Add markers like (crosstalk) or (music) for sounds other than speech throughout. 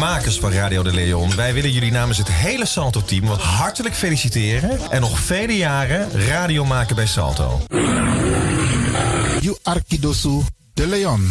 makers van Radio de Leon. Wij willen jullie namens het hele Salto-team wat hartelijk feliciteren. En nog vele jaren radio maken bij Salto. You Arkidosu de Leon.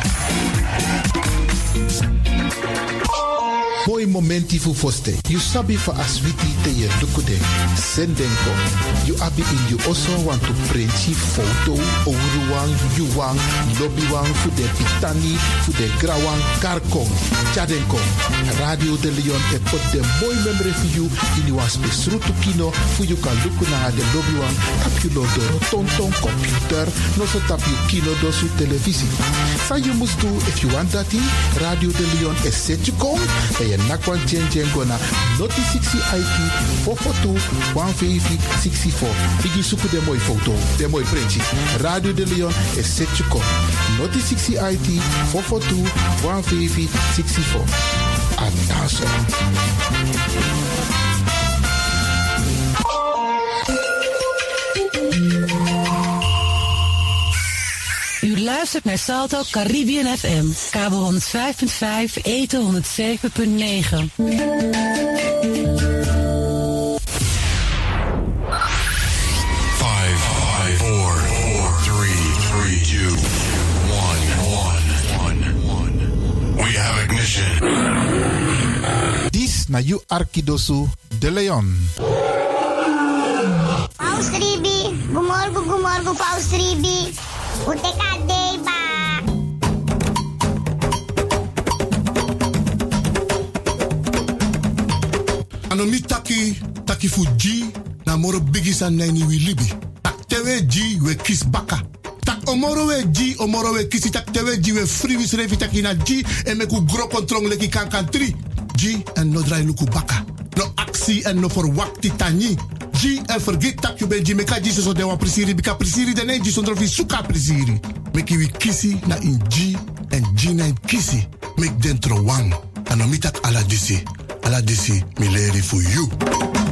Mooi momenti fu foste. You sabi for aswiti te ye dukude. Sendenko. You abi in you also want to print photo. Ouruwang, yuwang, lobbywang, fu de pitani, fu de grawang, karkong. Chadenko. Radio de Leon e put de mooi memory for you in you besrutu kino. Fu you kan luku na de lobbywan. Tap you lo doro tonton computer. No so tap you kino do su televisie. Sa you must do if you want that Radio de Leon is set you. Je nakwan chen chen. Noti 60 IT 442 150 64. Igi suku de mooi foto. De mooi printje. Radio de Leon is set you come. Noti 60 IT 442 150 64. Anaso. U luistert naar Salto Caribbean FM, kabel 105.5, eten 107.9. Five, five, four, four, three, three, two, one, one, one, one. We have ignition. Dis na you Arkidosu de Leon. Paus Ribi, gumorgo, gumorgo, Paus Ribi. Uteka deba. Ano mi taki, taki fu G, na moro bigi san nani wi libi. Tak tewe G, we kis baka. Tak omoro we G, omoro we kisi tak tewe G, we free wis revi taki na G, en meku gro kontrong leki kan kan tri. G, en no drai luku baka. No aksi en no for wakti tani. G, en forget tak you ben G, meka G so de wan prisiri, bika prisiri de ne G sondro fi suka prisiri. Meki wi kisi na in G, en G na in kisi. Mek dentro wang. Ano mi tak ala disi. Ala disi, mi leri for you.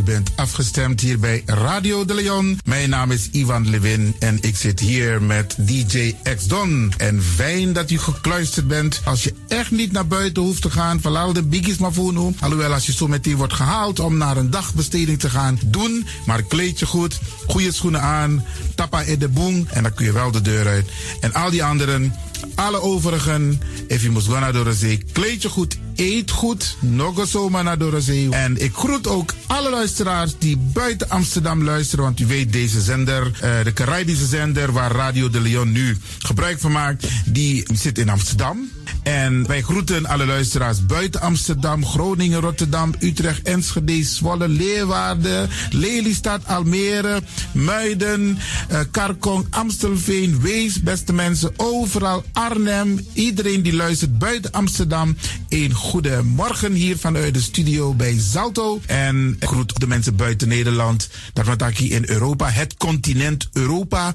U bent afgestemd hier bij Radio de Leon. Mijn naam is Ivan Levin en ik zit hier met DJ X Don. En fijn dat u gekluisterd bent. Als je echt niet naar buiten hoeft te gaan, verlaal de biggies maar voor. Alhoewel, als je zo meteen wordt gehaald om naar een dagbesteding te gaan, doen. Maar kleed je goed, goede schoenen aan, tappa in de boom en dan kun je wel de deur uit. En al die anderen, alle overigen, if je moest gaan naar zee, kleed je goed, eet goed, nog zomaar naar de zee. En ik groet ook alle luisteraars die buiten Amsterdam luisteren, want u weet deze zender, eh, de Caribische zender waar Radio de Leon nu gebruik van maakt, die zit in Amsterdam. En wij groeten alle luisteraars buiten Amsterdam, Groningen, Rotterdam, Utrecht, Enschede, Zwolle, Leeuwarden, Lelystad, Almere, Muiden, eh, Karkong, Amstelveen, Wees, beste mensen, overal Arnhem. Iedereen die luistert buiten Amsterdam. Een goede morgen hier vanuit de studio bij Zalto. En groet de mensen buiten Nederland. Dat wat in Europa, het continent Europa.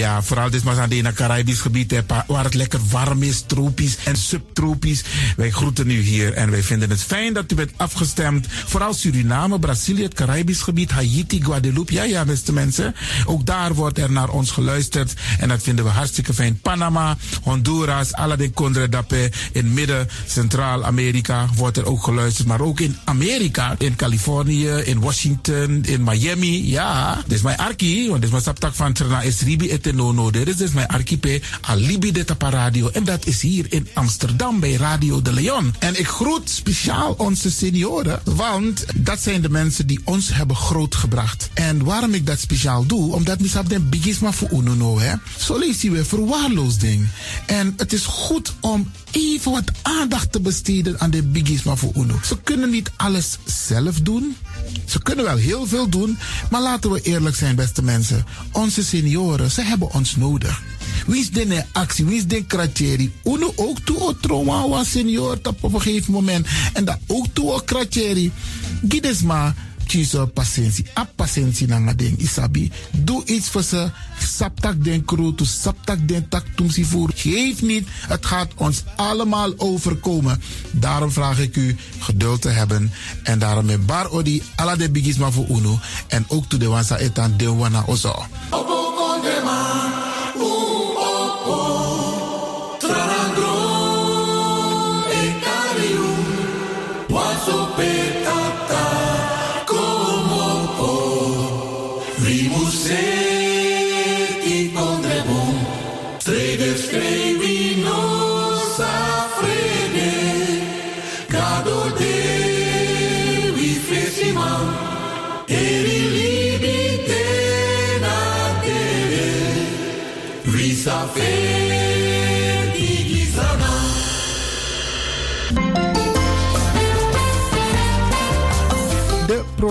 Ja, vooral dit maar aan het Caribisch gebied, waar het lekker warm is, tropisch en subtropisch. Wij groeten u hier en wij vinden het fijn dat u bent afgestemd. Vooral Suriname, Brazilië, het Caribisch gebied, Haiti, Guadeloupe. Ja, ja, beste mensen. Ook daar wordt er naar ons geluisterd en dat vinden we hartstikke fijn. Panama, Honduras, Aladdin Condre Dapé, in midden, Centraal-Amerika wordt er ook geluisterd. Maar ook in Amerika, in Californië, in Washington, in Miami. Ja, dit is mijn arki, want dit is mijn saptak van Trana Esribi et Nono. Dit is mijn archipel Alibi de Tapa Radio. En dat is hier in Amsterdam bij Radio de Leon. En ik groet speciaal onze senioren, want dat zijn de mensen die ons hebben grootgebracht. En waarom ik dat speciaal doe, omdat misap den bigisma voor uno hè. Zo lees je weer verwaarloosding. En het is goed om even wat aandacht te besteden aan de bigisma voor uno. Ze kunnen niet alles zelf doen. Ze kunnen wel heel veel doen, maar laten we eerlijk zijn, beste mensen. Onze senioren, ze hebben ons nodig. Wie is de actie? Wie is de kratjeri? Uno ook toe o trauma senior op een gegeven moment. En dat ook toe kratjeri. Gides maar kies patiëntie. A patiëntie na ding isabi. Doe iets voor ze. Saptak den kroto, saptak den tak tumsi voer. Geef niet. Het gaat ons allemaal overkomen. Daarom vraag ik u geduld te hebben. En daarom met bar odi ala de bigisma voor uno. En ook to de wansa etan de wana ozo.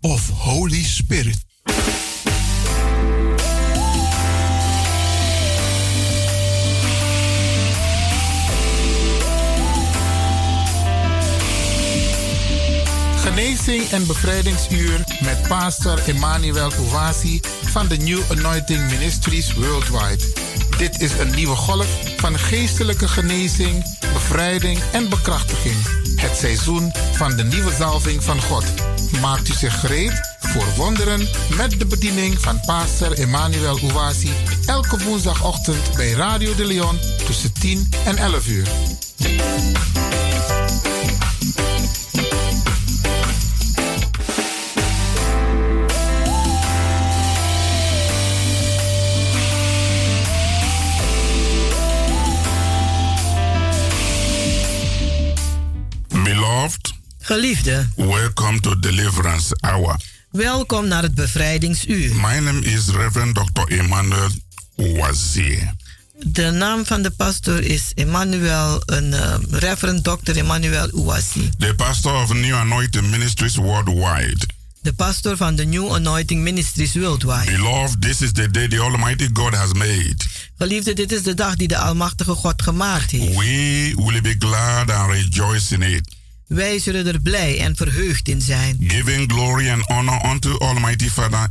of Holy Spirit. Genezing en bevrijdingsuur met pastor Emmanuel Owasi van de New Anointing Ministries Worldwide. Dit is een nieuwe golf van geestelijke genezing, bevrijding en bekrachtiging. Het seizoen van de nieuwe zalving van God. Maakt u zich gereed voor wonderen met de bediening van pastor Emmanuel Ouasi elke woensdagochtend bij Radio de Leon tussen 10 en 11 uur. Beloved, Geliefde, welcome to Deliverance Hour. welkom naar het bevrijdingsuur. My name is Reverend Dr. Emmanuel Wazie. De naam van de pastor is Emmanuel, een uh, reverend Dr. Emmanuel Ouassi. the pastor of New Anointing Ministries worldwide. De pastor van de New Anointing Ministries Worldwide. Beloved, this is the day the Almighty God has made. Geliefde, dit is de dag die de Almachtige God gemaakt heeft. We will be glad and rejoice in it, Wij zullen er blij en verheugd in zijn. giving glory and honor unto Almighty Father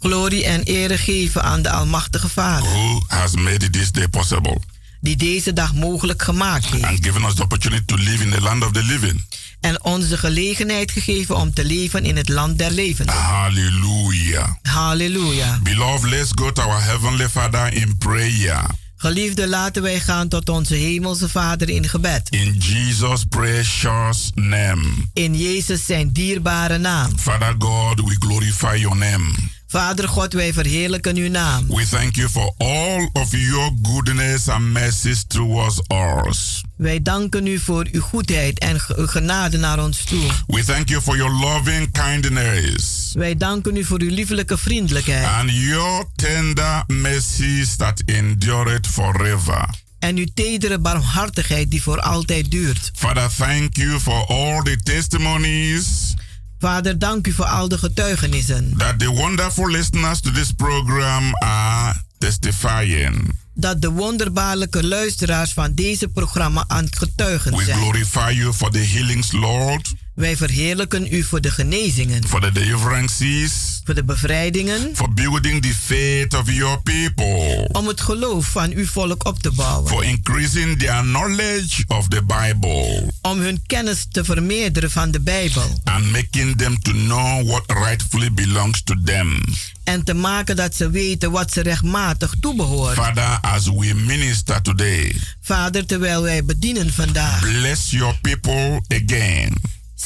Glorie en ere geven aan de Almachtige Vader, who has made this day possible die deze dag mogelijk gemaakt heeft. and given us the opportunity to live in the land of the living. En ons de gelegenheid gegeven om te leven in het land der levenden. Hallelujah. Halleluja. Beloved, let's go to our Heavenly Father in prayer. Geliefde, laten wij gaan tot onze Hemelse Vader in gebed. In Jesus' precious name. In Jezus zijn dierbare naam. Father God, we glorify your name. Vader God, wij verheerlijken uw naam. We thank you for all of your goodness and mercies towards us. Wij danken u voor uw goedheid en uw genade naar ons toe. We thank you for your loving kindness Wij danken u voor uw liefelijke vriendelijkheid and your tender mercies that endureth forever. en uw tedere barmhartigheid die voor altijd duurt. Father, thank you for all the testimonies Vader, dank u voor al de getuigenissen. that the wonderful listeners to this program are testifying. Dat de wonderbaarlijke luisteraars van deze programma aan het getuigen We zijn. glorify you for the healings, Lord, Wij verheerlijken u voor de genezingen, for the deliverances, voor de bevrijdingen, for building the faith of your people, om het geloof van uw volk op te bouwen. for increasing their knowledge of the Bible, Om hun kennis te vermeerderen van de Bijbel. and making them to know what rightfully belongs to them. En te maken dat ze weten wat ze rechtmatig toebehoort. Father, as we minister today, Vader, terwijl wij bedienen vandaag. bless your people again,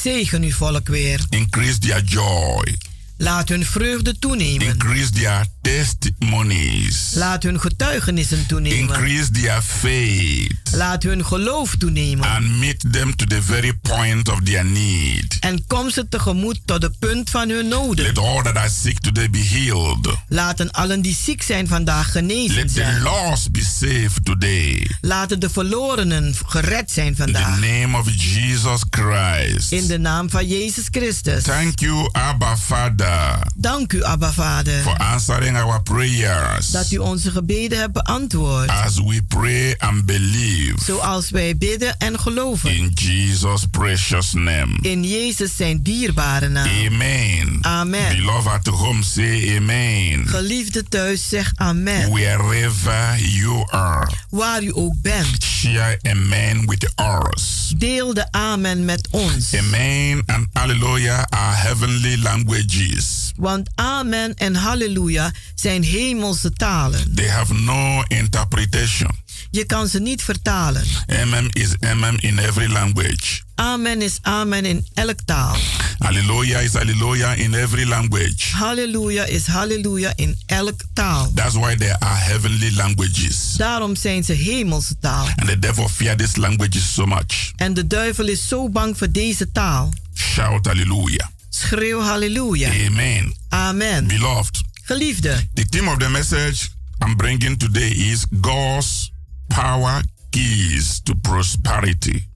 Zegen uw volk weer. increase their joy, Laat hun vreugde toenemen. increase their testimonies, Laat hun getuigenissen toenemen. increase their faith, Laat hun geloof toenemen. and meet them to the very point of their need. En kom ze tegemoet tot de punt van hun noden. Let all that are sick today be healed. Laten allen die ziek zijn vandaag genezen Let the zijn. lost be saved today. Laten de verlorenen gered zijn In the vandaag. name of Jesus Christ. In de naam van Jezus Christus. Thank you, Abba Father, Dank u, Abba Vader. for answering our prayers Dat u onze gebeden hebt beantwoord. as we pray and believe Zoals wij bidden en geloven. in Jesus' precious name. In Jezus zijn dierbare naam. Amen. Amen. Beloved at home, say amen. Geliefde thuis, zeg amen. Wherever you are, Waar u ook bent. share amen with us. Deel de amen met ons. Amen and hallelujah are heavenly languages. Want amen en halleluja zijn hemelse talen. They have no interpretation. Je kan ze niet vertalen. Amen is amen in every language. Amen is amen in elk taal. Hallelujah is hallelujah in every language. Halleluja is halleluja in elk taal. That's why there are heavenly languages. Daarom zijn ze hemelse taal. And the devil fear these languages so much. En de duivel is zo bang voor deze taal. Shout hallelujah. Schreeuw halleluja. Amen. Amen. Beloved, Geliefde, the theme of the message I'm bringing today is God's power keys to prosperity.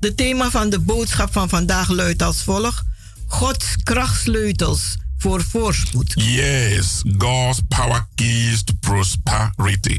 de thema van de boodschap van vandaag luidt als volgt. Gods krachtsleutels voor voorspoed. Yes, God's power keys to prosperity.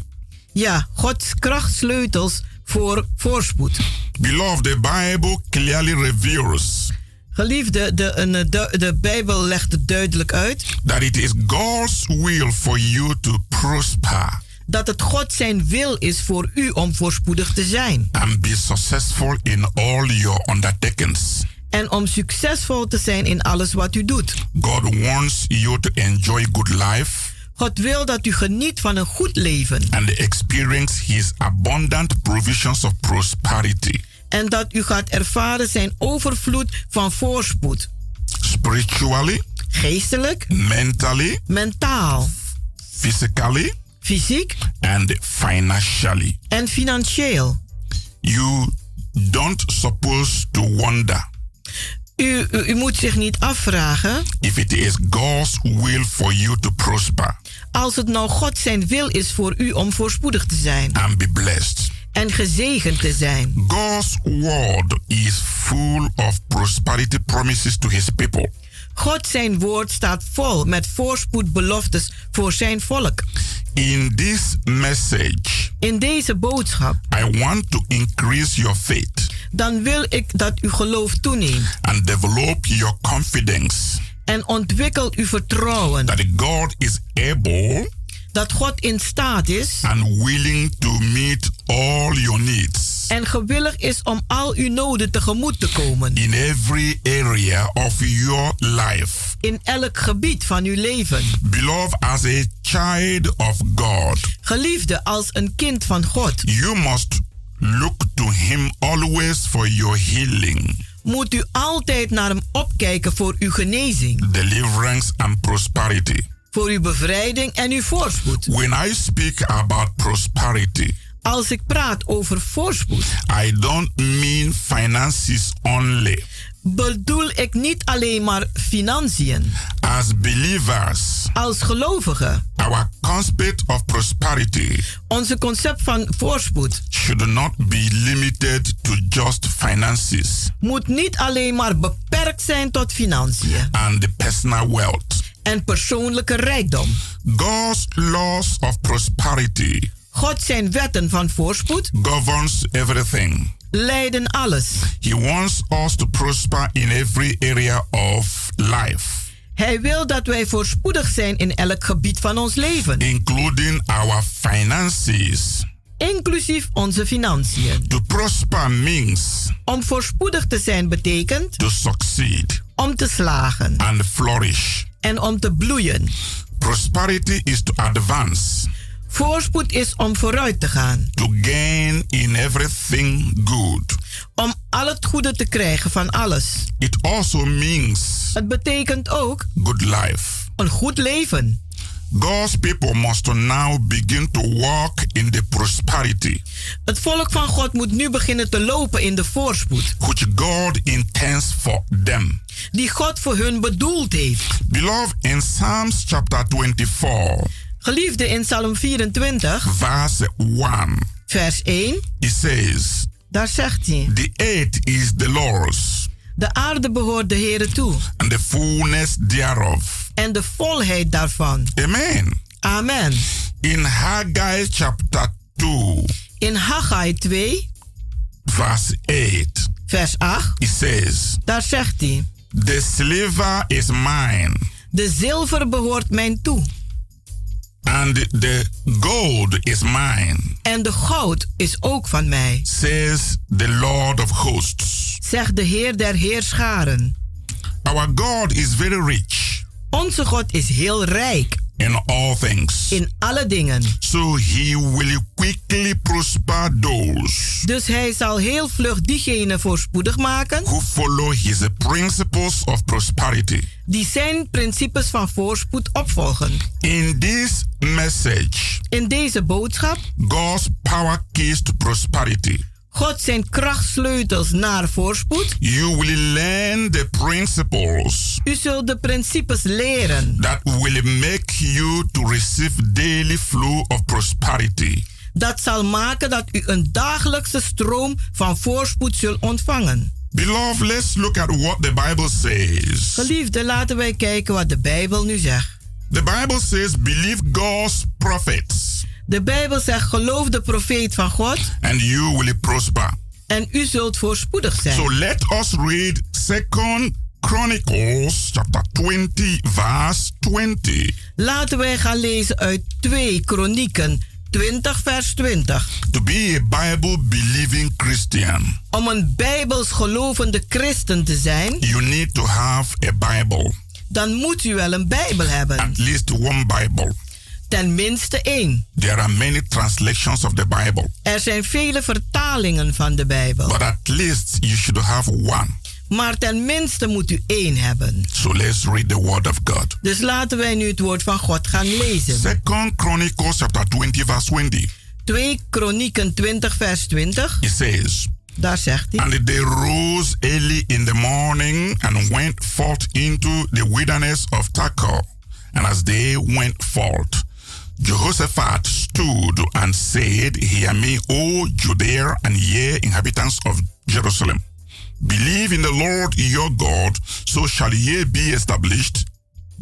Ja, Gods krachtsleutels voor voorspoed. Beloved, the Bible clearly reveals Geliefde, de, eh, de, de Bijbel legt het duidelijk uit that it is God's will for you to prosper. dat het God zijn wil is voor u om voorspoedig te zijn. and be successful in all your undertakings. En om succesvol te zijn in alles wat u doet. God wants you to enjoy good life God wil dat u geniet van een goed leven. and experience His abundant provisions of prosperity. En dat u gaat ervaren zijn overvloed van voorspoed. Spiritually, Geestelijk, mentally, mentaal, physically, fysiek and financially. en financieel. You don't suppose to wonder U, u, u moet zich niet afvragen if it is God's will for you to prosper als het nou God zijn wil is voor u om voorspoedig te zijn and be blessed. En gezegend te zijn. God's word is full of prosperity promises to his people. God zijn woord staat vol met voorspoedbeloftes voor zijn volk. In this message, In deze boodschap, I want to increase your faith dan wil ik dat uw geloof toeneemt and develop your confidence en ontwikkel uw vertrouwen that God is able dat God in staat is and willing to meet all your needs en gewillig is om al uw noden tegemoet te komen in every area of your life. in elk gebied van uw leven. Beloved, as a child of God, Geliefde, als een kind van God, you must look to Him always for your healing, moet u altijd naar hem opkijken voor uw genezing, deliverance, and prosperity. Voor uw bevrijding en uw voorspoed. When I speak about prosperity, Als ik praat over voorspoed, I don't mean finances only. bedoel ik niet alleen maar financiën. As believers, Als gelovigen, our concept of prosperity onze concept van voorspoed should not be limited to just finances moet niet alleen maar beperkt zijn tot financiën and the personal wealth. En persoonlijke rijkdom. God's laws of prosperity God zijn wetten van voorspoed governs everything. leiden alles. He wants us to prosper in every area of life, Hij wil dat wij voorspoedig zijn in elk gebied van ons leven, including our finances. inclusief onze financiën. To prosper means Om voorspoedig te zijn betekent to succeed om te slagen and flourish. En om te bloeien. Prosperity is to advance, Voorspoed is om vooruit te gaan, to gain in everything good. om al het goede te krijgen van alles. It also means Het betekent ook good life. een goed leven. God's people must now begin to walk in the prosperity Het volk van God moet nu beginnen te lopen in de voorspoed which God intends for them. die God voor hun bedoeld heeft. Beloved, in Psalms chapter 24, Geliefde in Psalm 24, verse 1, vers 1, it says, daar zegt hij: The earth is the Lord's, De aarde behoort de Heere toe and the fullness thereof. en de volheid daarvan. Amen. Amen. In Haggai chapter 2, In Haggai 2, verse 8, vers 8, it says, daar zegt hij: The silver is mine, De zilver behoort mij toe and the gold is mine, en de goud is ook van mij, says the Lord of hosts. zegt de Heer der Heerscharen. Our God is very rich Onze God is heel rijk in all things. in alle dingen. So he will quickly prosper those Dus hij zal heel vlug diegenen voorspoedig maken who follow his principles of prosperity. die zijn principes van voorspoed opvolgen. In this message, In deze boodschap, God's power keys to prosperity. God zijn krachtsleutels naar voorspoed. You will learn the principles U zult de principes leren that will make you to receive daily flow of prosperity. dat zal maken dat u een dagelijkse stroom van voorspoed zult ontvangen. Beloved, let's look at what the Bible says. Geliefde, laten wij kijken wat de Bijbel nu zegt. The Bible says, believe God's prophets, De Bijbel zegt: geloof de profeet van God and you will prosper. en u zult voorspoedig zijn. So let us read Second Chronicles chapter 20 verse 20. Laten wij gaan lezen uit 2 Kronieken 20 vers 20. To be a Bible believing Christian, Om een bijbels gelovende christen te zijn, you need to have a Bible, dan moet u wel een bijbel hebben. at least one Bible. Ten minste één. There are many translations of the Bible, Er zijn vele vertalingen van de Bijbel. but at least you should have one. Maar ten minste moet u één hebben. So let's read the Word of God. Dus laten wij nu het woord van God gaan lezen. Second Chronicles chapter 20 verse 20. 2 Kronieken 20 vers 20. It says, Daar zegt hij. And they rose early in the morning and went forth into the wilderness of Tekoa. And as they went forth, Jehoshaphat stood and said, Hear me, O Judea, and ye inhabitants of Jerusalem. Believe in the Lord your God, so shall ye be established.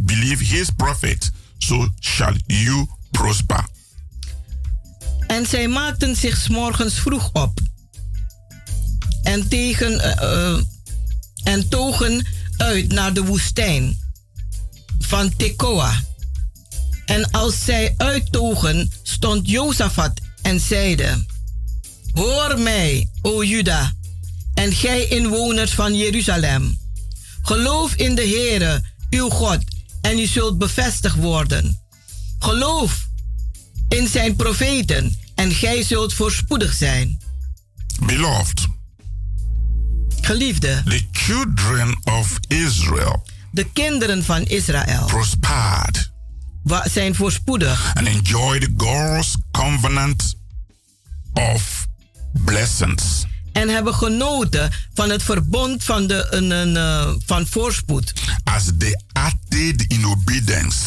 Believe his prophet, so shall you prosper. En zij maakten zich morgens vroeg op. En, tegen, eh, eh, en togen uit naar de woestijn van Tekoa. En als zij uittogen, stond Jozafat en zeide: Hoor mij, o Juda, en gij inwoners van Jeruzalem. Geloof in de Heere, uw God, en u zult bevestigd worden. Geloof in zijn profeten, en gij zult voorspoedig zijn. Beloved, Geliefde, the children of Israel de kinderen van Israël prospered zijn voorspoedig and enjoyed God's covenant of blessings. en hebben genoten van het verbond van, de, een, een, eh, van voorspoed. as they acted in obedience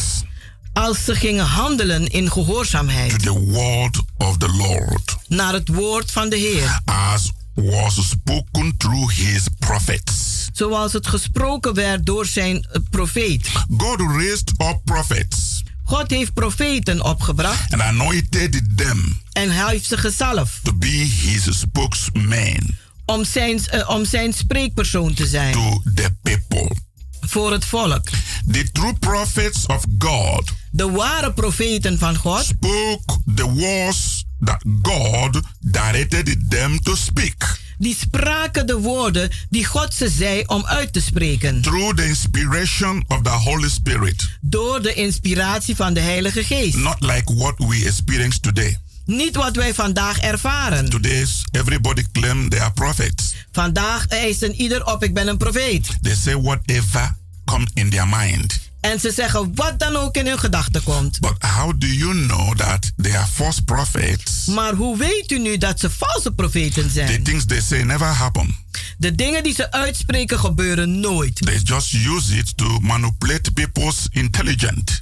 Als ze gingen handelen in to gehoorzaamheid the word of the Lord, naar het woord van de Heer. as was spoken through his prophets. Zoals het gesproken werd door zijn eh, profeet. God raised up prophets God heeft profeten opgebracht and anointed them en hij heeft ze gezalfd to be his spokesman om zijn, eh, om zijn spreekpersoon te zijn to the people. voor het volk. The true prophets of God De ware profeten van God spoke the words that God directed them to speak die spraken de woorden die God ze zei om uit te spreken. through the inspiration of the Holy Spirit, Door de inspiratie van de Heilige Geest. not like what we experience today. Niet wat wij vandaag ervaren. Today's everybody claim they are prophets. Vandaag eisen ieder op, ik ben een profeet. They say whatever come in their mind. En ze zeggen wat dan ook in hun gedachten komt. But how do you know that they are false prophets? Maar hoe weet u nu dat ze valse profeten The zijn? things they say never happen. De dingen die ze uitspreken gebeuren nooit. They just use it to manipulate people's intelligence.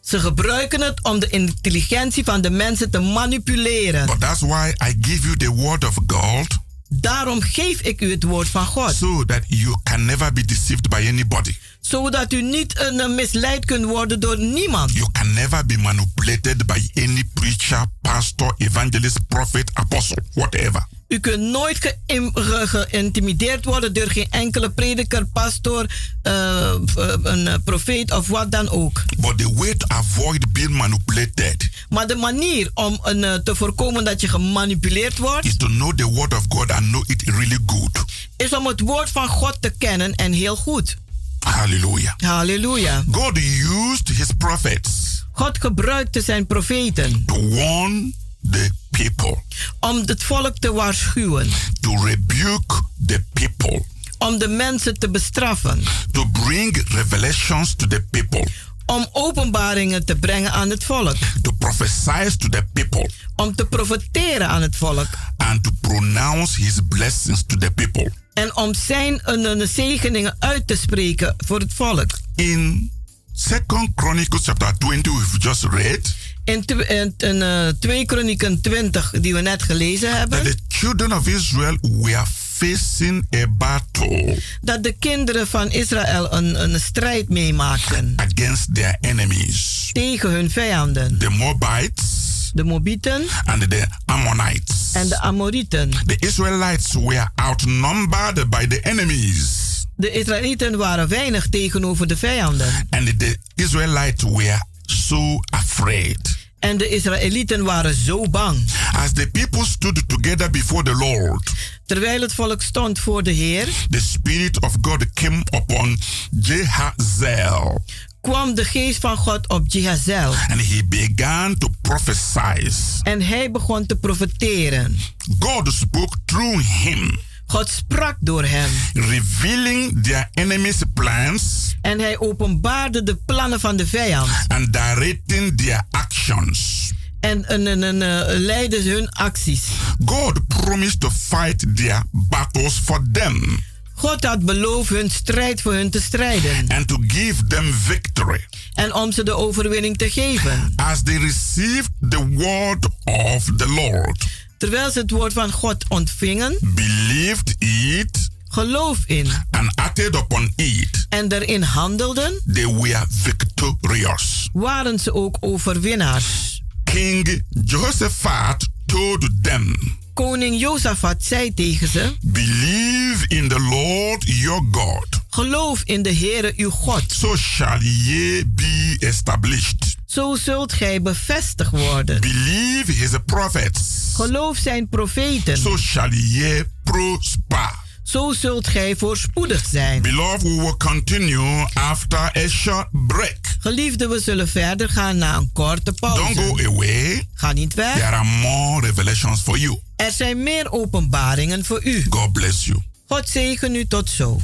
Ze gebruiken het om de intelligentie van de mensen te manipuleren. But that's why I give you the word of God Daarom geef ik u het woord van God. so that you can never be deceived by anybody. Zodat u niet eh, misleid kunt worden door niemand. You can never be manipulated by any preacher, pastor, evangelist, prophet, apostle, whatever. U kunt nooit geïm- ge- geïntimideerd worden door geen enkele prediker, pastor, eh, een profeet of wat dan ook. But the way to avoid being manipulated Maar de manier om een, te voorkomen dat je gemanipuleerd wordt, is to know the word of God and know it really good. is om het woord van God te kennen en heel goed. Hallelujah. Halleluja. God used his prophets God gebruikte zijn profeten to warn the people, om het volk te waarschuwen, to rebuke the people, om de mensen te bestraffen, to bring revelations to the people, om openbaringen te brengen aan het volk, to prophesy to the people, om te profeteren aan het volk. And to pronounce his blessings to the people. En om zijn een, een zegeningen uit te spreken voor het volk. In Second Chronicles chapter 20, we've just read In, in, in, eh, 2 Kronieken 20, die we net gelezen that hebben, the children of Israel were facing a battle dat de kinderen van Israël een, een strijd meemaakten against their enemies, tegen hun vijanden, the Moabites de Moabieten and the Ammonites. en de Amorieten. The Israelites were outnumbered by the enemies, De Israëlieten waren weinig tegenover de vijanden. and the Israelites were so afraid. En de Israëlieten waren zo bang. As the people stood together before the Lord, Terwijl het volk stond voor de Heer, the Spirit of God came upon Jehazel, kwam de geest van God op Jehazel. and he began to prophesy. En hij begon te profeteren. God spoke through him, God sprak door hem. revealing their enemies' plans En hij openbaarde de plannen van de vijand. and directing their actions. En, en, en, en, eh, leidde hun acties. God promised to fight their battles for them God had beloofd hun strijd voor hun te strijden. and to give them victory. En om ze de overwinning te geven. As they received the word of the Lord, Terwijl ze het woord van God ontvingen, believed it, geloof in and acted upon it, en erin handelden, they were victorious. waren ze ook overwinnaars. King Jehoshaphat told them, Koning Jozafat zei tegen ze: Believe in the Lord your God, Geloof in de Heere uw God. so shall ye be established. Zo zult gij bevestigd worden. Believe his prophets, Geloof zijn profeten. so shall ye prosper. Zo zult gij voorspoedig zijn. Beloved, we will continue after a short break. Geliefde, we zullen verder gaan na een korte Don't go pauze. away. Ga niet weg. There are more revelations for you. Er zijn meer openbaringen voor u. God bless you. God zegen u tot zo.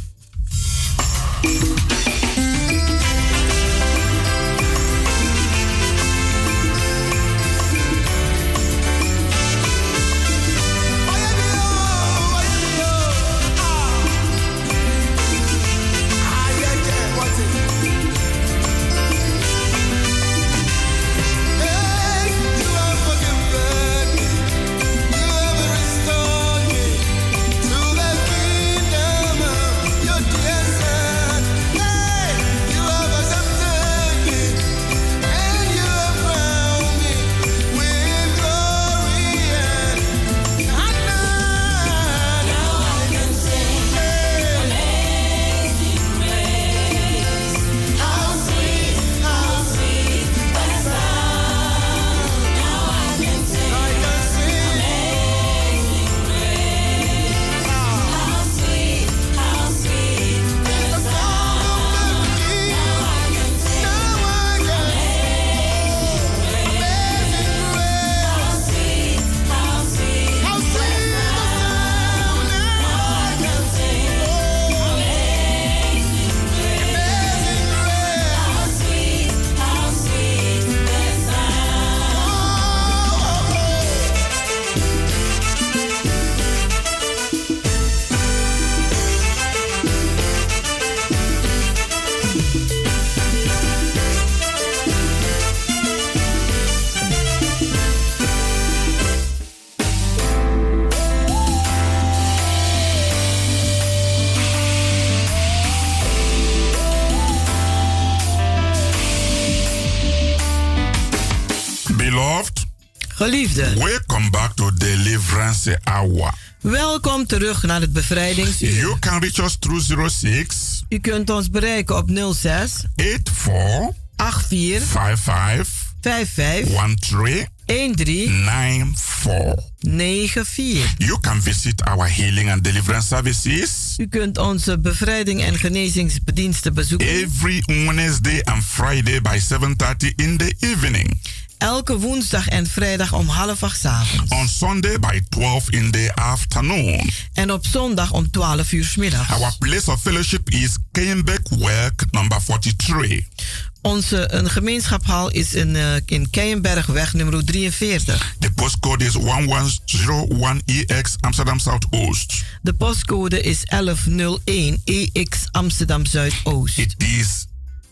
Geliefde, welcome back to Deliverance Hour. welkom terug naar het bevrijdingsuur. You can reach us through 06 U kunt ons bereiken op 06 84 84 55 55 13 13 94. 94. You can visit our healing and deliverance services U kunt onze bevrijding en genezingsbediensten bezoeken. every Wednesday and Friday by 7:30 in the evening. Elke woensdag en vrijdag om half acht 's avonds. On Sunday by 12 in the afternoon. En op zondag om 12 uur 's middags. Our place of fellowship is Kenbeck Work number 43. Onze een gemeenschapshal is in, eh, in Keienbergweg nummer 43. The postcode is 1101EX Amsterdam Southoost. De postcode is 1101 EX Amsterdam Zuidoost. It is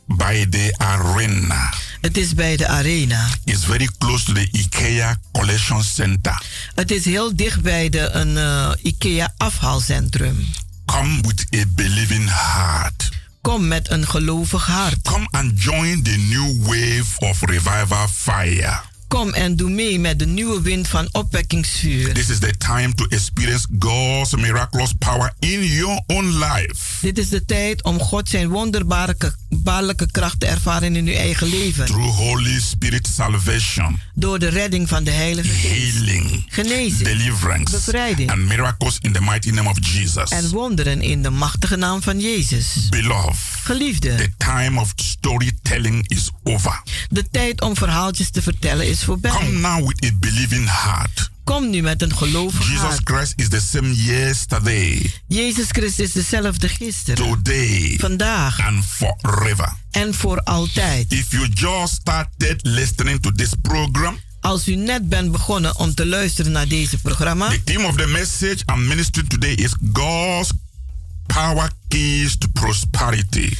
by the arena. Het is bij de Arena. It's very close to the IKEA Collection Center. Het is heel dicht bij de een, eh, IKEA afhaalcentrum. Come with a believing heart. Kom met een gelovig hart. Come and join the new wave of revival fire. Kom en doe mee met de nieuwe wind van opwekkingsvuur. This is the time to experience God's miraculous power in your own life. Dit is de tijd om God zijn wonderbaarlijke kracht te ervaren in uw eigen leven. Through Holy Spirit salvation, Door de redding van de Heilige Geest. healing, Genezing, deliverance, bevrijding and miracles in the mighty name of Jesus. en wonderen in de machtige naam van Jezus. Beloved, Geliefde, the time of storytelling is over. de tijd om verhaaltjes te vertellen is Come voorbij. now with a believing heart. Kom nu met een gelovig Jesus hart. Christ is the same yesterday, Jezus Christus is dezelfde gisteren, today, vandaag and forever. en voor altijd. If you just started listening to this program, Als u net bent begonnen om te luisteren naar deze programma, the theme of the message I'm ministering today is God's power keys to prosperity.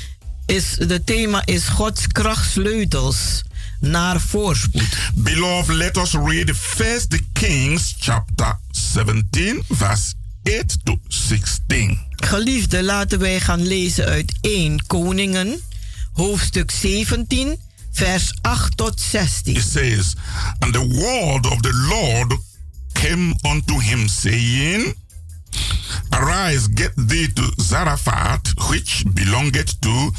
is de thema is Gods krachtsleutels naar voorspoed. Beloved, let us read First Kings chapter 17, verse 8 to 16. Geliefde, laten wij gaan lezen uit 1 Koningen, hoofdstuk 17, vers 8 tot 16. It says, And the word of the Lord came unto him, saying, Arise, get thee to Zarephath, which belongeth to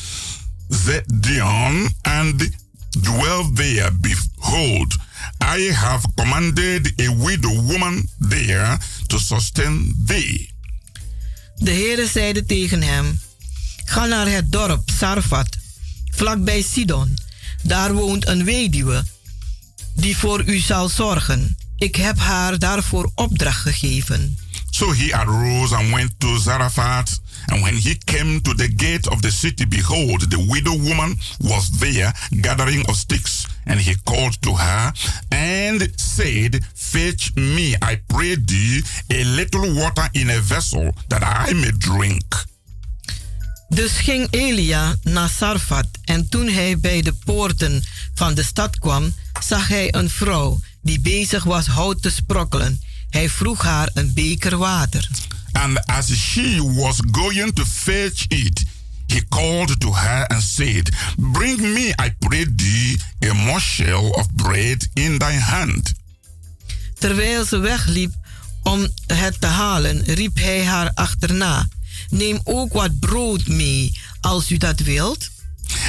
Zedion, and dwell there. Behold, I have commanded a widow woman there to sustain thee. De Heere zeide tegen hem: Ga naar het dorp Sarfat, vlakbij Sidon. Daar woont een weduwe die voor u zal zorgen. Ik heb haar daarvoor opdracht gegeven. So he arose and went to Zarephath. And when he came to the gate of the city, behold, the widow woman was there gathering of sticks. And he called to her and said, Fetch me, I pray thee, a little water in a vessel that I may drink. Dus ging Elia naar Sarfat en toen hij bij de poorten van de stad kwam, zag hij een vrouw die bezig was hout te sprokkelen. Hij vroeg haar een beker water. And as she was going to fetch it, he called to her and said, Bring me, I pray thee, a morsel of bread in thy hand. Terwijl ze wegliep om het te halen, riep hij haar achterna. Neem ook wat brood mee, als u dat wilt.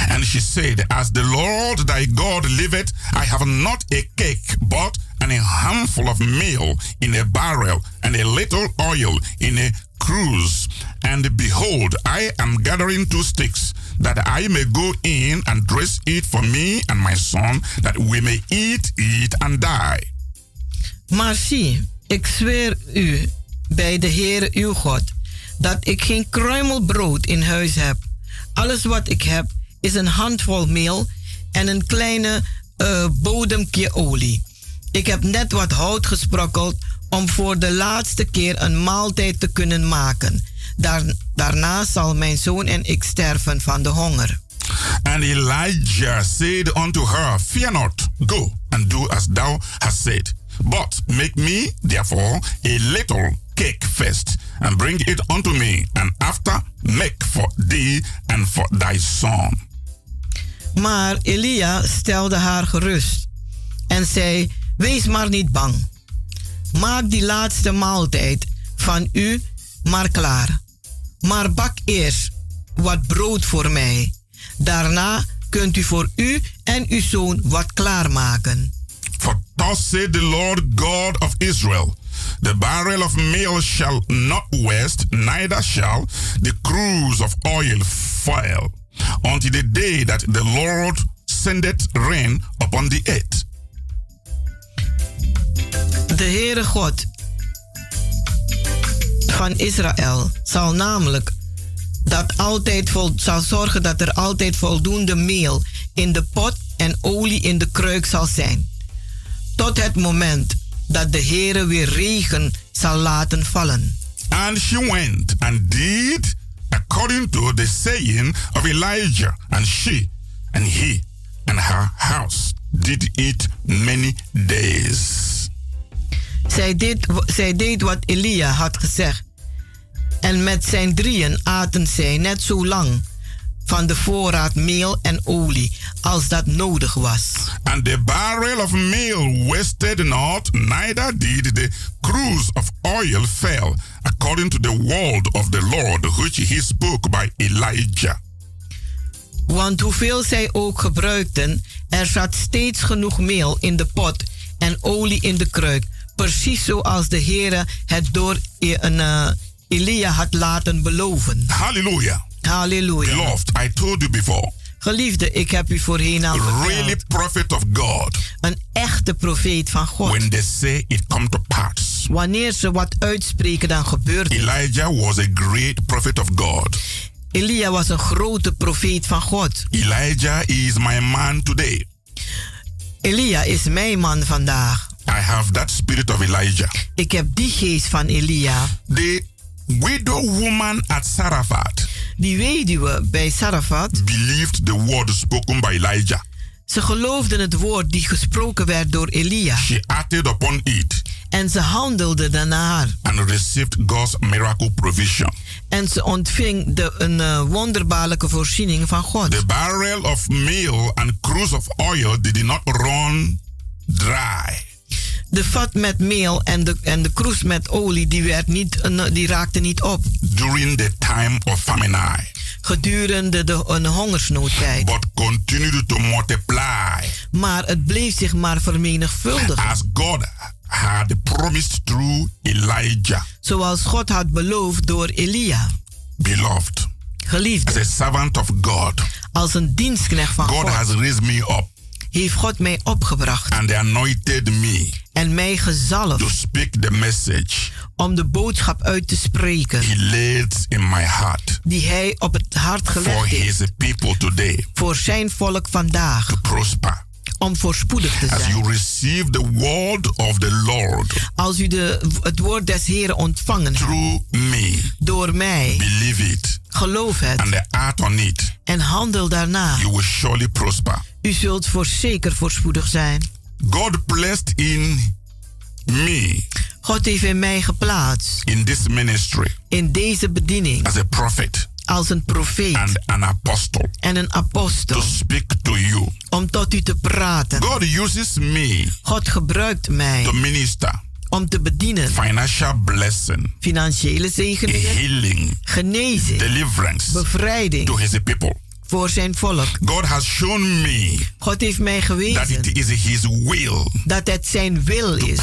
And she said, As the Lord thy God liveth, I have not a cake, but an a handful of meal in a barrel, and a little oil in a cruse. And behold, I am gathering two sticks, that I may go in and dress it for me and my son, that we may eat it and die. Zie, ik zweer u bij de Heere uw God, dat ik geen kruimel brood in huis heb. Alles wat ik heb is een handvol meel en een kleine eh, bodemkje olie. Ik heb net wat hout gesprokkeld om voor de laatste keer een maaltijd te kunnen maken. Daar, daarna zal mijn zoon en ik sterven van de honger. And Elijah said unto her, Fear not, go and do as thou hast said. But make me, therefore, a little cake first, and bring it unto me, and after make for thee and for thy son. Maar Elia stelde haar gerust en zei: Wees maar niet bang. Maak die laatste maaltijd van u maar klaar. Maar bak eerst wat brood voor mij. Daarna kunt u voor u en uw zoon wat klaarmaken. For thus said the Lord God of Israel, The barrel of meal shall not waste, neither shall the cruse of oil fail, until the day that the Lord sendeth rain upon the earth. De Heere God van Israël zal namelijk dat altijd vol, zal zorgen dat er altijd voldoende meel in de pot en olie in de kruik zal zijn. Tot het moment dat de Heere weer regen zal laten vallen. And she went and did according to the saying of Elijah, and she and he and her house did it many days. Zij deed, zij deed wat Elia had gezegd. En met zijn drieën aten zij net zo lang van de voorraad meel en olie als dat nodig was. And the barrel of meal wasted not, neither did the cruse of oil fail, according to the word of the Lord which he spoke by Elijah. Want hoeveel zij ook gebruikten, er zat steeds genoeg meel in de pot en olie in de kruik. Precies zoals de Heere het door een, uh, Elia had laten beloven. Hallelujah. Halleluja. Beloved, I told you before. Geliefde, ik heb u voorheen al verteld. Really prophet of God. Een echte profeet van God. When they say it come to pass. Wanneer ze wat uitspreken, dan gebeurt het. Elijah was a great prophet of God. Elia was een grote profeet van God. Elijah is my man today. Elia is mijn man vandaag. I have that spirit of Elijah. Ik heb die geest van Elia. The widow woman at Sarafat. Die weduwe bij Sarafat. Believed the word spoken by Elijah. Ze geloofden het woord die gesproken werd door Elia. She acted upon it. En ze handelde daarnaar. And received God's miracle provision. En ze ontving de, een uh, wonderbaarlijke voorziening van God. The barrel of meal and cruse of oil did not run dry. De vat met meel en de, en de kroes met olie die, werd niet, uh, die raakte niet op. During the time of famine. Gedurende de een hongersnoodtijd. But continued to multiply. Maar het bleef zich maar vermenigvuldigen. As God had promised through Elijah. Zoals God had beloofd door Elia. Beloved. Geliefd. As a servant of God. Als een dienstknecht van God. God. has raised me up. Heeft God mij opgebracht. And anointed me. En mij gezalfd. To speak the message. Om de boodschap uit te spreken. He laid in my heart. Die hij op het hart gelegd For heeft. his people today. Voor zijn volk vandaag. To prosper om voorspoedig te zijn. As you receive the word of the Lord. Als u de, het woord des Heren ontvangen Through me. Door mij. Believe it. Geloof het. And act on it. En handel daarna. You will surely prosper. U zult voorzeker voorspoedig zijn. God placed in me. God heeft in mij geplaatst. In this ministry. In deze bediening. As a prophet als een profeet and an apostle en een apostel to speak to you. om tot u te praten. God uses me God gebruikt mij to minister om te bedienen. Financial blessing, financiële zegeningen, healing, genezing, deliverance, bevrijding to his people. Voor zijn volk. God has shown me God heeft mij that gewezen it is his will dat het zijn wil is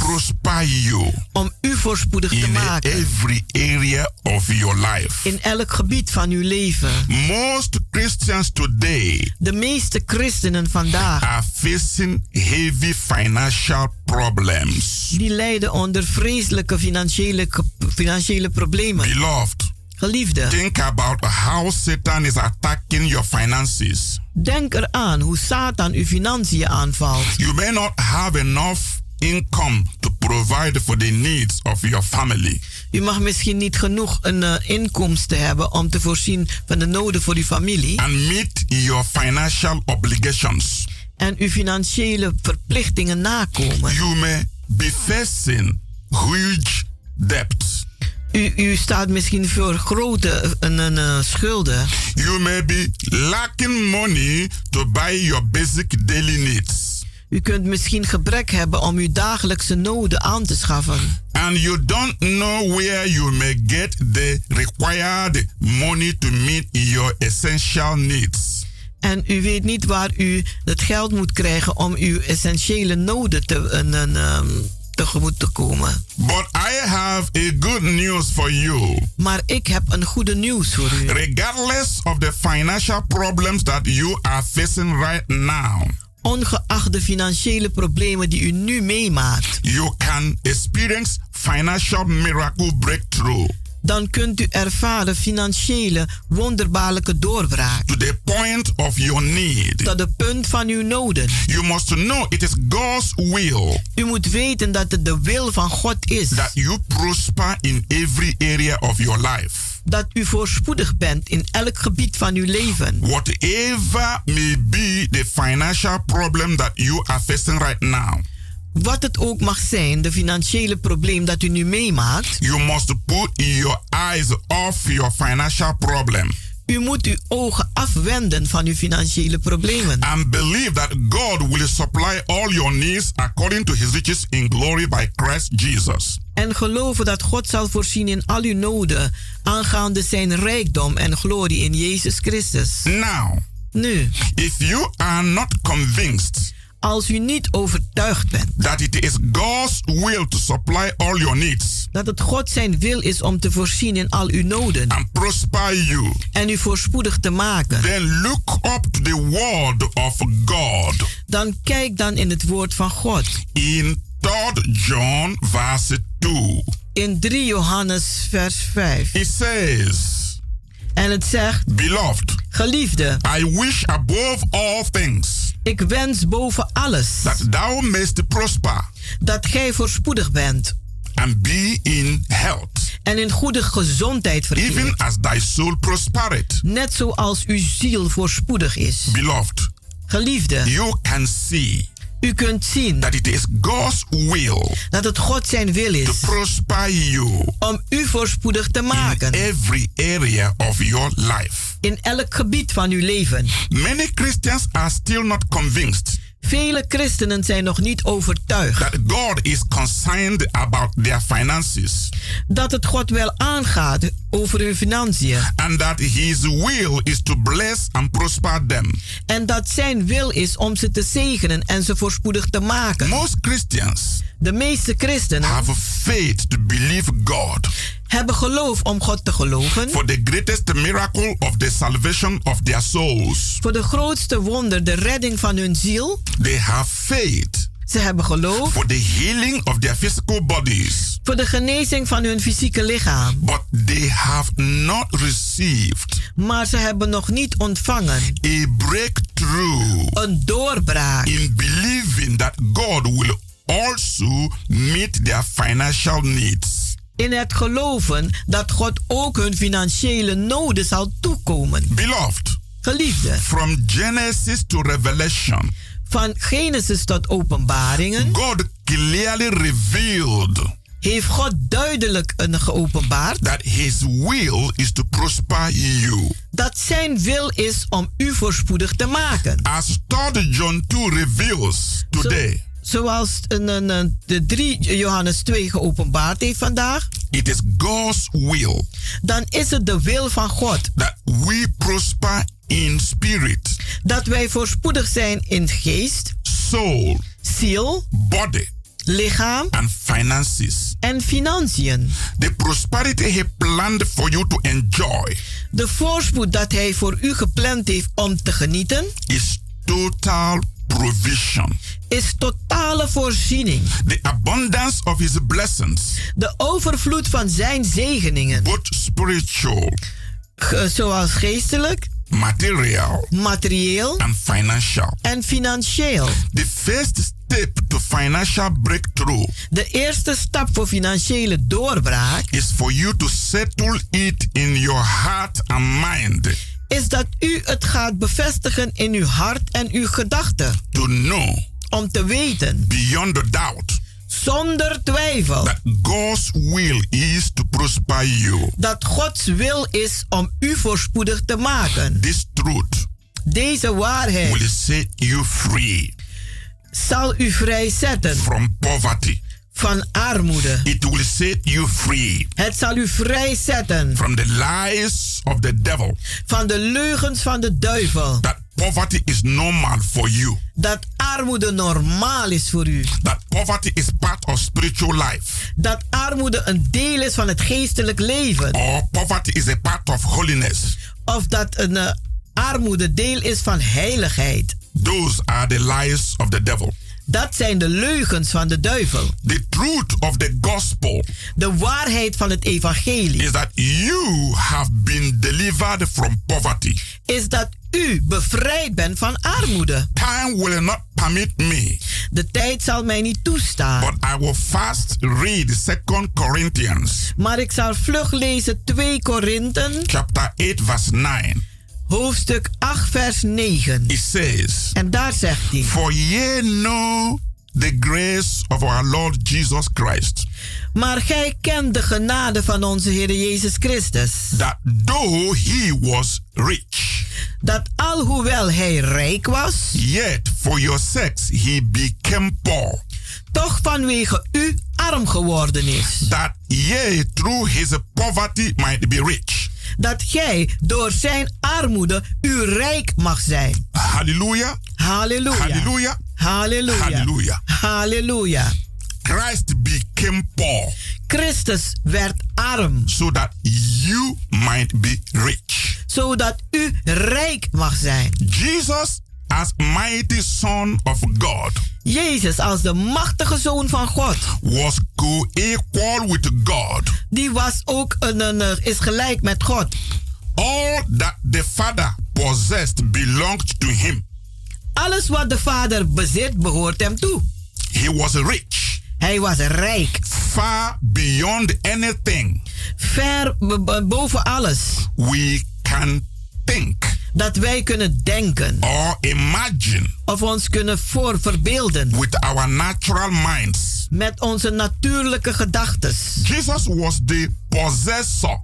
you om u voorspoedig te maken every area of your life. in elk gebied van uw leven. Most Christians today De meeste christenen vandaag are facing heavy financial problems. die lijden onder vreselijke financiële, financiële problemen. Beloved, Geliefde, think about how Satan is attacking your finances. denk eraan hoe Satan uw financiën aanvalt. You may not have enough income to provide for the needs of your family. U mag misschien niet genoeg een uh, inkomsten hebben om te voorzien van de noden voor uw familie. And meet your financial obligations. En uw financiële verplichtingen nakomen. You may be facing huge debts. U, u staat misschien voor grote een, een, uh, schulden. You may be lacking money to buy your basic daily needs. U kunt misschien gebrek hebben om uw dagelijkse noden aan te schaffen. And you don't know where you may get the required money to meet your essential needs. En u weet niet waar u het geld moet krijgen om uw essentiële noden te, een, een, um, tegemoet te komen. But I have a good news for you. Maar ik heb een goede nieuws voor u. Regardless of the financial problems that you are facing right now. Ongeacht de financiële problemen die u nu meemaakt. You can experience financial miracle breakthrough. Dan kunt u ervaren financiële wonderbaarlijke doorbraak. To the point of your need. Tot de punt van uw noden. You must know it is God's will. U moet weten dat het de wil van God is. That you prosper in every area of your life. Dat u voorspoedig bent in elk gebied van uw leven. Whatever may be the financial problem that you are facing right now. Wat het ook mag zijn, de financiële probleem dat u nu meemaakt. You must put your eyes off your financial problem. U moet uw ogen afwenden van uw financiële problemen. And believe that God will supply all your needs according to his riches in glory by Christ Jesus. En geloven dat God zal voorzien in al uw noden aangaande zijn rijkdom en glorie in Jezus Christus. Now, Nu, if you are not convinced als u niet overtuigd bent that it is God's will to supply all your needs dat het God zijn wil is om te voorzien in al uw noden and prosper you, en u voorspoedig te maken, then look up to the word of God dan kijk dan in het woord van God. in 3 John verse 2. In 3 Johannes vers 5. It says, En het zegt, Beloved, geliefde, I wish above all things ik wens boven alles that thou mayst prosper dat gij voorspoedig bent and be in health, en in goede gezondheid even verkeert. as thy soul prospereth. Net zoals uw ziel voorspoedig is. Beloved, Geliefde, you can see u kunt zien that it is God's will dat het God zijn wil to is prosper you om u voorspoedig te in maken every area of your life. in elk gebied van uw leven. Many Christians are still not convinced Vele christenen zijn nog niet overtuigd that God is concerned about their finances dat het God wel aangaat over hun financiën and that His will is to bless and prosper them. en dat zijn wil is om ze te zegenen en ze voorspoedig te maken. Most Christians De meeste christenen have faith to believe God hebben geloof om God te geloven for the greatest miracle of the salvation of their souls. voor de grootste wonder, de redding van hun ziel. They have faith Ze hebben geloof for the healing of their physical bodies, voor de genezing van hun fysieke lichaam. but they have not received Maar ze hebben nog niet ontvangen a breakthrough een doorbraak in believing that God will also meet their financial needs. In het geloven dat God ook hun financiële noden zal toekomen. Beloved, Geliefde, from Genesis to Revelation, van Genesis tot Openbaringen God clearly revealed heeft God duidelijk een geopenbaard that His will is to prosper you. dat zijn wil is om u voorspoedig te maken. As 3 John 2 reveals today, Zoals een, een, de 3 Johannes 2 geopenbaard heeft vandaag, it is God's will dan is het de wil van God that we prosper in spirit, dat wij voorspoedig zijn in geest, soul, ziel, body, lichaam and finances. en financiën. The prosperity He planned for you to enjoy De voorspoed dat hij voor u gepland heeft om te genieten, is total provision. is totale voorziening. The abundance of His blessings, De overvloed van zijn zegeningen, both spiritual, ge- zoals geestelijk, material, materieel and financial. en financieel. The first step to financial breakthrough De eerste stap voor financiële doorbraak is for you to settle it in your heart and mind is dat u het gaat bevestigen in uw hart en uw gedachten. to know Om te weten, beyond doubt zonder twijfel, that God's will is to prosper you. dat Gods wil is om u voorspoedig te maken. This truth Deze waarheid will set you free zal u vrijzetten from poverty. Van armoede. It will set you free Het zal u vrijzetten from the lies of the devil. van de leugens van de duivel. That poverty is normal for you. Dat armoede normaal is voor u. That poverty is part of spiritual life. Dat armoede een deel is van het geestelijk leven. Or poverty is a part of holiness. Of dat een eh, armoede deel is van heiligheid. Those are the lies of the devil. Dat zijn de leugens van de duivel. The truth of the gospel De waarheid van het evangelie is that you have been delivered from poverty. is dat u bevrijd bent van armoede. Time will not permit me, De tijd zal mij niet toestaan. but I will fast read 2 Corinthians Maar ik zal vlug lezen 2 Korinthen, chapter 8 verse 9. Hoofdstuk 8, vers 9. It says, En daar zegt hij: For ye know the grace of our Lord Jesus Christ, Maar gij kent de genade van onze Heer Jezus Christus. That though he was rich, Dat alhoewel hij rijk was, yet for your sakes he became poor. toch vanwege u arm geworden is. That ye through his poverty might be rich. Dat gij door zijn armoede u rijk mag zijn. Halleluja. Hallelujah. Halleluja. Hallelujah. Halleluja. Christ became poor Christus werd arm, so that you might be rich. zodat u rijk mag zijn. Jesus, as mighty Son of God, Jezus als de machtige zoon van God, was co-equal with God. die was ook een, is gelijk met God. All that the Father possessed belonged to him. Alles wat de Vader bezit behoort hem toe. He was rich, Hij was rijk, far beyond anything ver boven alles we can think dat wij kunnen denken or imagine of ons kunnen voor verbeelden with our natural minds. met onze natuurlijke gedachten. Jesus was the possessor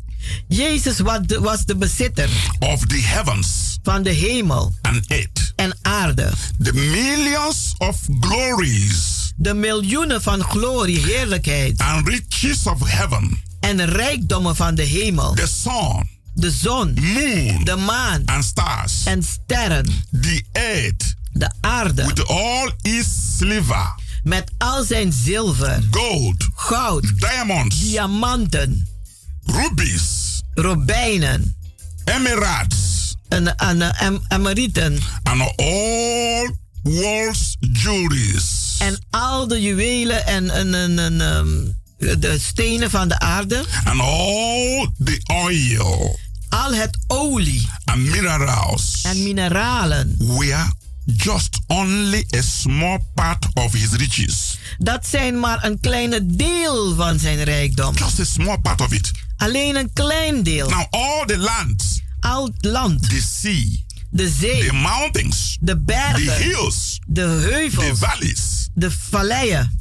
Jezus was de, was de bezitter of the heavens van de hemel and earth. en aarde. The millions of glories De miljoenen van glorie, heerlijkheid and riches of heaven, en rijkdommen van de hemel. the sun, De zon, moon, de maan and stars, en sterren. the earth De aarde with all its silver, met al zijn zilver, gold, goud, diamonds, diamanten, rubies, robijnen emeralds, en, en, en emerieten and all world's jewelries. en al de juwelen en, en, en, en, ehm, de stenen van de aarde. and all the oil. Al het olie. And minerals. En mineralen. were just only a small part of his riches. Dat zijn maar een kleine deel van zijn rijkdom. Just a small part of it. Alleen een klein deel. Now, all the lands, Al het land, the sea, de zee, the mountains, de the bergen, hills, de the heuvels, valleys, de valleien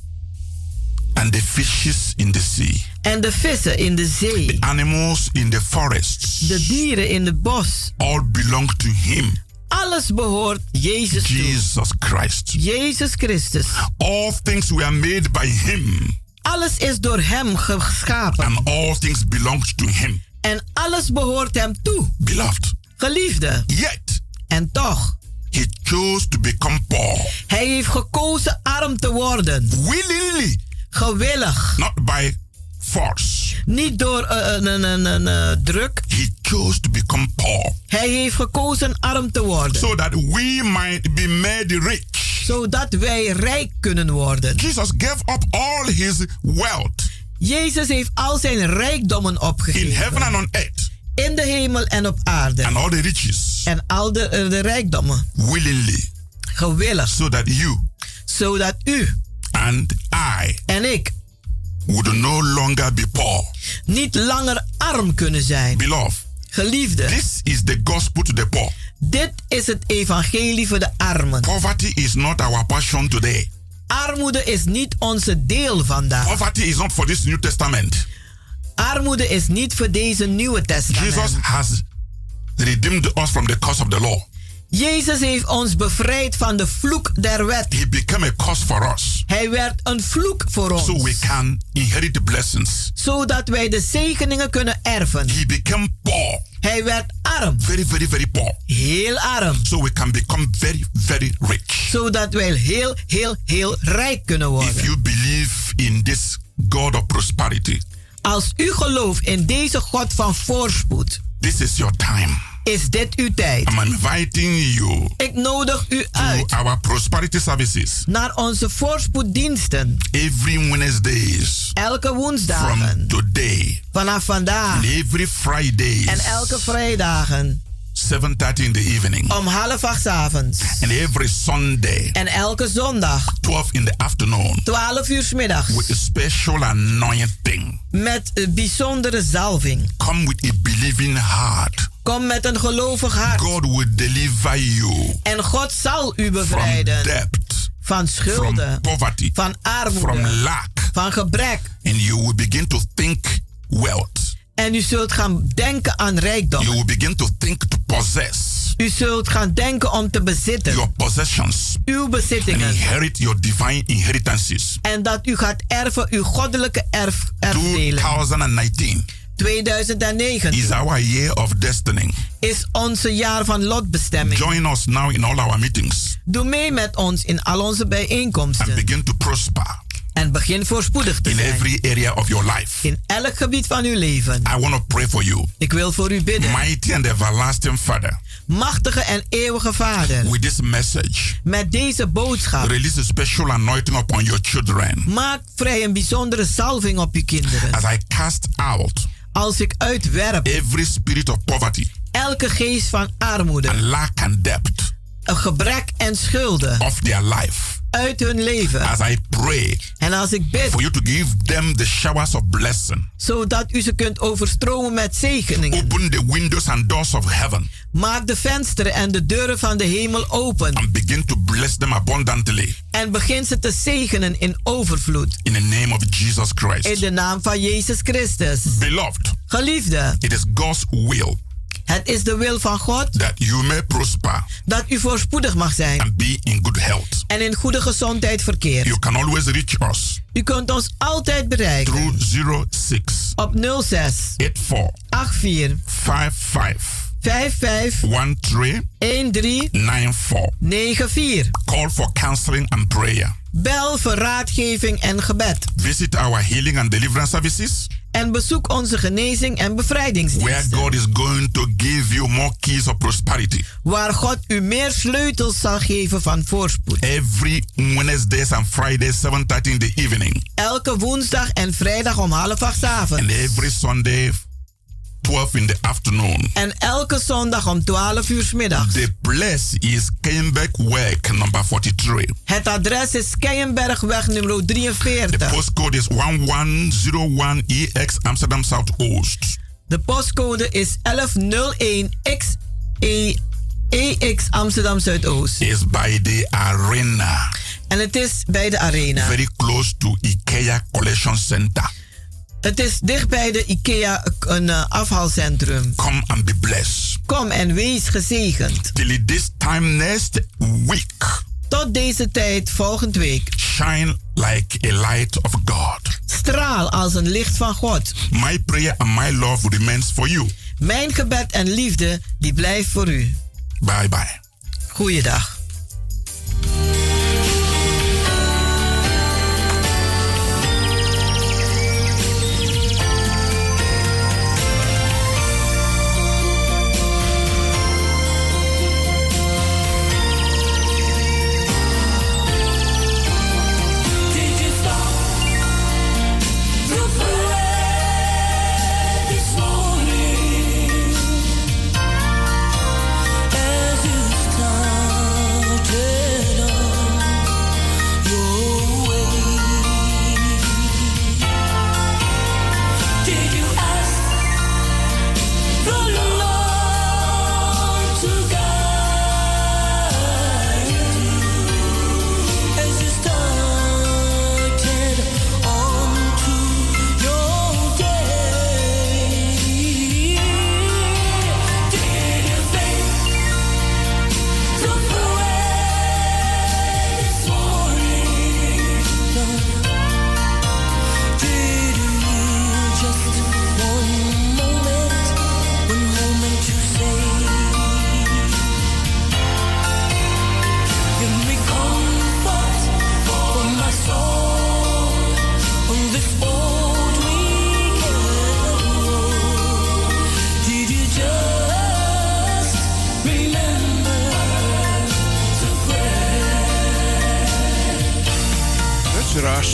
and the fishes in the sea, en de vissen in de zee. animals in the forests, De dieren in het bos. all belong to him, Alles behoort Jezus toe. Jesus Christ. Jezus Christus. All things were made by him, Alles is door hem geschapen. and all things belong to him. En alles behoort hem toe. Beloved, Geliefde. yet En toch, he chose to become poor hij heeft gekozen arm te worden. willingly, Gewillig. not by force. Niet door eh, druk. He chose to become poor Hij heeft gekozen arm te worden. so that we might be made rich. Zodat wij rijk kunnen worden. Jesus gave up all his wealth Jezus heeft al zijn rijkdommen in opgegeven. heaven and on earth In de hemel en op aarde. and all the riches En al de, de rijkdommen. willingly Gewillig. so that you Zodat u and I en ik would no longer be poor. niet langer arm kunnen zijn. Beloved, Geliefde, this is the gospel to the poor. dit is het evangelie voor de armen. Poverty is not our passion today. Armoede is niet onze deel vandaag. Poverty is not for this New Testament. Armoede is niet voor deze nieuwe Jesus testament. has redeemed us from the curse of the law. Jezus heeft ons bevrijd van de vloek der wet. He became a curse for us Hij werd een vloek voor ons. so we can inherit the blessings. Zodat wij de zegeningen kunnen erven. He became poor, Hij werd arm. very, very, very poor, Heel arm. so we can become very, very rich. Zodat wij heel, heel, heel rijk kunnen If worden. you believe in this God of prosperity, Als u gelooft in deze God van voorspoed, this is your time. Is dit uw tijd. I'm inviting you Ik nodig u to uit our prosperity services naar onze voorspoeddiensten. every Wednesdays Elke from today Vanaf vandaag. and every Fridays En elke vrijdagen. 7:30 in the evening Om half acht avonds. and every Sunday En elke zondag. 12 in the afternoon 12 uur 's middags. with a special anointing. Met een bijzondere zalving. Come with a believing heart. Kom met een gelovig hart. God will deliver you En God zal u from bevrijden. debt, Van from schulden. poverty, Van from armoede. lack, Van gebrek. And you will begin to think wealth. En u zult gaan denken aan rijkdom. You will begin to think to possess. U zult gaan denken om te bezitten. Your possessions. Uw And bezittingen. inherit your divine inheritances. En dat u gaat erven uw goddelijke erf, erfdelen. 2019 2009 is our year of destiny. is onze jaar van lotbestemming. Join us now in all our meetings Doe mee met ons in al onze and bijeenkomsten. begin to prosper En begin voorspoedig te in zijn. every area of your life. In elk gebied van uw leven. I want to pray for you. Ik wil voor u bidden. Mighty and everlasting Father, Machtige en eeuwige Vader. with this message, Met deze boodschap. release a special anointing upon your children Maak vrij een bijzondere salving op uw kinderen. as I cast out Als ik uitwerp every spirit of poverty elke geest van and armoede, lack and debt een gebrek en schulden of their life. Uit hun leven. As I pray En als ik bid, for you to give them the showers of blessing, zodat u ze kunt overstromen met zegeningen. open the windows and doors of heaven Maak de vensteren en de deuren van de hemel open. and begin to bless them abundantly En begin ze te zegenen in overvloed. in the name of Jesus In Christ. de naam van Jezus Christus. Beloved, Geliefde, it is God's will het is de wil van God that you may prosper dat u voorspoedig mag zijn and be in good health. en in goede gezondheid verkeert. You can always reach us U kunt ons altijd bereiken through 06 op 06 84 84 55 55 13 13 94. 94. Call for counseling and prayer. Bel voor raadgeving en gebed. Visit our healing and deliverance services En bezoek onze genezing en where bevrijdingsdiensten. God is going to give you more keys of prosperity. Waar God u meer sleutels zal geven van voorspoed. Every Wednesdays and Fridays 7:30 in the evening Elke woensdag en vrijdag om half acht 's avonds. and every Sunday 12 in the afternoon. En elke zondag om 12 uur middags. The place is Work number 43. Het adres is Keienbergweg nummer The 43. postcode is 1101 EX Amsterdam Southoost. De postcode is 1101 XE EX Amsterdam Zuidoost. Is by the arena. En het is bij de arena. Very close to IKEA Collection Center. Het is dicht bij de IKEA een eh, afhaalcentrum. Come and be blessed. Kom en wees gezegend. Till this time next week, Tot deze tijd volgend week. shine like a light of God. Straal als een licht van God. My prayer and my love remains for you. Mijn gebed en liefde die blijft voor u. Bye bye. Goeiedag.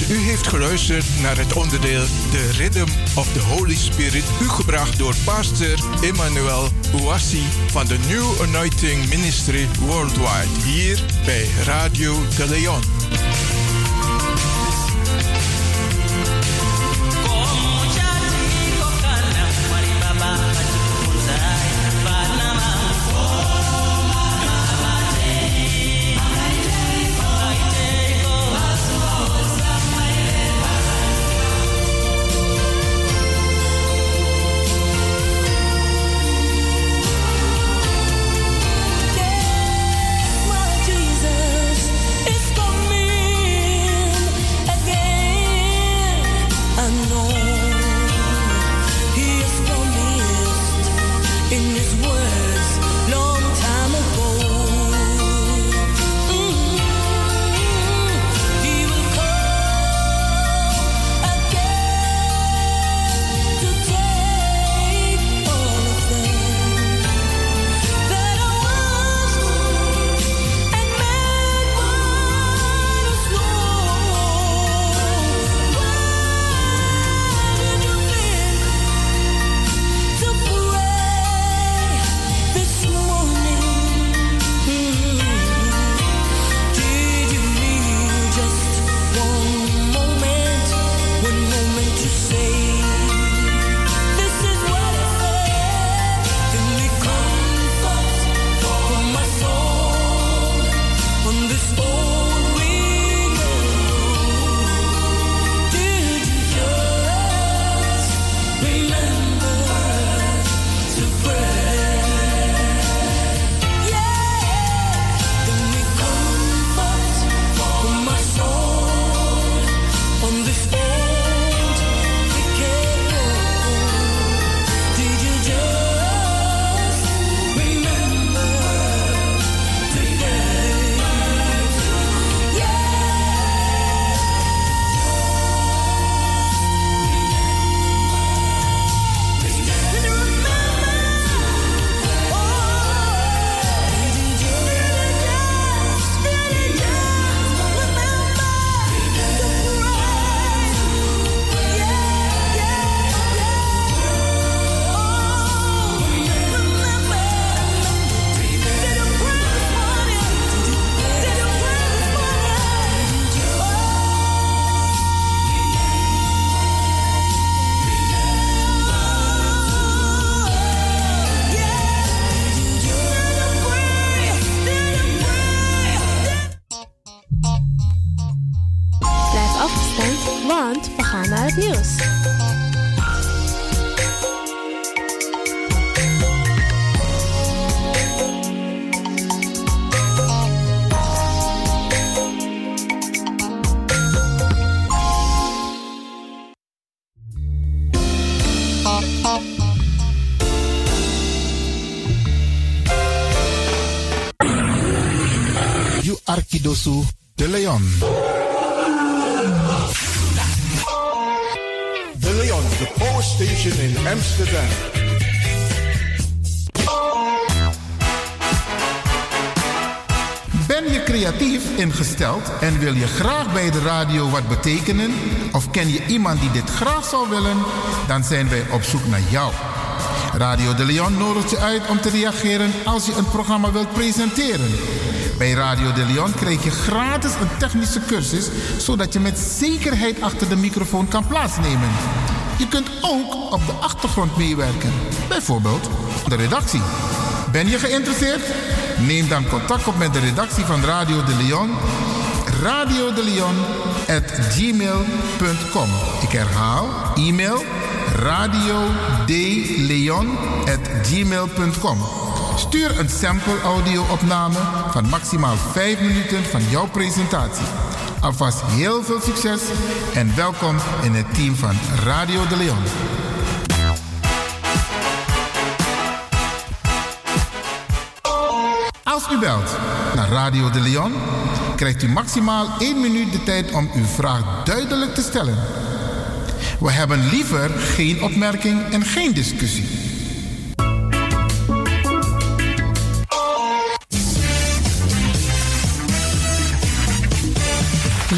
U heeft geluisterd naar het onderdeel The Rhythm of the Holy Spirit, u gebracht door pastor Emmanuel Ouassi van de New Anointing Ministry Worldwide, hier bij Radio de Leon. Graag bij de radio wat betekenen? Of ken je iemand die dit graag zou willen? Dan zijn wij op zoek naar jou. Radio de Leon nodigt je uit om te reageren als je een programma wilt presenteren. Bij Radio de Leon krijg je gratis een technische cursus, zodat je met zekerheid achter de microfoon kan plaatsnemen. Je kunt ook op de achtergrond meewerken, bijvoorbeeld de redactie. Ben je geïnteresseerd? Neem dan contact op met de redactie van Radio de Leon. Radio de. Ik herhaal, e-mail radio. Stuur een sample audio-opname van maximaal 5 minuten van jouw presentatie. Alvast heel veel succes en welkom in het team van Radio de Leon. Als u belt naar Radio de Leon, krijgt u maximaal 1 minuut de tijd om uw vraag duidelijk te stellen. We hebben liever geen opmerking en geen discussie.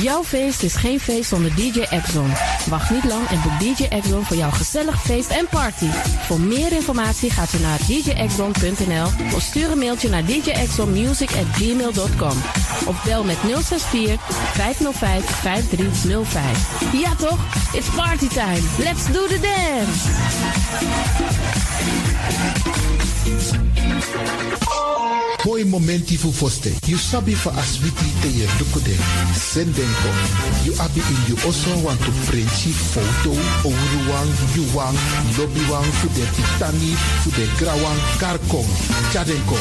Jouw feest is geen feest zonder DJ Exxon. Wacht niet lang en boek DJ Exxon voor jouw gezellig feest en party. Voor meer informatie gaat u naar djexxon.nl of stuur een mailtje naar djexxonmusic@gmail.com of bel met 064 505 5305. Ja toch? It's party time. Let's do the dance. Mooi momenti fu foste. You sabi fa aswiti te ye dukude. Sendenko. You abi in you also want to printji foto. Ouruwang, yuwang, lobbywang, fu de titani, fu de grawang, karkong. Chadenko.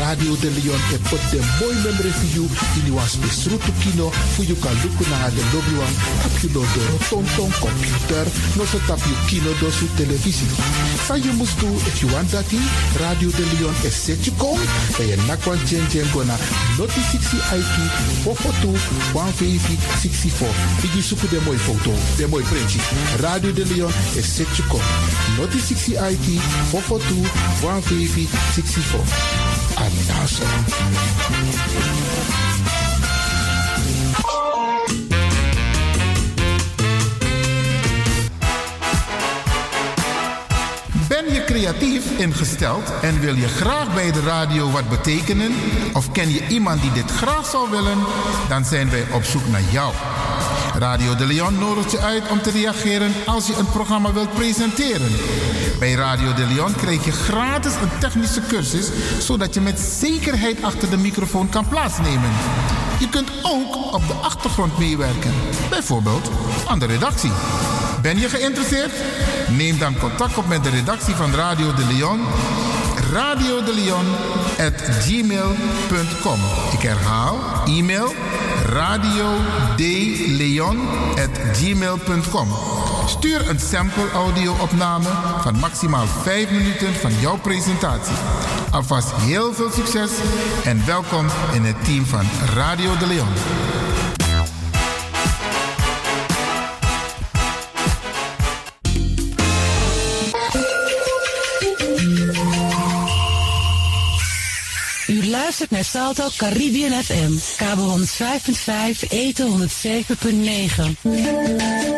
Radio de Leon e put de mooi memory for you. In you was besrutu kino. Fu you kan luku na de lobbywan. Tap you do do computer. No so tap you kino do su televisie. Sa you must do if you want that Radio de Leon is set you. En je nakwan jen jen gona. Noti 60 IT. Fofotu. 150 64. Igi suku de mooi foto. De mooi printje. Radio de Leon is set you kom. Noti 60 IT. Fofotu. 150 64. Creatief ingesteld en wil je graag bij de radio wat betekenen? Of ken je iemand die dit graag zou willen? Dan zijn wij op zoek naar jou. Radio de Leon nodigt je uit om te reageren als je een programma wilt presenteren. Bij Radio de Leon krijg je gratis een technische cursus, zodat je met zekerheid achter de microfoon kan plaatsnemen. Je kunt ook op de achtergrond meewerken, bijvoorbeeld aan de redactie. Ben je geïnteresseerd? Neem dan contact op met de redactie van Radio de Leon. Radio de Leon at gmail.com. Ik herhaal, e-mail radio de Leon. Stuur een sample audio-opname van maximaal 5 minuten van jouw presentatie. Alvast heel veel succes en welkom in het team van Radio de Leon. U luistert naar Salto Caribbean FM, kabel 105.5, eten 107.9.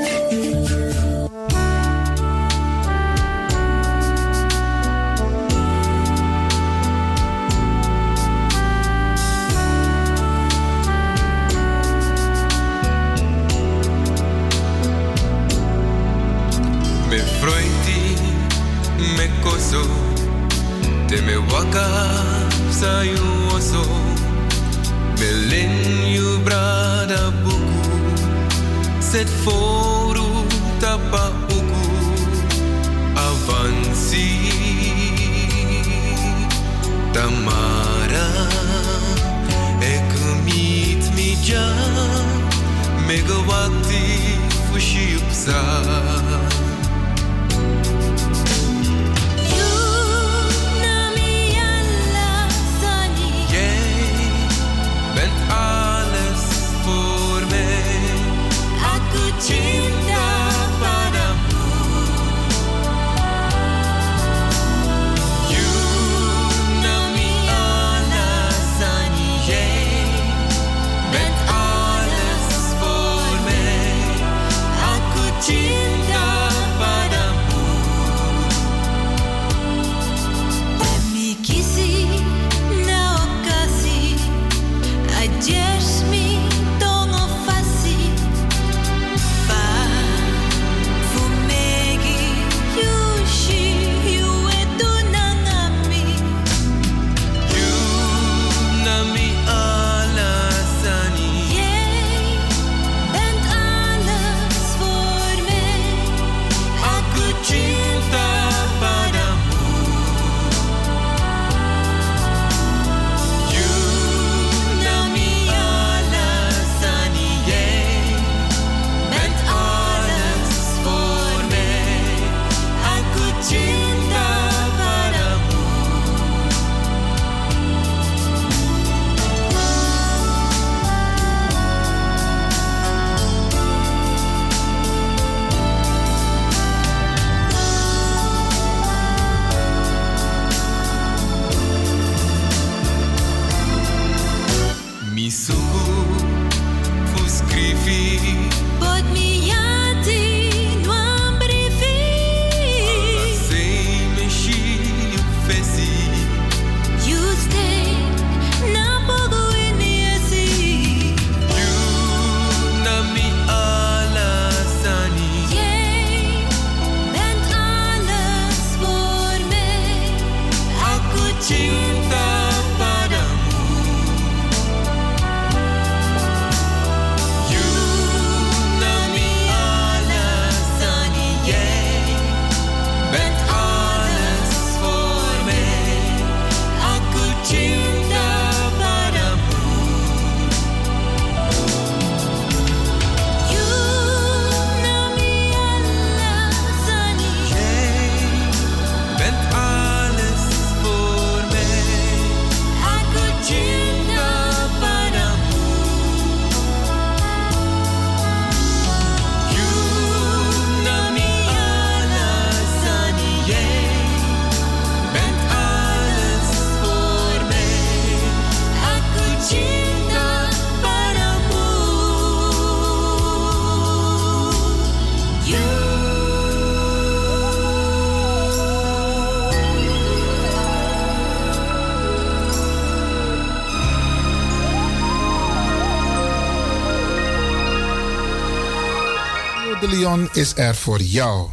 is er voor jou.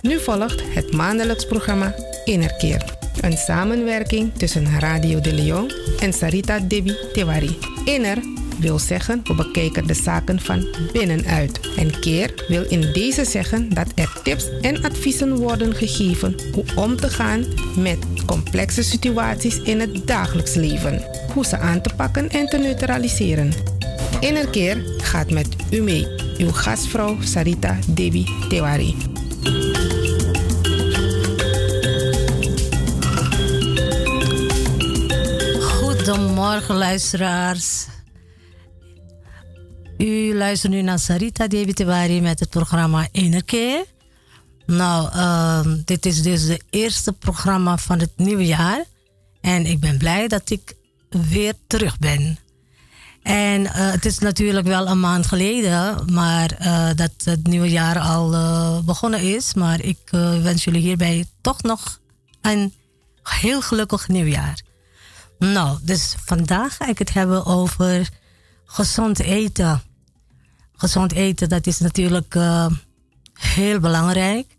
Nu volgt het maandelijks programma Innerkeer. Een samenwerking tussen Radio de Leon en Sarita Devi Tewari. Inner wil zeggen we bekijken de zaken van binnenuit. En keer wil in deze zeggen dat er tips en adviezen worden gegeven hoe om te gaan met complexe situaties in het dagelijks leven. Hoe ze aan te pakken en te neutraliseren. Innerkeer gaat met u mee. Uw gastvrouw Sarita Devi Tewari. Goedemorgen luisteraars. U luistert nu naar Sarita Devi met het programma Innerkeer. Nou, ehm, dit is dus het eerste programma van het nieuwe jaar. En ik ben blij dat ik weer terug ben. En eh, het is natuurlijk wel een maand geleden, maar eh, dat het nieuwe jaar al eh, begonnen is. Maar ik wens jullie hierbij toch nog een heel gelukkig nieuwjaar. Nou, dus vandaag ga ik het hebben over gezond eten. Gezond eten, dat is natuurlijk heel belangrijk.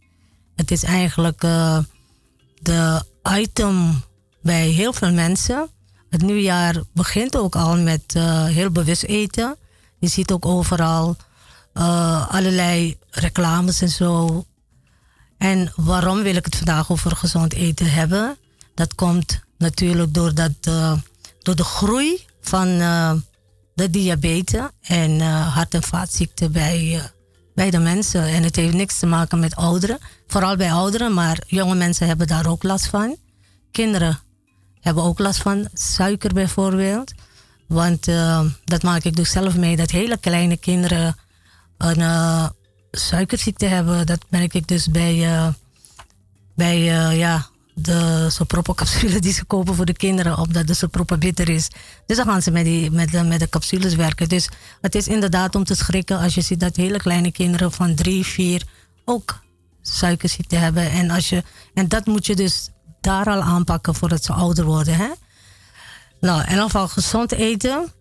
Het is eigenlijk de item bij heel veel mensen. Het nieuwjaar begint ook al met uh, heel bewust eten. Je ziet ook overal uh, allerlei reclames en zo. En waarom wil ik het vandaag over gezond eten hebben? Dat komt natuurlijk door, dat, uh, door de groei van de diabetes en hart- en vaatziekten bij, bij de mensen. En het heeft niks te maken met ouderen. Vooral bij ouderen, maar jonge mensen hebben daar ook last van. Kinderen hebben ook last van suiker bijvoorbeeld. Want uh, dat maak ik dus zelf mee, dat hele kleine kinderen een uh, suikerziekte hebben. Dat merk ik dus bij, uh, bij ja, de die ze kopen voor de kinderen, omdat de soproppen bitter is. Dus dan gaan ze met, die, met, de, met de capsules werken. Dus het is inderdaad om te schrikken als je ziet dat hele kleine kinderen van drie, vier ook suikerziekte hebben. En, als je, en dat moet je dus daar al aanpakken voordat ze ouder worden. Hè? Nou, in ieder geval gezond eten.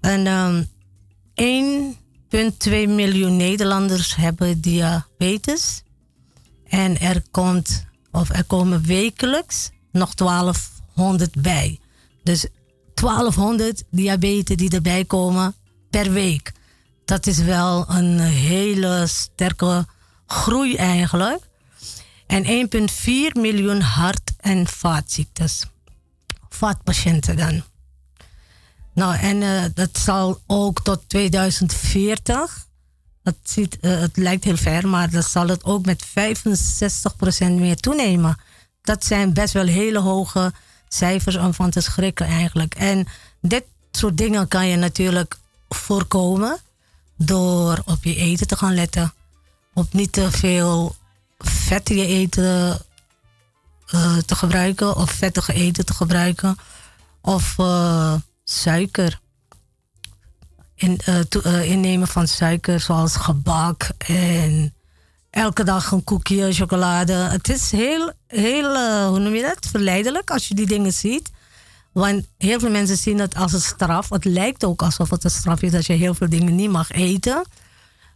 En um, 1,2 miljoen Nederlanders hebben diabetes. En er, komt, of er komen wekelijks nog 1200 bij. Dus 1200 diabetes die erbij komen per week. Dat is wel een hele sterke groei eigenlijk. En 1,4 miljoen hart- en vaatziektes. Vaatpatiënten dan. Nou, en uh, dat zal ook tot 2040. Dat ziet, uh, het lijkt heel ver, maar dat zal het ook met 65% meer toenemen. Dat zijn best wel hele hoge cijfers om van te schrikken eigenlijk. En dit soort dingen kan je natuurlijk voorkomen door op je eten te gaan letten. Op niet te veel vettige eten te gebruiken of vettige eten te gebruiken of suiker. In, uh, innemen van suiker zoals gebak en elke dag een koekje, chocolade. Het is heel, heel hoe noem je dat, verleidelijk als je die dingen ziet. Want heel veel mensen zien het als een straf. Het lijkt ook alsof het een straf is dat je heel veel dingen niet mag eten.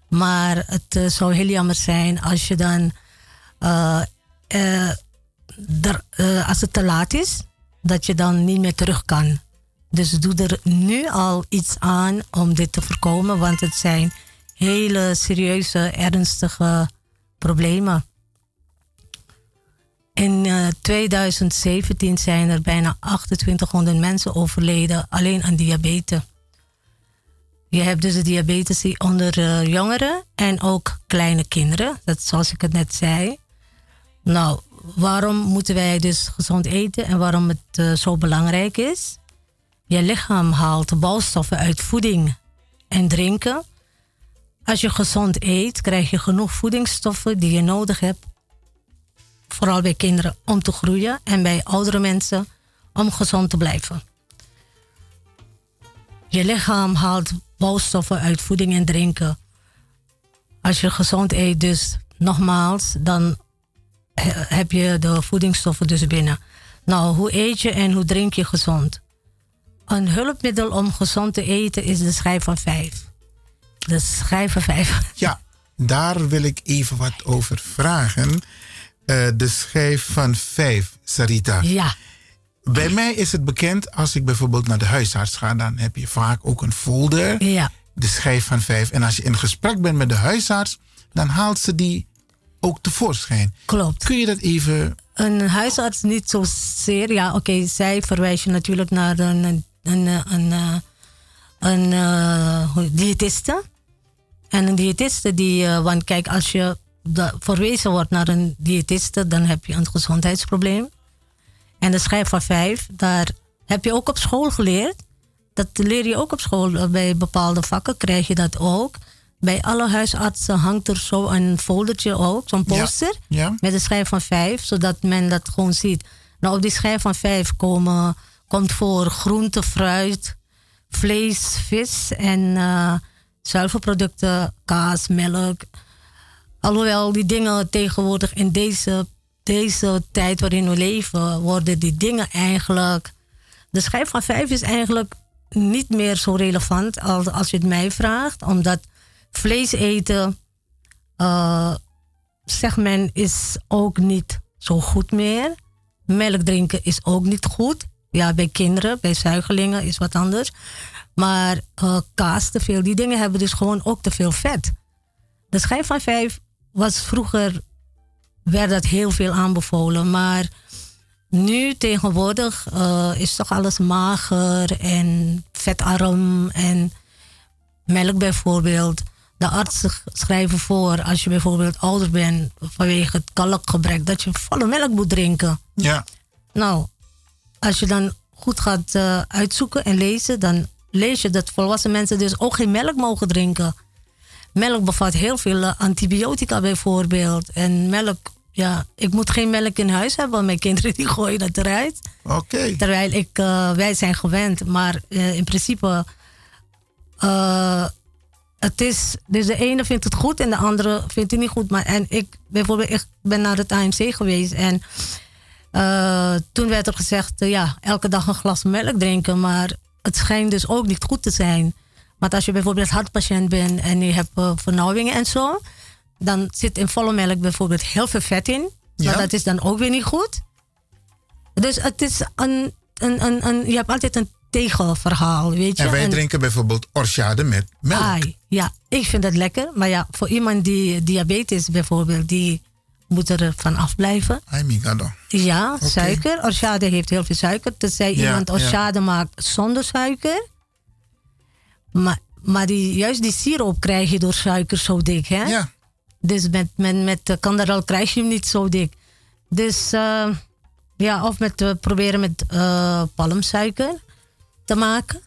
Maar het zou heel jammer zijn als je dan uh, der, uh, als het te laat is, dat je dan niet meer terug kan. Dus doe er nu al iets aan om dit te voorkomen, want het zijn hele serieuze, ernstige problemen. In 2017 zijn er bijna 2800 mensen overleden alleen aan diabetes. Je hebt dus de diabetes onder jongeren en ook kleine kinderen. Dat zoals ik het net zei. Nou, waarom moeten wij dus gezond eten en waarom het uh, zo belangrijk is? Je lichaam haalt bouwstoffen uit voeding en drinken. Als je gezond eet, krijg je genoeg voedingsstoffen die je nodig hebt. Vooral bij kinderen om te groeien en bij oudere mensen om gezond te blijven. Je lichaam haalt bouwstoffen uit voeding en drinken. Als je gezond eet, dus nogmaals, dan heb je de voedingsstoffen dus binnen. Nou, hoe eet je en hoe drink je gezond? een hulpmiddel om gezond te eten is de schijf van vijf. De schijf van vijf. (laughs) Ja, daar wil ik even wat over vragen. Eh, de schijf van vijf, Sarita. Ja. Bij mij is het bekend, als ik bijvoorbeeld naar de huisarts ga, dan heb je vaak ook een folder. Ja. De schijf van vijf. En als je in gesprek bent met de huisarts, dan haalt ze die ook tevoorschijn. Klopt. Kun je dat even. Een huisarts niet zozeer. Ja, oké, zij verwijst je natuurlijk naar een, een, een, een, eh, een eh, diëtiste. En een diëtiste die, eh, want kijk, als je verwezen wordt naar een diëtiste, dan heb je een gezondheidsprobleem. En de schijf van vijf, daar heb je ook op school geleerd. Dat leer je ook op school. Bij bepaalde vakken krijg je dat ook. Bij alle huisartsen hangt er zo een foldertje ook, zo'n poster. Ja. Met een schijf van vijf, zodat men dat gewoon ziet. Nou, op die schijf van vijf komen, komt voor groente, fruit, vlees, vis en eh zuivelproducten, kaas, melk. Alhoewel die dingen tegenwoordig in deze, deze tijd waarin we leven, worden die dingen eigenlijk. De schijf van vijf is eigenlijk niet meer zo relevant als, als je het mij vraagt, omdat vlees eten, eh, zegt men, is ook niet zo goed meer. Melk drinken is ook niet goed. Ja, bij kinderen, bij zuigelingen is wat anders. Maar eh, kaas te veel, die dingen hebben dus gewoon ook te veel vet. De schijf van vijf was vroeger, werd dat heel veel aanbevolen. Maar nu tegenwoordig eh, is toch alles mager en vetarm en melk bijvoorbeeld. De artsen schrijven voor als je bijvoorbeeld ouder bent vanwege het kalkgebrek, dat je volle melk moet drinken. Ja. Nou, als je dan goed gaat eh, uitzoeken en lezen, dan lees je dat volwassen mensen dus ook geen melk mogen drinken. Melk bevat heel veel eh, antibiotica bijvoorbeeld. En melk, ja, ik moet geen melk in huis hebben, want mijn kinderen (laughs) die gooien dat eruit. Oké. Terwijl ik, eh, wij zijn gewend, maar in principe, het is, dus de ene vindt het goed en de andere vindt het niet goed. Maar, en ik, bijvoorbeeld, ik ben naar het AMC geweest en eh, toen werd er gezegd, eh, ja, elke dag een glas melk drinken, maar het schijnt dus ook niet goed te zijn. Want als je bijvoorbeeld hartpatiënt bent en je hebt eh, vernauwingen en zo, dan zit in volle melk bijvoorbeeld heel veel vet in. Ja. Maar dat is dan ook weer niet goed. Dus het is een, een, een, een je hebt altijd een tegenverhaal, weet je. En wij En- drinken bijvoorbeeld orchade met melk. Ai, ja, ik vind dat lekker. Maar ja, voor iemand die diabetes bijvoorbeeld, die moet er van afblijven. Ai, migado. Ja, suiker. Orchade heeft heel veel suiker. Tenzij Ja, iemand ja. orchade maakt zonder suiker. Maar, maar die, juist die siroop krijg je door suiker zo dik, hè? Ja. Dus met, met, met kanderel krijg je hem niet zo dik. Dus eh, ja, of met, proberen met eh, palmsuiker te maken.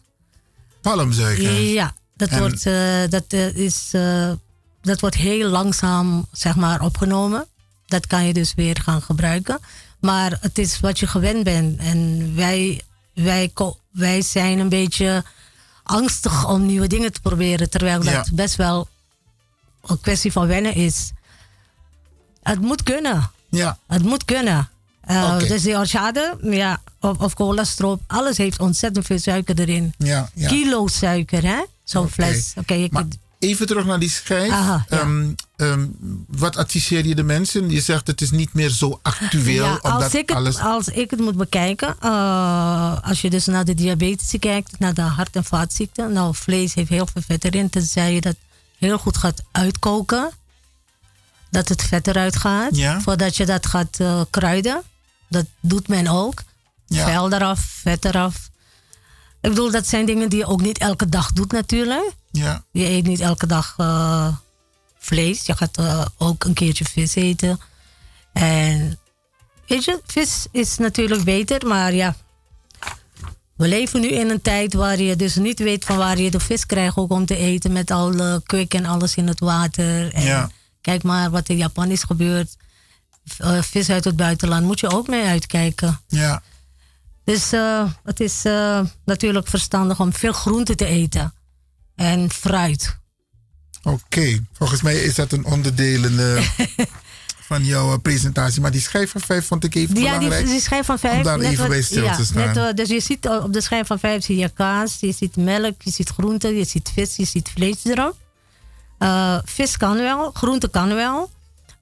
Palmsuiker. Ja, dat, En- wordt, eh, dat, eh, is, eh, dat wordt heel langzaam zeg maar, opgenomen. Dat kan je dus weer gaan gebruiken. Maar het is wat je gewend bent. En wij, wij, wij zijn een beetje angstig om nieuwe dingen te proberen. Terwijl Ja. dat best wel een kwestie van wennen is. Het moet kunnen. Ja. Het moet kunnen. Eh, Oké. Dus die orchade ja, of, of cola stroop, alles heeft ontzettend veel suiker erin. Ja, ja. Kilo suiker, hè? Zo'n fles. Oké, je Maar kunt- even terug naar die schijf. Aha, ja. Ehm, ehm, wat adviseer je de mensen? Je zegt het is niet meer zo actueel. ja, als, omdat ik het, alles... als ik het moet bekijken, eh, als je dus naar de diabetes kijkt, naar de hart- en vaatziekten, nou, vlees heeft heel veel vet erin, tenzij je dat heel goed gaat uitkoken, dat het vet eruit gaat, Ja. voordat je dat gaat eh, kruiden. Dat doet men ook. Ja. Vel eraf, vet eraf. Ik bedoel, dat zijn dingen die je ook niet elke dag doet natuurlijk. Ja. Je eet niet elke dag eh, vlees. Je gaat eh, ook een keertje vis eten. En weet je, vis is natuurlijk beter, maar ja. We leven nu in een tijd waar je dus niet weet van waar je de vis krijgt ook om te eten met alle kwik en alles in het water. En Ja. Kijk maar wat in Japan is gebeurd. Eh, vis uit het buitenland moet je ook mee uitkijken. Ja. Dus eh, het is eh, natuurlijk verstandig om veel groente te eten. En fruit. Oké, volgens mij is dat een onderdeel (laughs) van jouw eh, presentatie. Maar die schijf van vijf vond ik even Ja, die, belangrijk. die schijf van vijf. Om daar net even wat- bij stil ja, te staan. net, dus je ziet op de schijf van vijf zie je kaas, je ziet melk, je ziet groenten, je ziet vis, je ziet vlees erop. Vis kan wel, groente kan wel.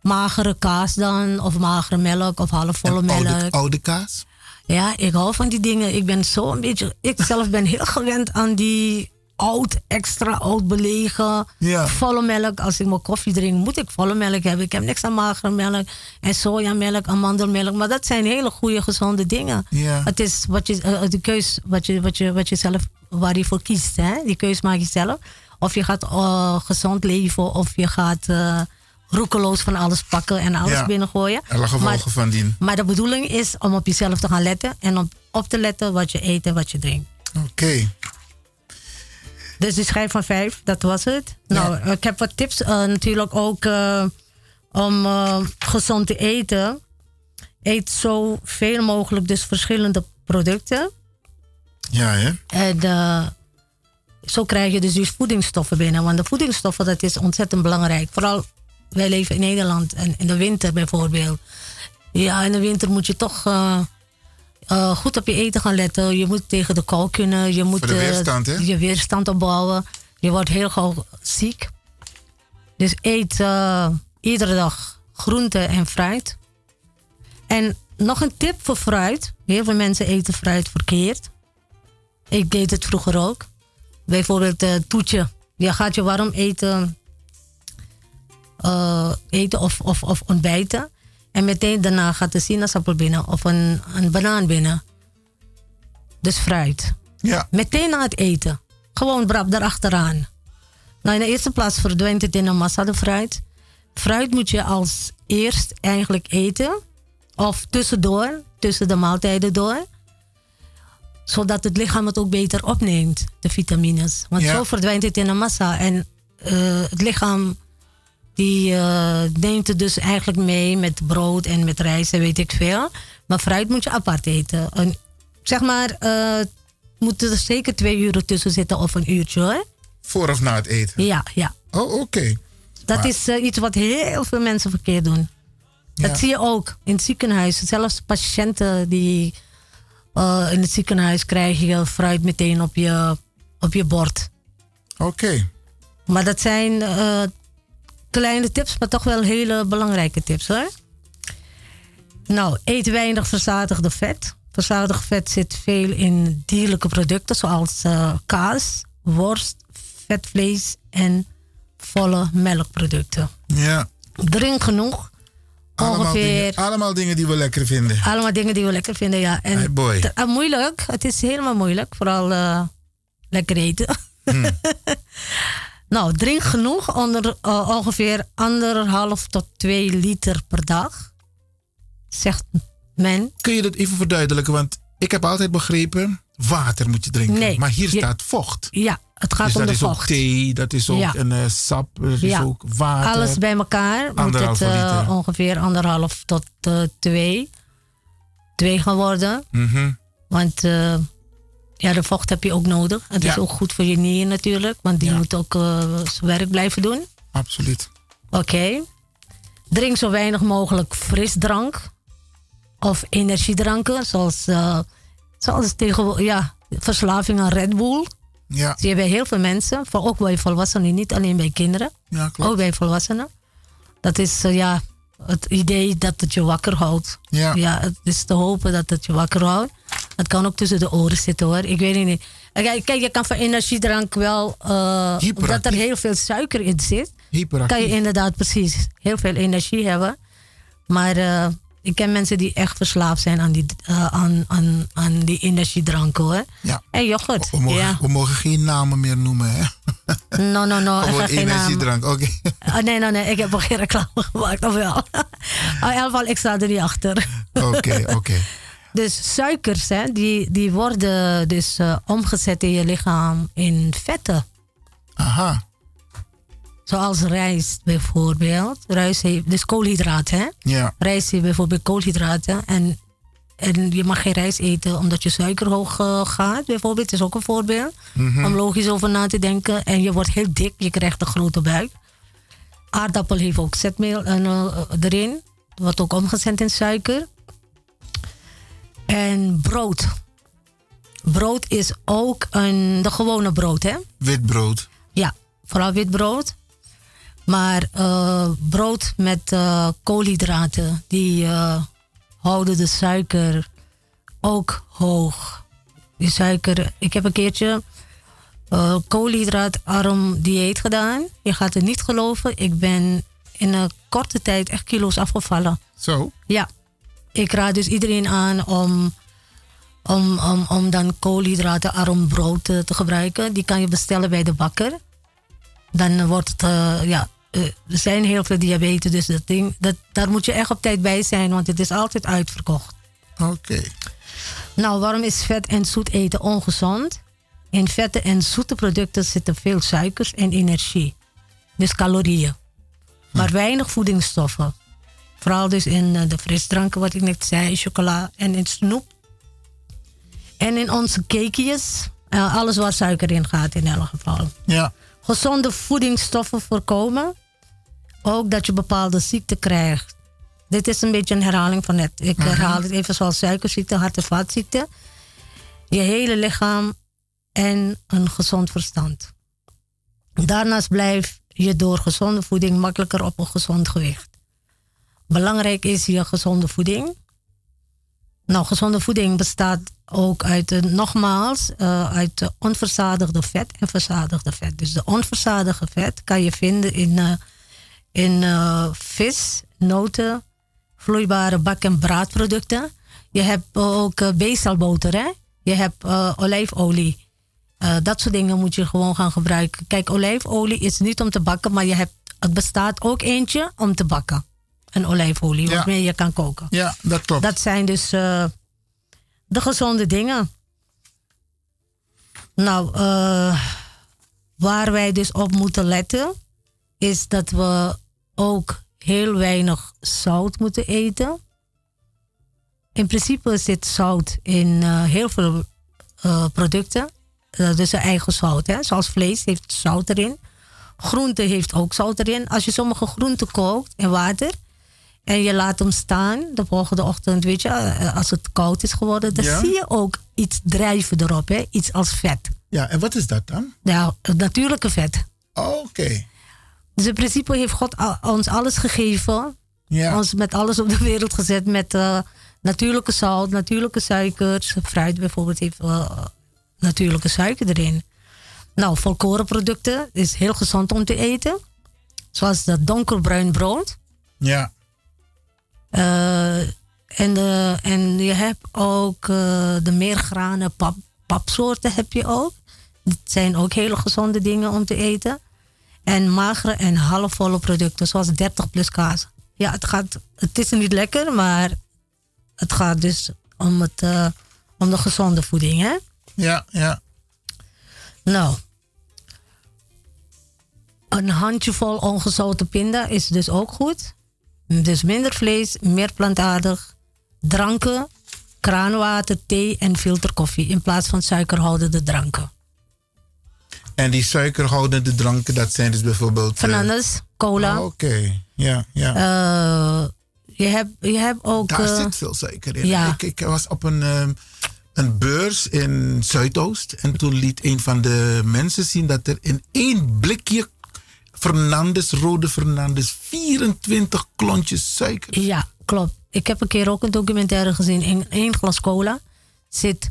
Magere kaas dan, of magere melk, of halfvolle melk. oude, oude kaas? Ja, ik hou van die dingen. Ik ben zo een beetje. Ik zelf ben heel gewend aan die oud, extra oud belegen. Ja. Volle melk. Als ik mijn koffie drink, moet ik volle melk hebben. Ik heb niks aan magere melk en sojamelk, amandelmelk. Maar dat zijn hele goede, gezonde dingen. Ja. Het is wat je, eh, de keus wat je, wat, je, wat je zelf, waar je voor kiest. Hè? Die keus maak je zelf. Of je gaat eh, gezond leven, of je gaat eh, roekeloos van alles pakken en alles Ja. binnengooien. Alle gevolgen Maar- van dien. maar de bedoeling is om op jezelf te gaan letten en om op te letten wat je eet en wat je drinkt. Oké. Dus die schijf van vijf, dat was het. Nou, ik heb wat tips eh, natuurlijk ook eh, om eh, gezond te eten. Eet zo veel mogelijk dus verschillende producten. Ja, hè? En zo krijg je dus die voedingsstoffen binnen. Want de voedingsstoffen, dat is ontzettend belangrijk. Vooral, wij leven in Nederland en in de winter bijvoorbeeld. Ja, in de winter moet je toch eh, eh, goed op je eten gaan letten. Je moet tegen de kou kunnen. Je moet eh, weerstand, je weerstand opbouwen. Je wordt heel gauw ziek. Dus eet iedere dag groente en fruit. En nog een tip voor fruit. Heel veel mensen eten fruit verkeerd. Ik deed het vroeger ook. Bijvoorbeeld toetje. Je gaat je warm eten, eh, eten of, of, of ontbijten. En meteen daarna gaat de sinaasappel binnen of een, een banaan binnen. Dus fruit. Ja. Meteen na het eten. Gewoon brap daarachteraan. Nou, in de eerste plaats verdwijnt het in een massa de fruit. Fruit moet je als eerst eigenlijk eten. Of tussendoor, tussen de maaltijden door. Zodat het lichaam het ook beter opneemt, de vitamines. Want Ja. zo verdwijnt het in een massa. En eh, het lichaam die eh, neemt het dus eigenlijk mee met brood en met rijst en weet ik veel. Maar fruit moet je apart eten. Een, zeg maar, eh moeten er zeker twee uur tussen zitten of een uurtje hoor. Voor of na het eten? Ja, ja. Oh, oké. Dat Maar- is eh, iets wat heel veel mensen verkeerd doen. Ja. Dat zie je ook in het ziekenhuis. Zelfs patiënten die in het ziekenhuis krijgen je fruit meteen op je, op je bord. Oké. Maar dat zijn kleine tips, maar toch wel hele belangrijke tips hoor. Nou, eet weinig verzadigde vet. Verzadigd vet zit veel in dierlijke producten zoals eh, kaas, worst, vetvlees en volle melkproducten. Ja. Drink genoeg. Allemaal Ongeveer dingen, allemaal dingen die we lekker vinden. allemaal dingen die we lekker vinden, ja. En Hey boy. eh, moeilijk, het is helemaal moeilijk. Vooral eh, lekker eten. Hm. (laughs) nou, drink genoeg, onder, eh, ongeveer anderhalf tot twee liter per dag. Zegt men. Kun je dat even verduidelijken? Want ik heb altijd begrepen, water moet je drinken. Nee, maar hier je- staat vocht. Ja, het gaat dus om dat de is ook vocht. thee, dat is ook Ja. een eh, sap, dat is ook water. Alles bij elkaar moet het eh, ongeveer anderhalf tot twee, twee gaan worden. Mhm. Want ja, de vocht heb je ook nodig. Het is Ja. ook goed voor je nieren natuurlijk, want die moet ook eh, zijn werk blijven doen. Absoluut. Oké. Drink zo weinig mogelijk frisdrank of energiedranken, zoals, eh, zoals tegenwoordig, ja, verslaving aan Red Bull. Ja. Zie je bij heel veel mensen, voor ook bij volwassenen, niet alleen bij kinderen. Ja, klopt. Ook bij volwassenen. Dat is eh, ja, het idee dat het je wakker houdt. Ja. het is te hopen dat het je wakker houdt. Het kan ook tussen de oren zitten hoor. Ik weet het niet. Kijk, je kan van energiedrank wel, eh, dat er heel veel suiker in zit. Kan je inderdaad precies heel veel energie hebben. Maar eh, ik ken mensen die echt verslaafd zijn aan die, eh, aan, aan, aan die energiedranken hoor. Ja. En yoghurt. We mogen, ja. we mogen geen namen meer noemen, hè? No, no, no. (laughs) Naam. energiedrank, oké. Oh, nee, nee, nee. Ik heb nog geen reclame (laughs) gemaakt, of wel? Oh, (laughs) in ieder geval, ik sta er niet achter. Oké, oké. Dus suikers, hè, die, die worden dus eh, omgezet in je lichaam in vetten. Aha. Zoals rijst bijvoorbeeld. Rijst heeft, dus koolhydraten, hè? Ja. Rijst heeft bijvoorbeeld koolhydraten. En, en je mag geen rijst eten omdat je suiker hoog eh, gaat, bijvoorbeeld. is ook een voorbeeld. Mhm. Om logisch over na te denken. En je wordt heel dik, je krijgt een grote buik. Aardappel heeft ook zetmeel eh, eh, erin. wordt ook omgezet in suiker. En brood. Brood is ook een, de gewone brood, hè? Wit brood. Ja, vooral wit brood. Maar eh, brood met eh, koolhydraten, die eh, houden de suiker ook hoog. Die suiker, ik heb een keertje koolhydraatarm dieet gedaan. Je gaat het niet geloven, ik ben in een korte tijd echt kilo's afgevallen. Zo? Ja, ik raad dus iedereen aan om, om, om, om dan koolhydratenarm brood eh, te gebruiken. Die kan je bestellen bij de bakker. Dan wordt het, eh, ja, eh, er zijn heel veel diabetes, dus dat ding, dat, daar moet je echt op tijd bij zijn, want het is altijd uitverkocht. Oké. Nou, waarom is vet en zoet eten ongezond? In vette en zoete producten zitten veel suikers en energie. Dus calorieën. Maar weinig voedingsstoffen. Vooral dus in eh, de frisdranken, wat ik net zei, chocola en in snoep. En in onze cakejes. eh, alles waar suiker in gaat in elk geval. Ja. Gezonde voedingsstoffen voorkomen. Ook dat je bepaalde ziekten krijgt. Dit is een beetje een herhaling van net. Ik Mhm. herhaal het even zoals suikerziekte, hart- en vaatziekte. Je hele lichaam en een gezond verstand. Daarnaast blijf je door gezonde voeding makkelijker op een gezond gewicht. Belangrijk is je gezonde voeding. Nou, gezonde voeding bestaat ook uit, eh, nogmaals, eh, uit onverzadigde vet en verzadigde vet. Dus de onverzadigde vet kan je vinden in, eh, in vis, noten, vloeibare bak- en braadproducten. Je hebt ook bezelboter, hè? Je hebt olijfolie. Dat soort dingen moet je gewoon gaan gebruiken. Kijk, olijfolie is niet om te bakken, maar je hebt, het bestaat ook eentje om te bakken. Een olijfolie, Ja. waarmee je kan koken. Ja, dat klopt. Dat zijn dus eh, de gezonde dingen. Nou, eh, waar wij dus op moeten letten, is dat we ook heel weinig zout moeten eten. In principe zit zout in eh, heel veel producten. Dat is een eigen zout. Hè? Zoals vlees heeft zout erin. Groente heeft ook zout erin. Als je sommige groenten kookt in water en je laat hem staan de volgende ochtend, weet je, eh, als het koud is geworden, dan Ja. zie je ook iets drijven erop, hè? iets als vet. Ja, en wat is dat dan? Nou, het natuurlijke vet. Oké. Dus in principe heeft God ons alles gegeven. Ja. Ons met alles op de wereld gezet. Met eh, natuurlijke zout, natuurlijke suikers. Fruit bijvoorbeeld heeft eh, natuurlijke suiker erin. Nou, volkorenproducten is heel gezond om te eten. Zoals dat donkerbruin brood. Ja. Eh, en, de, en je hebt ook eh, de meergranen pap, papsoorten heb je ook. Dat zijn ook hele gezonde dingen om te eten. En magere en halfvolle producten, zoals 30 plus kaas. Ja, het, gaat, het is niet lekker, maar het gaat dus om, het, eh, om de gezonde voeding. Hè? Ja, ja. Nou, een handjevol ongezouten pinda is dus ook goed. Dus minder vlees, meer plantaardig. Dranken, kraanwater, thee en filterkoffie in plaats van suikerhoudende dranken. En die suikerhoudende dranken, dat zijn dus bijvoorbeeld... eh, Fernandes, cola. ah, Oké, ja, ja. Eh, je, hebt, je hebt ook. Daar eh, zit veel suiker in. ja. Ik, ik was op een, ehm, een beurs in Zuidoost. En toen liet een van de mensen zien dat er in één blikje Fernandes, rode Fernandes, 24 klontjes suiker. Ja, klopt. Ik heb een keer ook een documentaire gezien. In één glas cola zit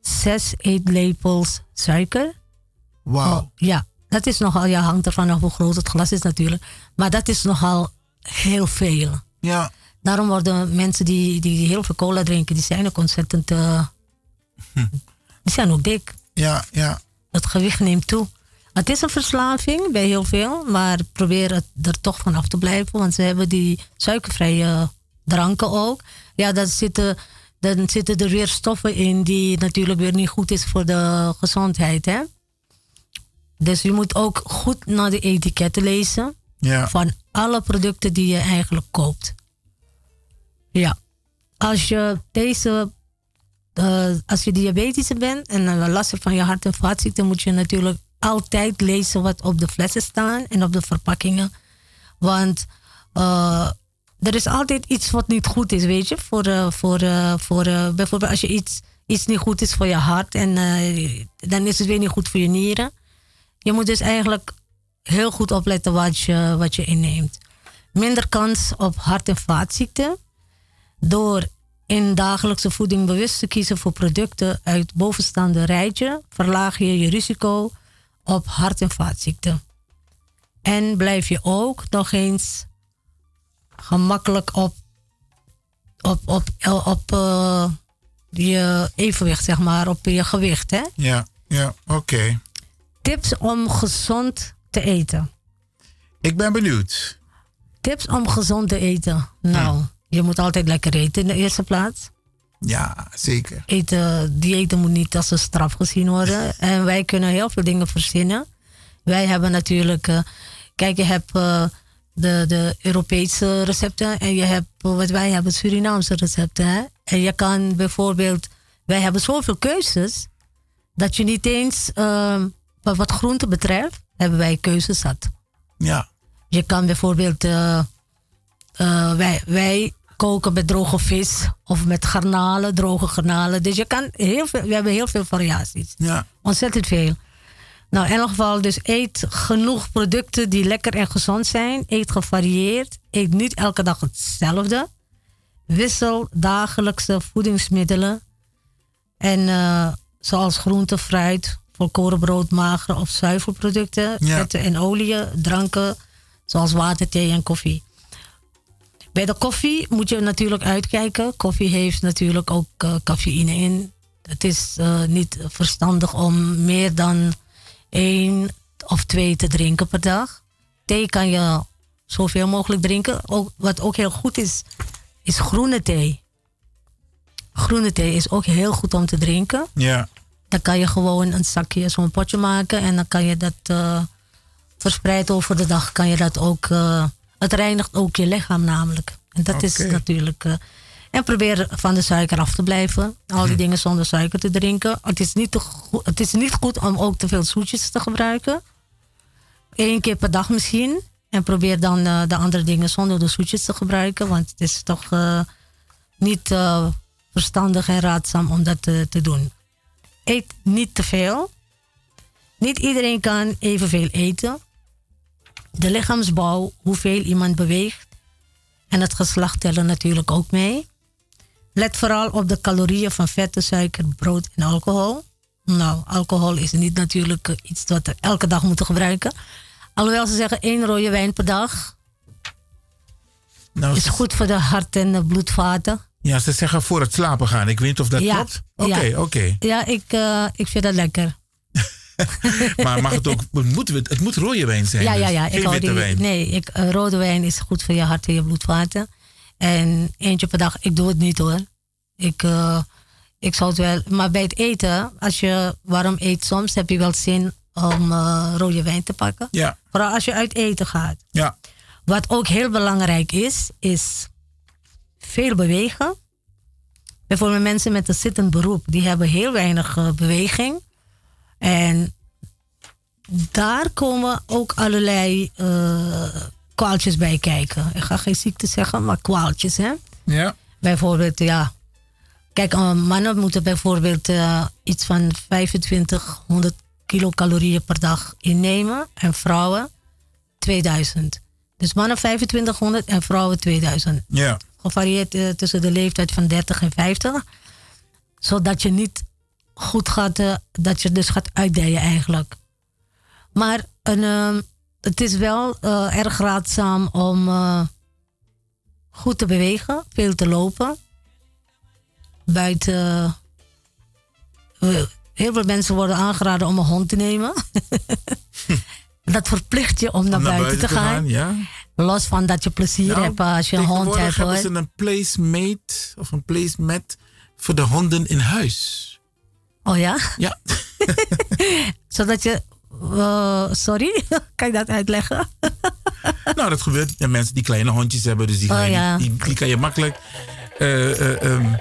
zes eetlepels suiker. Wauw. Oh, ja, dat is nogal, ja, hangt ervan af hoe groot het glas is natuurlijk. Maar dat is nogal heel veel. Ja. Daarom worden mensen die, die heel veel cola drinken, die zijn ook ontzettend. eh, Die zijn ook dik. Ja, ja. Het gewicht neemt toe. Het is een verslaving bij heel veel, maar probeer het er toch van af te blijven. Want ze hebben die suikervrije dranken ook. Ja, daar zitten, dan zitten er weer stoffen in die natuurlijk weer niet goed is voor de gezondheid. Hè? Dus je moet ook goed naar de etiketten lezen Ja. van alle producten die je eigenlijk koopt. Ja, als je deze, eh, als je diabetische bent en uh, last hebt van je hart- en vaatziekten, moet je natuurlijk altijd lezen wat op de flessen staan en op de verpakkingen. Want eh, er is altijd iets wat niet goed is, weet je. Voor, eh, voor, eh, voor bijvoorbeeld als je iets, iets niet goed is voor je hart en dan is het weer niet goed voor je nieren. Je moet dus eigenlijk heel goed opletten wat je, wat je inneemt. Minder kans op hart- en vaatziekten. Door in dagelijkse voeding bewust te kiezen voor producten uit bovenstaande rijtje, verlaag je je risico op hart- en vaatziekten. En blijf je ook nog eens gemakkelijk op, op, op, op eh, je evenwicht, zeg maar, op je gewicht. Hè? Ja, ja, oké. Tips om gezond te eten. Ik ben benieuwd. Tips om gezond te eten. Nou, je moet altijd lekker eten in de eerste plaats. Ja, zeker. Eten, moet niet als een straf gezien worden. (laughs) en wij kunnen heel veel dingen verzinnen. Wij hebben natuurlijk, eh, kijk, je hebt eh, de, de Europese recepten en je hebt eh, wat wij hebben, Surinaamse recepten. Hè? En je kan bijvoorbeeld, wij hebben zoveel keuzes dat je niet eens, eh, wat, wat groente betreft, hebben wij keuzes zat. Ja. Je kan bijvoorbeeld, wij, wij koken met droge vis of met garnalen, droge garnalen. Dus je kan heel veel, we hebben heel veel variaties. Ja. Ontzettend veel. Nou, in elk geval, dus eet genoeg producten die lekker en gezond zijn. Eet gevarieerd. Eet niet elke dag hetzelfde. Wissel dagelijkse voedingsmiddelen. En eh, zoals groente, fruit, volkorenbrood, magere of zuivelproducten, Ja. vetten en oliën, dranken, zoals water, thee en koffie. Bij de koffie moet je natuurlijk uitkijken. Koffie heeft natuurlijk ook eh, cafeïne in. Het is eh, niet verstandig om meer dan één of twee te drinken per dag. Thee kan je zoveel mogelijk drinken. Ook, wat ook heel goed is, is groene thee. Groene thee is ook heel goed om te drinken. Ja. Dan kan je gewoon een zakje, zo'n potje maken en dan kan je dat eh, verspreid over de dag. Kan je dat ook, het reinigt ook je lichaam namelijk. En dat is natuurlijk. eh, en probeer van de suiker af te blijven. Al die dingen zonder suiker te drinken. Het is, niet te het is niet goed om ook te veel zoetjes te gebruiken. Eén keer per dag misschien. En probeer dan eh, de andere dingen zonder de zoetjes te gebruiken. Want het is toch eh, niet verstandig en raadzaam om dat te, te doen. Eet niet te veel. Niet iedereen kan evenveel eten. De lichaamsbouw, hoeveel iemand beweegt. En het geslacht tellen natuurlijk ook mee. Let vooral op de calorieën van vetten, suiker, brood en alcohol. Nou, alcohol is niet natuurlijk eh, iets wat we elke dag moeten gebruiken. Alhoewel ze zeggen één rode wijn per dag. Nou, is goed voor de hart- en de bloedvaten. Ja, ze zeggen voor het slapen gaan. Ik weet niet of dat Ja, klopt. Oké, ja. oké. Ja, ik, eh, ik vind dat lekker. (laughs) Maar mag het ook, het moet, het moet rode wijn zijn. Ja, ja, dus ja. Geen Ik witte die, wijn. Nee, ik, eh, rode wijn is goed voor je hart en je bloedvaten. En eentje per dag, ik doe het niet hoor. Ik, eh, ik zou het wel. Maar bij het eten, als je warm eet, soms heb je wel zin om eh, rode wijn te pakken. Ja. Vooral als je uit eten gaat. Ja. Wat ook heel belangrijk is, is veel bewegen. Bijvoorbeeld mensen met een zittend beroep, die hebben heel weinig beweging. En daar komen ook allerlei eh, kwaaltjes bij kijken. Ik ga geen ziekte zeggen, maar kwaaltjes. Hè? Ja. Bijvoorbeeld, ja. Kijk, eh, mannen moeten bijvoorbeeld eh, iets van 2500 kilocalorieën per dag innemen. En vrouwen 2000. Dus mannen 2500 en vrouwen 2000. Ja. Gevarieerd tussen de leeftijd van 30 en 50. Zodat je niet goed gaat, eh, dat je dus gaat uitdijen eigenlijk. Maar een, eh, het is wel eh, erg raadzaam om eh, goed te bewegen, veel te lopen. Buiten. heel veel mensen worden aangeraden om een hond te nemen. (laughs) dat verplicht je om naar, Om naar buiten, te gaan. ja. Los van dat je plezier Nou, hebt als je een hond hebt. hebben Hoor. ze een placemate of een placemat voor de honden in huis. Oh ja? Ja. (laughs) Zodat je. eh, sorry, (laughs) kan je dat uitleggen? (laughs) nou, dat gebeurt. Ja, mensen die kleine hondjes hebben, dus die, Oh, ga je, ja. die, die kan je makkelijk, eh, eh, ehm,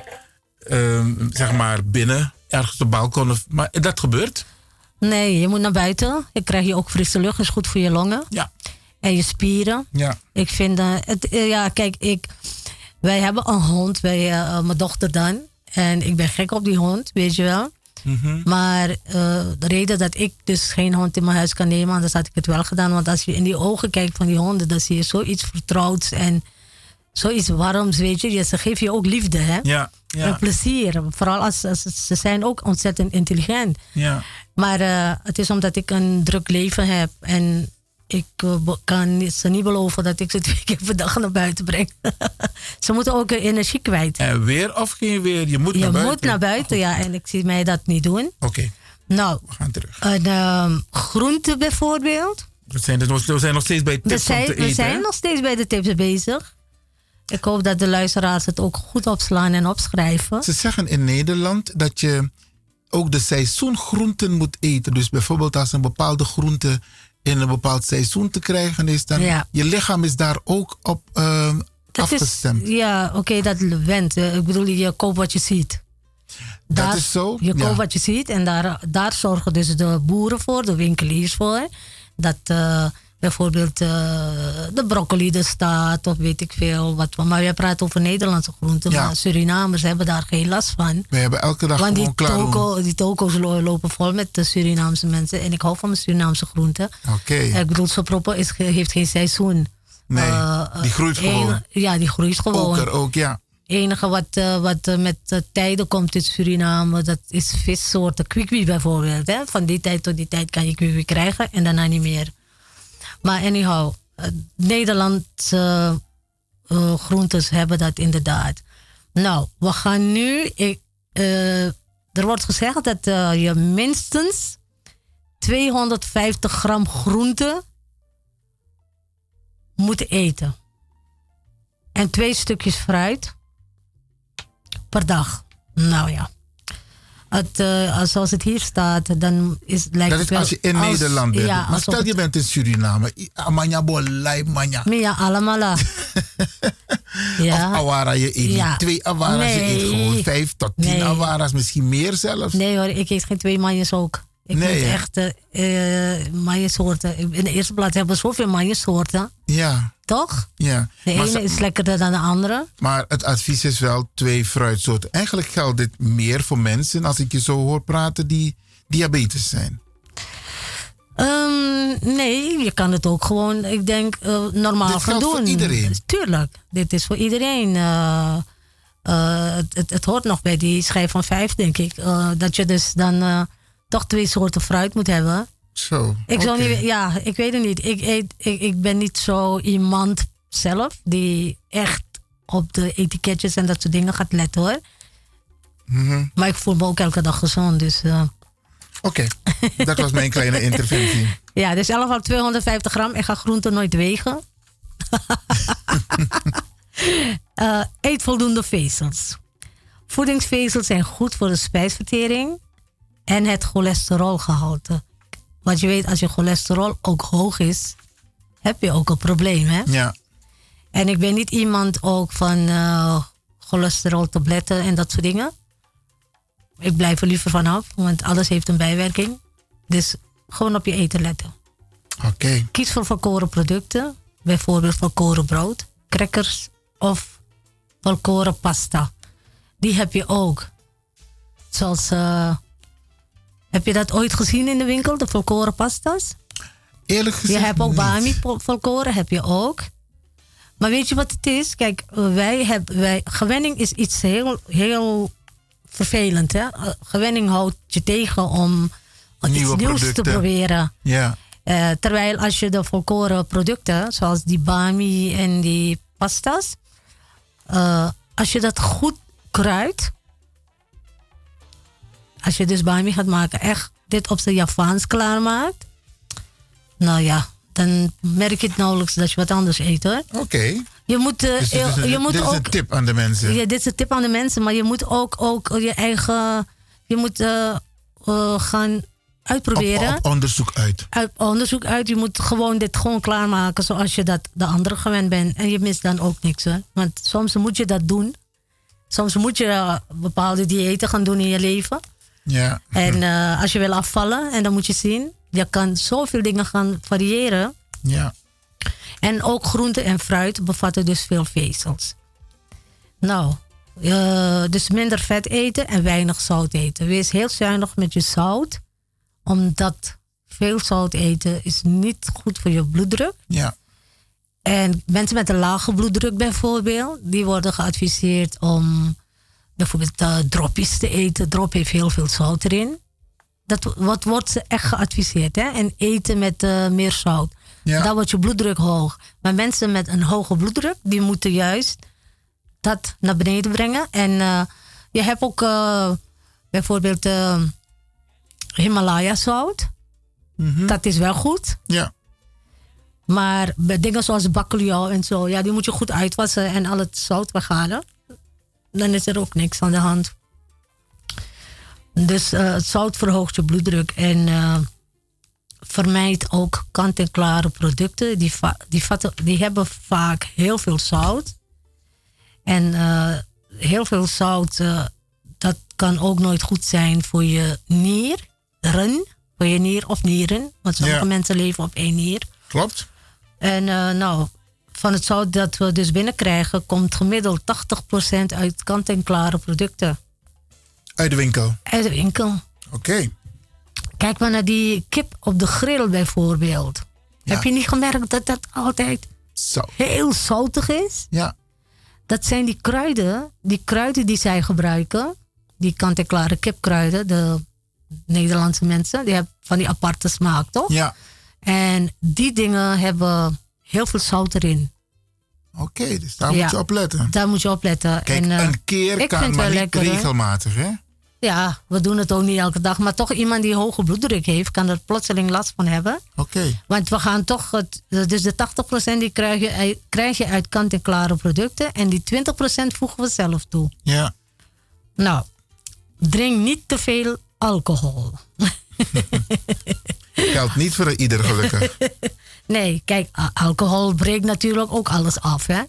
ehm, zeg maar, binnen, ergens op de balkon. Of, maar dat gebeurt. Nee, je moet naar buiten. Je krijgt hier ook frisse lucht, is goed voor je longen. Ja. En je spieren. Ja. Ik vind, het, ja, kijk, ik, wij hebben een hond, eh, mijn dochter dan. En ik ben gek op die hond, weet je wel. Mhm. Maar eh, de reden dat ik dus geen hond in mijn huis kan nemen, anders had ik het wel gedaan. Want als je in die ogen kijkt van die honden, dan zie je zoiets vertrouwds en zoiets warms, weet je. Ja, Ze geven je ook liefde, hè? Ja, ja. En plezier. Vooral als, als ze zijn ook ontzettend intelligent. Ja. Maar eh, het is omdat ik een druk leven heb en ik eh, kan ze niet beloven dat ik ze (laughs) twee keer per dag naar buiten breng. (laughs) ze moeten ook hun energie kwijt. En weer of geen weer? Je moet Je naar buiten. moet naar buiten, ja. En ik zie mij dat niet doen. Oké, Nou, we gaan terug. een ehm, groente bijvoorbeeld. We zijn, dus we zijn nog steeds bij We tips zijn, te we eten. zijn hè? nog steeds bij de tips bezig. Ik hoop dat de luisteraars het ook goed opslaan en opschrijven. Ze zeggen in Nederland dat je ook de seizoengroenten moet eten. Dus bijvoorbeeld als een bepaalde groente in een bepaald seizoen te krijgen is, dan Ja. je lichaam is daar ook op ehm, is, afgestemd. ja, oké, dat went. Eh, Ik bedoel, je koopt wat je ziet. Dat is zo, Je ja. koopt wat je ziet en daar, daar zorgen dus de boeren voor, de winkeliers voor. Dat eh, bijvoorbeeld eh, de broccoli er staat of weet ik veel. Wat, maar wij praten over Nederlandse groenten, Ja. maar Surinamers hebben daar geen last van. We hebben elke dag Want die, toko, die toko's lo- lopen vol met de Surinaamse mensen. En ik hou van mijn Surinaamse groenten. Oké. Ik bedoel, soproppen is, heeft geen seizoen. Nee, Eh, die groeit eh, gewoon. ja, die groeit gewoon. Oker ook, ja. enige wat, eh, wat eh, met de tijden komt in Suriname, dat is vissoorten. Kwikwi bijvoorbeeld. Hè? Van die tijd tot die tijd kan je kwikwi krijgen en daarna niet meer. Maar anyhow, eh, Nederlandse eh, groentes hebben dat inderdaad. Nou, we gaan nu. Ik, eh, er wordt gezegd dat je minstens 250 gram groente moet eten. En twee stukjes fruit per dag. Nou ja. Het, eh, als- zoals het hier staat, dan is, lijkt Dat het is als je in als- Nederland bent. Ja, maar stel je bent in Suriname. Amanya bolai manya. Ja, allemaal. (laughs) ja. Of awara je eet Ja. twee awaras, je eet Nee. gewoon vijf tot tien Nee. awaras, misschien meer zelfs. Nee hoor, ik eet geen twee manjes ook. Ik Nee, echt uh, manjesoorten. In de eerste plaats hebben we zoveel manjesoorten. Ja, Toch? ja. De ene is lekkerder dan de andere. Maar het advies is wel twee fruitsoorten. Eigenlijk geldt dit meer voor mensen, als ik je zo hoor praten, die diabetes zijn. Ehm, nee, je kan het ook gewoon, ik denk, eh, normaal Dit gaan doen. voor iedereen? Tuurlijk, dit is voor iedereen. eh, eh, het, het, het hoort nog bij die schijf van vijf, denk ik. dat je dus dan toch twee soorten fruit moet hebben. Zo. Ik oké. niet, ja, ik weet het niet. Ik, eet, ik, ik ben niet zo iemand zelf die echt op de etiketjes en dat soort dingen gaat letten hoor. Mhm. Maar ik voel me ook elke dag gezond. Dus eh, Oké, dat was mijn kleine (laughs) interventie. ja, dus in elk geval 250 gram. Ik ga groenten nooit wegen. (laughs) Eh, eet voldoende vezels. Voedingsvezels zijn goed voor de spijsvertering en het cholesterolgehalte. Want je weet, als je cholesterol ook hoog is, heb je ook een probleem. Hè? Ja. En ik ben niet iemand ook van eh cholesteroltabletten en dat soort dingen. Ik blijf er liever vanaf, want alles heeft een bijwerking. Dus gewoon op je eten letten. Oké. Kies voor volkoren producten, bijvoorbeeld volkoren brood, crackers of volkoren pasta. Die heb je ook. Zoals, eh, heb je dat ooit gezien in de winkel, de volkoren pasta's? Eerlijk gezegd Je hebt ook bami volkoren, heb je ook. Maar weet je wat het is? Kijk, wij hebben, wij, gewenning is iets heel, heel vervelend. Hè? Eh, Gewenning houdt je tegen om iets Nieuwe nieuws te producten. proberen. Ja. Eh, terwijl als je de volkoren producten, zoals die bami en die pasta's, eh, als je dat goed kruidt, als je dus bami gaat maken, echt dit op zijn Javaans klaarmaakt, nou ja, dan merk je het nauwelijks dat je wat anders eet hoor. Oké. Je moet, eh, Dus dit is, een, je moet dit is een tip aan de mensen. ja, dit is een tip aan de mensen, maar je moet ook, ook je eigen. Je moet eh, eh, gaan uitproberen. Op, op onderzoek uit. Uit onderzoek uit. Je moet gewoon dit gewoon klaarmaken zoals je dat de anderen gewend bent. En je mist dan ook niks. Hè? Want soms moet je dat doen. Soms moet je bepaalde diëten gaan doen in je leven. Ja. En eh, als je wil afvallen, en dan moet je zien, je kan zoveel dingen gaan variëren. Ja. En ook groente en fruit bevatten dus veel vezels. Nou, eh, dus minder vet eten en weinig zout eten. Wees heel zuinig met je zout, omdat veel zout eten is niet goed voor je bloeddruk. Ja. En mensen met een lage bloeddruk bijvoorbeeld, die worden geadviseerd om bijvoorbeeld eh, dropjes te eten. Drop heeft heel veel zout erin. Dat wat wordt ze echt geadviseerd. Hè? En eten met eh, meer zout. Ja. Dan wordt je bloeddruk hoog. Maar mensen met een hoge bloeddruk, die moeten juist dat naar beneden brengen. En eh, je hebt ook bijvoorbeeld Himalaya zout. Dat is wel goed. Ja. Maar bij dingen zoals bakkeljauw en zo, ja, die moet je goed uitwassen en al het zout weghalen. Dan is er ook niks aan de hand. Dus eh, het zout verhoogt je bloeddruk en eh, vermijd ook kant-en-klare producten. Die, die, vatten, die hebben vaak heel veel zout. En eh, heel veel zout, dat kan ook nooit goed zijn voor je nieren. Voor je nier of nieren. Want sommige Ja. mensen leven op één nier. Klopt. En nou, van het zout dat we dus binnenkrijgen, komt gemiddeld 80% uit kant-en-klare producten. Uit de winkel. Uit de winkel. Oké. Kijk maar naar die kip op de grill bijvoorbeeld. Ja. Heb je niet gemerkt dat dat altijd Zo. heel zoutig is? Ja. Dat zijn die kruiden, die kruiden die zij gebruiken. Die kant-en-klare kipkruiden, de Nederlandse mensen, die hebben van die aparte smaak, toch? Ja. En die dingen hebben heel veel zout erin. Oké, dus daar Ja. moet je op letten. Daar moet je op letten. Kijk, en, eh, een keer ik kan, maar lekker, regelmatig, hè? Ja, we doen het ook niet elke dag. Maar toch iemand die hoge bloeddruk heeft, kan er plotseling last van hebben. Oké. Want we gaan toch, het, dus de 80% die krijg je, uit- krijg je uit kant-en-klare producten. En die 20% voegen we zelf toe. Ja. Nou, drink niet te veel alcohol. (laughs) Geldt niet voor ieder gelukkig. (laughs) Nee, kijk, alcohol breekt natuurlijk ook alles af, hè?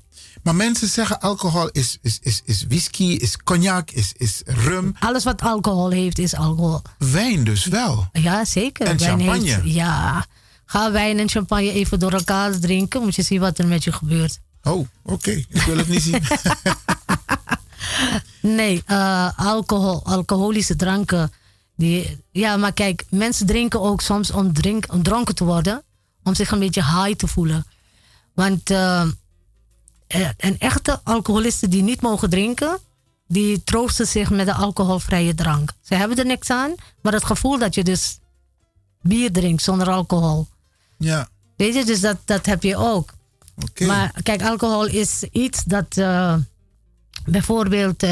Maar mensen zeggen alcohol is, is, is, is whisky, is cognac, is, is rum. Alles wat alcohol heeft is alcohol. Wijn dus wel. Ja, zeker. En Wijn champagne. heeft- ja. Ga wijn en champagne even door elkaar drinken. Moet je zien wat er met je gebeurt. Oh, oké. Ik wil het niet zien. (laughs) Nee, eh, alcohol, alcoholische dranken. Die, ja, maar kijk, mensen drinken ook soms om, drink, om dronken te worden. Om zich een beetje high te voelen. Want eh, eh, en echte alcoholisten die niet mogen drinken, die troosten zich met de alcoholvrije drank. Ze hebben er niks aan, maar het gevoel dat je dus bier drinkt zonder alcohol. Ja. Weet je, dus dat, dat heb je ook. Oké. Maar kijk, alcohol is iets dat eh, bijvoorbeeld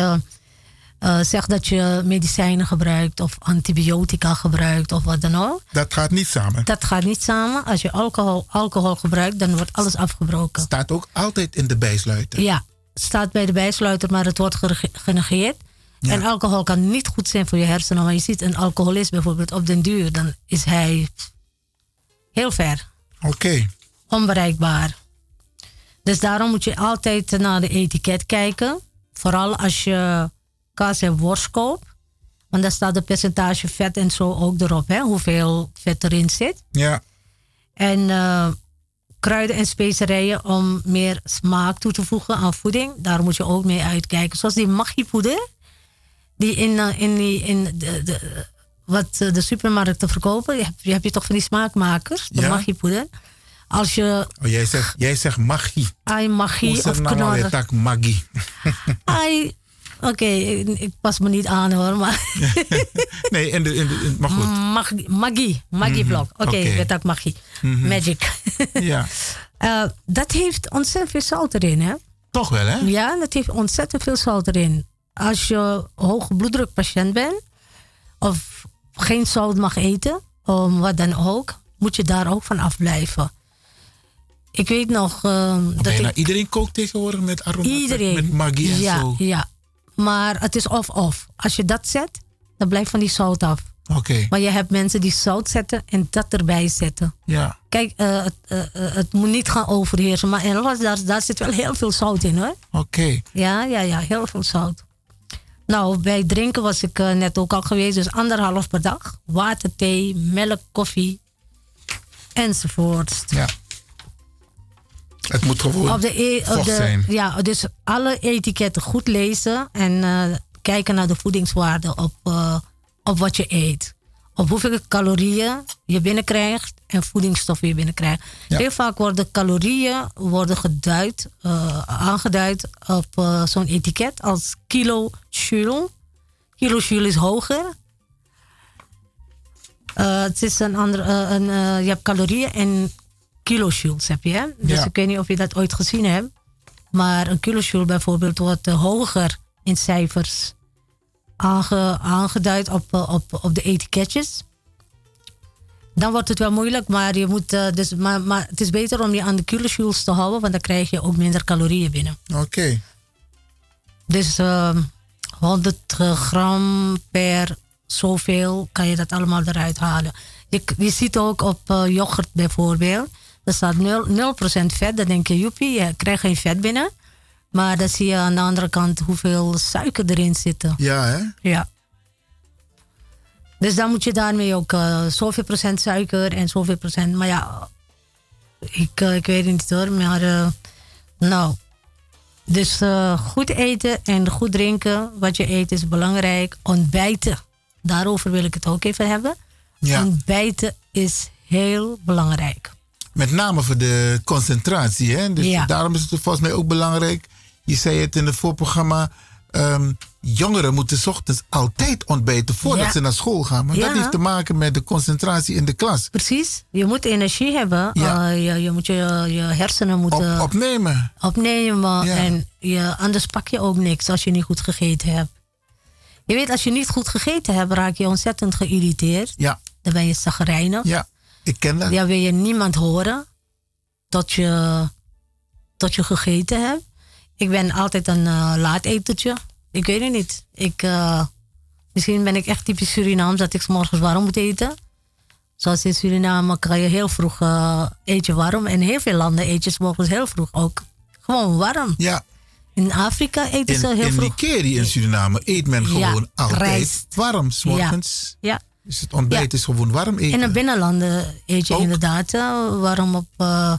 eh, zegt dat je medicijnen gebruikt of antibiotica gebruikt of wat dan ook. Dat gaat niet samen. Dat gaat niet samen. Als je alcohol, alcohol gebruikt, dan wordt alles afgebroken. Staat ook altijd in de bijsluiter. Ja, het staat bij de bijsluiter, maar het wordt genegeerd. Ja. En alcohol kan niet goed zijn voor je hersenen. Maar je ziet een alcoholist bijvoorbeeld op den duur, dan is hij heel ver. Oké. onbereikbaar. Dus daarom moet je altijd naar de etiket kijken. Vooral als je kaas en worst. Want daar staat de percentage vet en zo ook erop. Hè? Hoeveel vet erin zit. Ja. En eh, kruiden en specerijen om meer smaak toe te voegen aan voeding. Daar moet je ook mee uitkijken. Zoals die maggi-poeder. Die in, eh, in, die, in de, de, wat eh, de supermarkten verkopen. Je hebt, je hebt je toch van die smaakmakers. De Ja. maggi-poeder. Als je Oh, jij zegt, jij zegt magie. ai maggi Hoe of nou tak magie? Ai, oké, ik, ik pas me niet aan hoor. Maar (laughs) nee, in de, in de, in- maar goed. Maggi, Maggi, Maggi Mhm. Oké, oké. met dat Maggi. Mhm. Magic. Ja. (laughs) Eh, dat heeft ontzettend veel zout erin, hè? Toch wel, hè? Ja, dat heeft ontzettend veel zout erin. Als je hoge bloeddrukpatiënt bent of geen zout mag eten, om wat dan ook, moet je daar ook van afblijven. Ik weet nog ehm, dat Bijna ik, iedereen kookt tegenwoordig met aroma. iedereen. Met magie en ja, zo. Ja, maar het is of-of. Als je dat zet, dan blijft van die zout af. Oké. Maar je hebt mensen die zout zetten en dat erbij zetten. Ja. Kijk, eh, het, eh, eh, het moet niet gaan overheersen. Maar in alles, daar, daar zit wel heel veel zout in hoor. Oké. Ja, ja, ja, heel veel zout. Nou, bij drinken was ik net ook al geweest. Dus anderhalf per dag. Water, thee, melk, koffie. Enzovoort. Ja. Het moet gewoon op de, e- op de- zijn. Ja, dus alle etiketten goed lezen en eh, kijken naar de voedingswaarde op, eh, op wat je eet. Op hoeveel calorieën je binnenkrijgt en voedingsstoffen je binnenkrijgt. Heel vaak worden calorieën worden geduid, eh, aangeduid op zo'n etiket als kilojoule. Kilojoule is hoger. Het is een andere, een, je hebt calorieën en kilojoules heb je. Hè? Dus Ja. ik weet niet of je dat ooit gezien hebt. Maar een kilojoule bijvoorbeeld wordt eh, hoger in cijfers aange, aangeduid op, eh, op, op de etiketjes. Dan wordt het wel moeilijk, maar, je moet, eh, dus, maar, maar het is beter om je aan de kilojoules te houden, want dan krijg je ook minder calorieën binnen. Oké. Dus ehm 100 gram per zoveel kan je dat allemaal eruit halen. Je, je ziet ook op yoghurt bijvoorbeeld. Er staat 0%, 0% vet. Dan denk je, joepie, je krijgt geen vet binnen. Maar dan zie je aan de andere kant hoeveel suiker erin zit. Ja, hè? Ja. Dus dan moet je daarmee ook eh, zoveel procent suiker en zoveel procent. Maar ja, ik, eh, ik weet het niet hoor. Maar eh, nou, dus goed eten en goed drinken. Wat je eet is belangrijk. Ontbijten. Daarover wil ik het ook even hebben. Ja. Ontbijten is heel belangrijk. Met name voor de concentratie. Hè? Dus Ja. daarom is het volgens mij ook belangrijk. Je zei het in het voorprogramma. ehm, jongeren moeten ochtends altijd ontbijten voordat Ja. ze naar school gaan. Maar dat heeft te maken met de concentratie in de klas. Precies. Je moet energie hebben. Ja. Eh, je, je moet je, je hersenen moeten opnemen. opnemen. Ja. En je, anders pak je ook niks als je niet goed gegeten hebt. Je weet, als je niet goed gegeten hebt, raak je ontzettend geïrriteerd. Ja. Dan ben je zagrijnig. Ja, ik ken dat. Dan wil je niemand horen tot je, tot je gegeten hebt. Ik ben altijd een eh laatetertje. Ik weet het niet. Ik, eh, misschien ben ik echt typisch Surinaams dat ik 's morgens warm moet eten. Zoals in Suriname kan je heel vroeg eet je warm. En in heel veel landen eet je 's morgens heel vroeg ook gewoon warm. Ja. In Afrika eten In, ze heel in vroeg. Nikeri in Suriname eet men Ja, gewoon altijd rijst. warm. 's morgens. Ja. Dus het ontbijt Ja. is gewoon warm eten. In de binnenlanden eet je inderdaad eh, warm op. eh,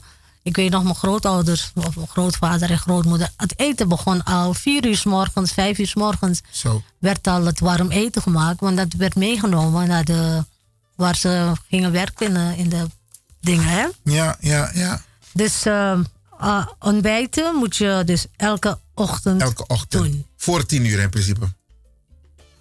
ik weet nog, mijn grootouders, of mijn grootvader en grootmoeder. Het eten begon al vier uur s morgens, vijf uur s morgens. Zo. Werd al het warm eten gemaakt, want dat werd meegenomen naar de. waar ze gingen werken in de, in de dingen, hè? Ja, ja, ja. Dus eh, ontbijten moet je dus elke ochtend. Elke ochtend. Voor tien uur in principe.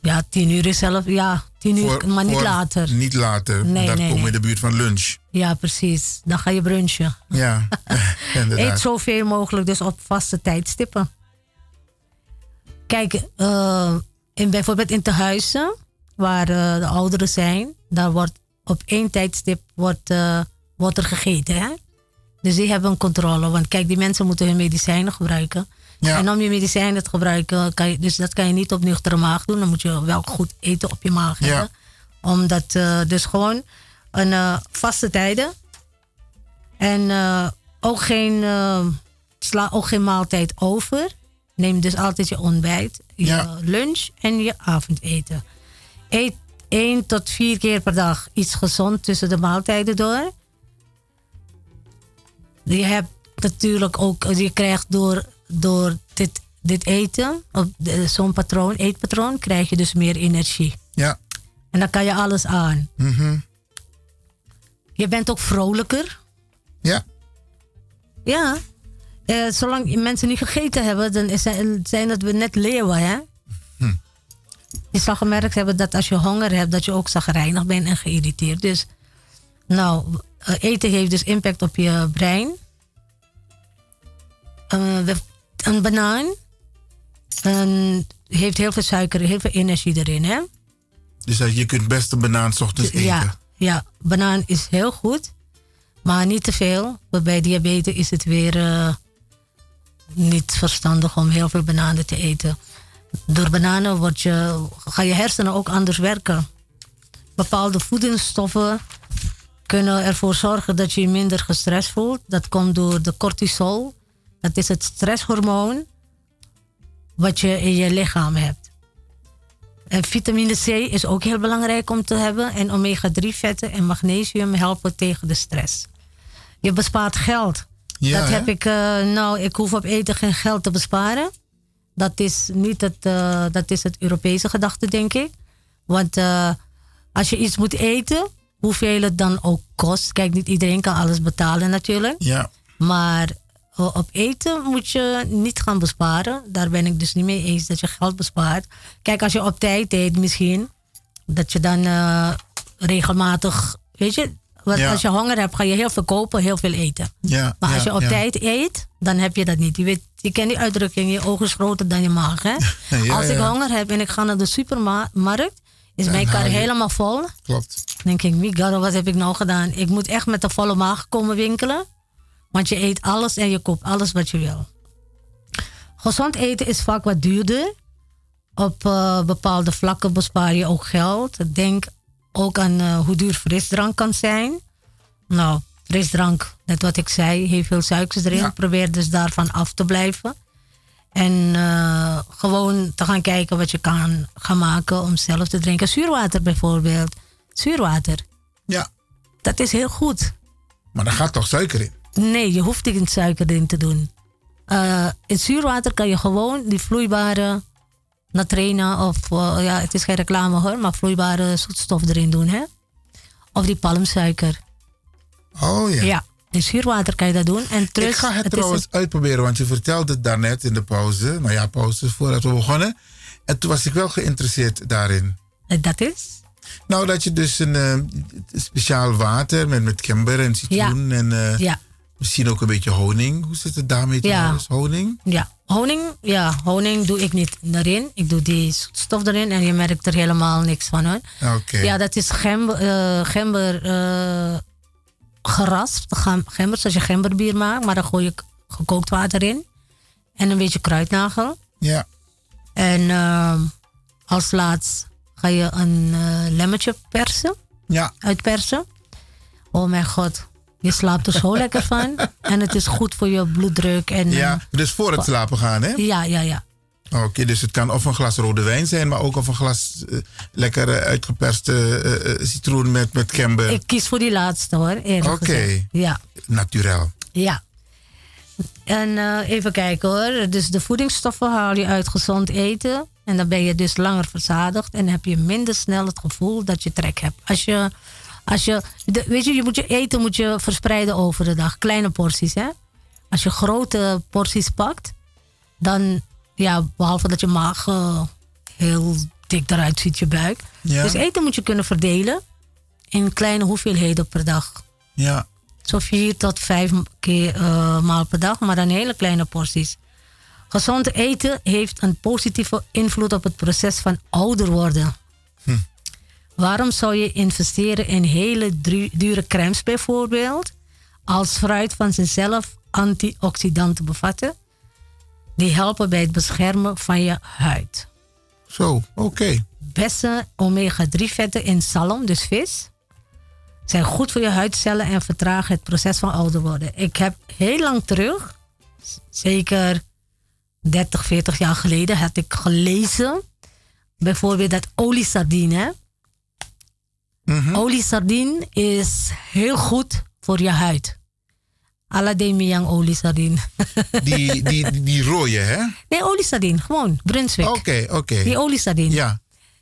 Ja, tien uur is zelf. Ja, tien uur, Voor- maar niet voor- later. Niet later. Nee, Dan nee, komen we nee. in de buurt van lunch. Ja, precies. Dan ga je brunchen. Ja, (laughs) (laughs) inderdaad. Eet zoveel mogelijk dus op vaste tijdstippen. Kijk, eh, in, bijvoorbeeld in tehuizen, waar eh, de ouderen zijn, daar wordt op één tijdstip wordt, eh, wordt er gegeten. Hè? Dus die hebben een controle. Want kijk, die mensen moeten hun medicijnen gebruiken. En om je medicijnen te gebruiken, kan je, dus dat kan je niet op nuchtere maag doen. Dan moet je wel goed eten op je maag Ja. hebben. Omdat, eh, dus gewoon een eh, vaste tijden. En eh, ook, geen, sla ook geen maaltijd over. Neem dus altijd je ontbijt, je lunch en je avondeten. Eet één tot vier keer per dag iets gezond tussen de maaltijden door. Je hebt natuurlijk ook, je krijgt door, door dit, dit eten, zo'n patroon, eetpatroon, krijg je dus meer energie. Ja. En dan kan je alles aan. Mhm. Je bent ook vrolijker. Ja. Ja. Eh, zolang mensen niet gegeten hebben, dan zijn het we net leeuwen, hè? Hm. Je zal gemerkt hebben dat als je honger hebt, dat je ook zagrijnig bent en geïrriteerd. Dus, nou, eh, eten heeft dus impact op je brein. Eh, we- een banaan een, heeft heel veel suiker, heel veel energie erin, hè? Dus dat je kunt best een banaan 's ochtends eten. Ja, ja, banaan is heel goed, maar niet te veel. Bij diabetes is het weer eh, niet verstandig om heel veel bananen te eten. Door bananen wordt je, gaan je hersenen ook anders werken. Bepaalde voedingsstoffen kunnen ervoor zorgen dat je je minder gestrest voelt. Dat komt door de cortisol. Dat is het stresshormoon wat je in je lichaam hebt. En vitamine C is ook heel belangrijk om te hebben. En omega-3 vetten en magnesium helpen tegen de stress. Je bespaart geld. Ja, dat hè? heb ik, eh, nou, ik hoef op eten geen geld te besparen. Dat is niet het, eh, dat is het Europese gedachte, denk ik. Want eh, als je iets moet eten, hoeveel het dan ook kost. Kijk, niet iedereen kan alles betalen natuurlijk. Ja. Maar op eten moet je niet gaan besparen. Daar ben ik dus niet mee eens dat je geld bespaart. Kijk, als je op tijd eet misschien, dat je dan eh, regelmatig, weet je, want Ja. als je honger hebt, ga je heel veel kopen, heel veel eten. Ja, Maar als je op tijd eet, dan heb je dat niet. Je, weet, je kent die uitdrukking, je ogen is groter dan je maag. Hè? (laughs) Als ik honger heb en ik ga naar de supermarkt, is mijn kar je- helemaal vol. Klopt. Dan denk ik, Migaro, wat heb ik nou gedaan? Ik moet echt met een volle maag komen winkelen. Want je eet alles en je koopt alles wat je wil. Gezond eten is vaak wat duurder. Op eh, bepaalde vlakken bespaar je ook geld. Denk ook aan eh, hoe duur frisdrank kan zijn. Nou, frisdrank, net wat ik zei, heeft veel suikers erin. Probeer dus daarvan af te blijven. En eh, gewoon te gaan kijken wat je kan gaan maken om zelf te drinken. Zuurwater bijvoorbeeld. Zuurwater. Ja. Dat is heel goed. Maar daar gaat toch suiker in? Nee, je hoeft niet suiker te doen. Eh, in zuurwater kan je gewoon die vloeibare natrena of eh, ja, het is geen reclame hoor, maar vloeibare zoetstof erin doen, hè? Of die palmsuiker. Oh ja. Ja, in zuurwater kan je dat doen. En terug, ik ga het, is trouwens uitproberen, want je vertelde het daarnet in de pauze. Nou ja, pauze voordat we begonnen. En toen was ik wel geïnteresseerd daarin. een- dat is? Nou, dat je dus een eh, speciaal water met, met gember en citroen en Ja. Misschien ook een beetje honing. Hoe zit het daarmee Ja. trouwens? Honing? Ja, honing, ja, honing doe ik niet erin. Ik doe die zoetstof erin en je merkt er helemaal niks van hoor. Oké. Ja, dat is gember, eh, gember eh, geraspt. Gember, zoals je gemberbier maakt, maar dan gooi je gekookt water in. En een beetje kruidnagel. Ja. En ehm, als laatst ga je een eh lemmetje persen. Ja. Uitpersen. Oh mijn god, je slaapt er zo lekker van. En het is goed voor je bloeddruk. En, Ja, eh, dus voor het slapen gaan, hè? ja, ja, ja. Oké, dus het kan of een glas rode wijn zijn, maar ook of een glas eh, lekker uitgeperste eh, citroen met, met gember. Ik kies voor die laatste hoor, eerlijk Oké. Ja. Naturel. Ja. En even kijken hoor. Dus de voedingsstoffen haal je uit gezond eten. En dan ben je dus langer verzadigd. En heb je minder snel het gevoel dat je trek hebt. Als je, als je, de- weet je, je moet je eten moet je verspreiden over de dag. Kleine porties hè. Als je grote porties pakt. Dan, ja, behalve dat je maag eh, heel dik eruit ziet, je buik. Ja. Dus eten moet je kunnen verdelen. In kleine hoeveelheden per dag. Ja. Zo vier tot vijf keer eh, maal per dag, maar dan hele kleine porties. Gezond eten heeft een positieve invloed op het proces van ouder worden. Hm. Waarom zou je investeren in hele dure crèmes bijvoorbeeld, als fruit van zichzelf antioxidanten bevatten, die helpen bij het beschermen van je huid? Zo, oké. Beste omega-3 vetten in zalm, dus vis, zijn goed voor je huidcellen en vertragen het proces van ouder worden. Ik heb heel lang terug, zeker 30, 40 jaar geleden, had ik gelezen, bijvoorbeeld dat oliesardine. Hè. Oliesardine is heel goed voor je huid. Alademiang oliesardine. Die, (laughs) die, die, die rode, hè? Nee, oliesardine, gewoon, Brunswick. Oké, oké. Die oliesardine. Ja.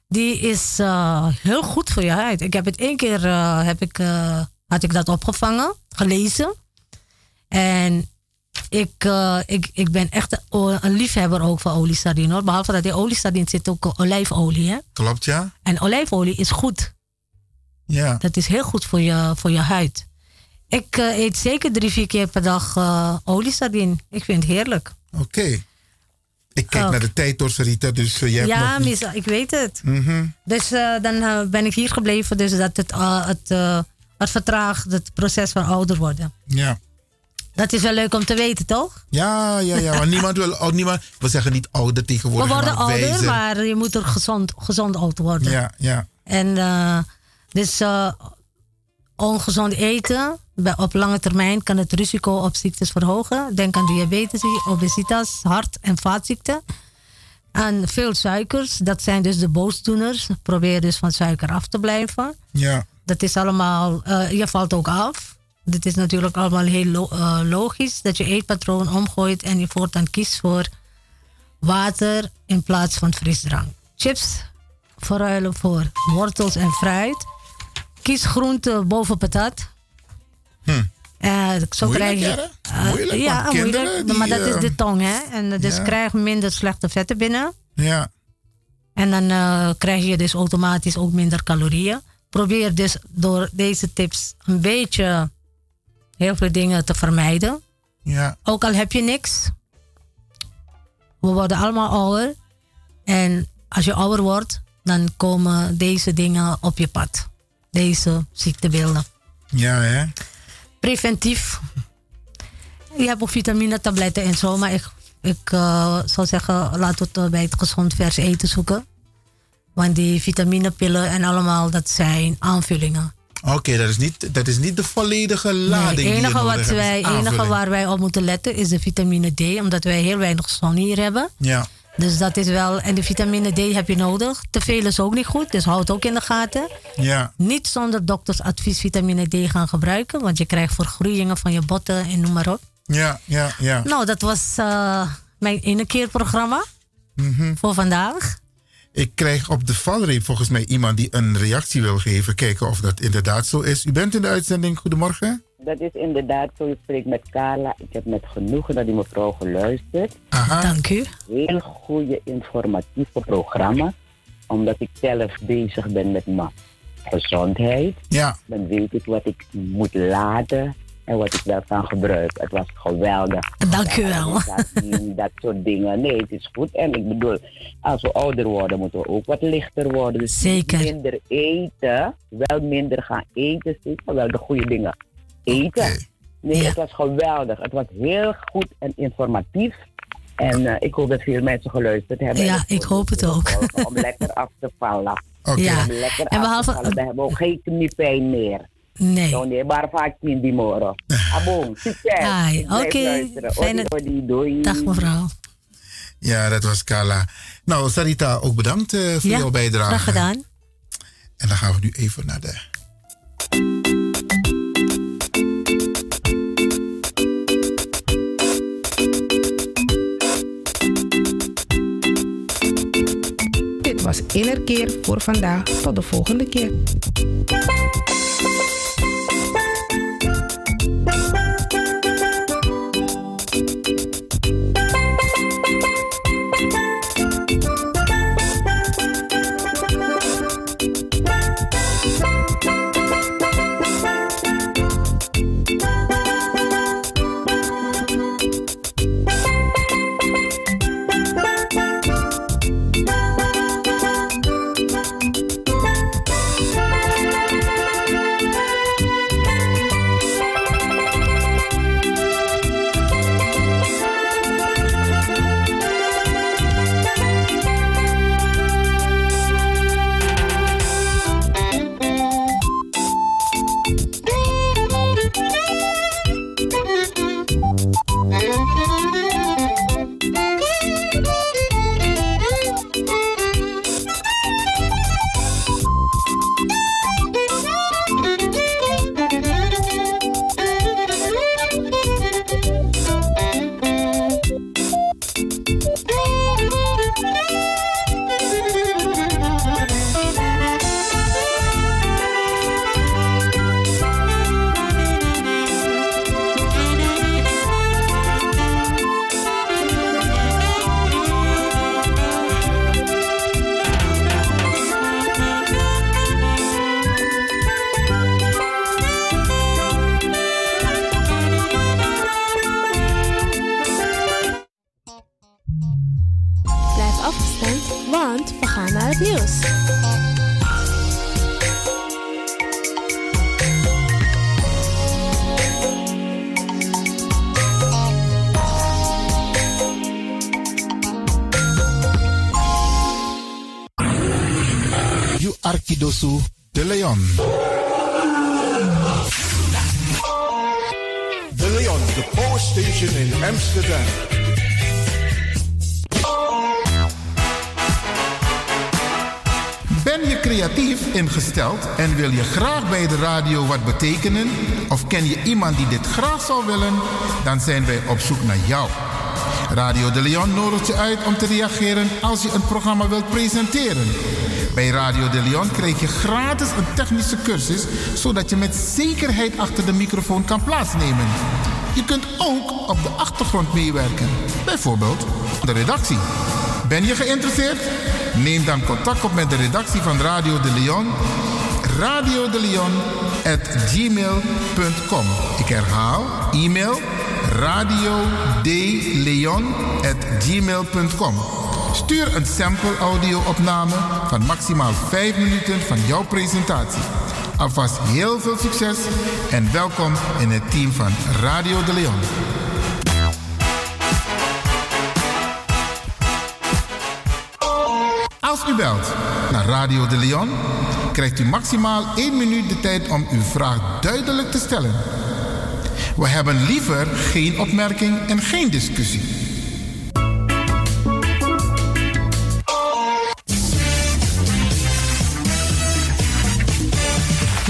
Die is eh, heel goed voor je huid. Ik heb het één keer eh, heb ik, eh, had ik dat opgevangen, gelezen. En ik, ik, ik ben echt een, liefhebber ook van oliesardine. Hoor. Behalve dat in oliesardine zit ook olijfolie. Hè? Klopt, ja? En olijfolie is goed. Ja. Dat is heel goed voor je, voor je huid. Ik eh, eet zeker drie, vier keer per dag eh oliesardine. Ik vind het heerlijk. Oké. Ik kijk Ook. naar de tijd door Sarita, dus eh, ja, niet... Ik weet het. Mhm. Dus dan ben ik hier gebleven. Dus dat het, het, het vertraagt het proces van ouder worden. Ja. Dat is wel leuk om te weten, toch? Ja, ja, ja. Want niemand wil... Oh, niemand, we zeggen niet ouder We tegenwoordig, worden maar ouder, wijzer. maar je moet er gezond, gezond oud worden. Ja, ja. En dus eh, ongezond eten, bij, op lange termijn kan het risico op ziektes verhogen. Denk aan diabetes, obesitas, hart- en vaatziekten. En veel suikers, dat zijn dus de boosdoeners. Probeer dus van suiker af te blijven. Ja. Dat is allemaal, eh, je valt ook af. dit is natuurlijk allemaal heel lo- eh, logisch, dat je eetpatroon omgooit en je voortaan kiest voor water in plaats van frisdrank. Chips verruilen voor wortels en fruit. Kies groente boven patat. Eh, zo Moeilijk, krijg je. Eh, Moeilijk, ja, moeilijk. die, maar dat is eh, de tong, hè? En dus ja. krijg je minder slechte vetten binnen. Ja. En dan krijg je dus automatisch ook minder calorieën. Probeer dus door deze tips een beetje heel veel dingen te vermijden. Ja. Ook al heb je niks. We worden allemaal ouder. En als je ouder wordt, dan komen deze dingen op je pad. Deze ziektebeelden. Ja, hè? Preventief. Je hebt ook vitamine-tabletten en zo. Maar ik, ik eh, zou zeggen, laten we het eh, bij het gezond vers eten zoeken. Want die vitaminepillen en allemaal, dat zijn aanvullingen. Oké, dat, is niet, dat is niet de volledige lading. Het enige, wat wij, enige waar wij op moeten letten is de vitamine D. Omdat wij heel weinig zon hier hebben. Ja. Dus dat is wel... En de vitamine D heb je nodig. Te veel is ook niet goed, dus houd het ook in de gaten. Ja. Niet zonder doktersadvies vitamine D gaan gebruiken. Want je krijgt vergroeien van je botten en noem maar op. Ja, ja, ja. Nou, dat was eh, mijn ene keer programma Mhm. voor vandaag. Ik krijg op de valreep volgens mij iemand die een reactie wil geven. Kijken of dat inderdaad zo is. U bent in de uitzending. Goedemorgen. Dat is inderdaad zo. Ik spreek met Carla. Ik heb met genoegen naar die mevrouw geluisterd. Dank u. Heel goede informatieve programma. Omdat ik zelf bezig ben met mijn gezondheid. Ja. Dan weet ik wat ik moet laten en wat ik wel kan gebruiken. Het was geweldig. Dank u wel. Dat soort dingen. Nee, het is goed. En ik bedoel, als we ouder worden, moeten we ook wat lichter worden. Dus Zeker. minder eten. Wel minder gaan eten, zeker, maar wel de goede dingen eten. Nee, het was geweldig. Het was heel goed en informatief. En eh, ik hoop dat veel mensen geluisterd hebben. Ja, ik hoop het ook. Om lekker af te vallen. Ja. Om lekker En af te vallen. Dan hebben we ook geen kniepijn meer. Nee. Zo nee, maar vaak in die morgen. Abon, succes. Blijf oké. Fijne-. Dag mevrouw. Ja, dat was Carla. Nou, Sarita, ook bedankt eh, voor Ja, jouw bijdrage. graag gedaan. En dan gaan we nu even naar de... was Innerkeer voor vandaag. Tot de volgende keer. Betekenen? Of ken je iemand die dit graag zou willen? Dan zijn wij op zoek naar jou. Radio de Leon nodigt je uit om te reageren als je een programma wilt presenteren. Bij Radio de Leon krijg je gratis een technische cursus, zodat je met zekerheid achter de microfoon kan plaatsnemen. Je kunt ook op de achtergrond meewerken, bijvoorbeeld de redactie. Ben je geïnteresseerd? Neem dan contact op met de redactie van Radio de Leon. Radio de Leon at gmail.com. Ik herhaal, e-mail radio at gmail.com. Stuur een sample audio-opname van maximaal 5 minuten van jouw presentatie. Alvast heel veel succes en welkom in het team van Radio de Leon. Als u belt naar Radio de Leon, krijgt u maximaal 1 minuut de tijd om uw vraag duidelijk te stellen. We hebben liever geen opmerking en geen discussie.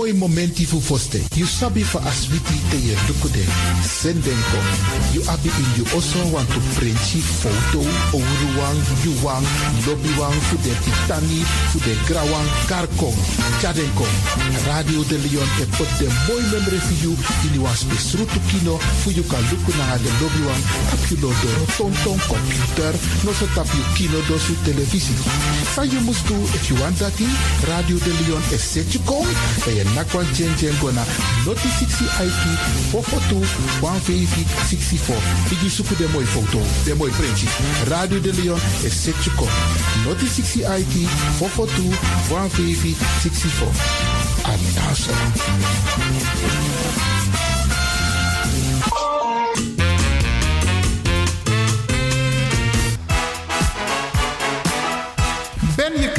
Mooi momenti fu foste. You sabi fa aswiti te ye dukude. Sendenko. You abi in you also want to printji foto. Ouruwang, yuwang, lobbywang, fu de titani, fu de grawang, karkong. Chadenko. Radio de Leon e put de mooi memory for you. In you was besrutu kino. Fu you kan luku na de lobbywang. Tap you lo do tonton computer. No so tap you kino do su televisie. Sa you must do if you want that Radio de Leon is set you. En je nakwan chen chen gona. Noti 60 IT. Fofotu. 150 64. Igi suku de mooi foto. De mooi printje. Radio de Leon is set you kom. Noti 60 IT. Fofotu. 150 64. Anasa.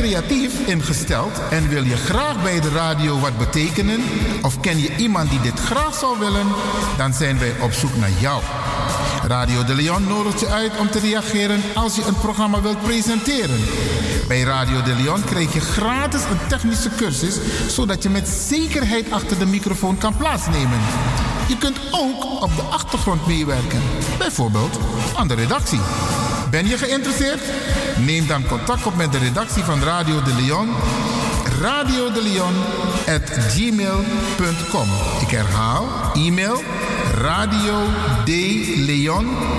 Creatief ingesteld en wil je graag bij de radio wat betekenen? Of ken je iemand die dit graag zou willen? Dan zijn wij op zoek naar jou. Radio de Leon nodigt je uit om te reageren als je een programma wilt presenteren. Bij Radio de Leon krijg je gratis een technische cursus, zodat je met zekerheid achter de microfoon kan plaatsnemen. Je kunt ook op de achtergrond meewerken, bijvoorbeeld aan de redactie. Ben je geïnteresseerd? Neem dan contact op met de redactie van Radio de Leon. Radio de Leon at gmail.com. Ik herhaal, e-mail radio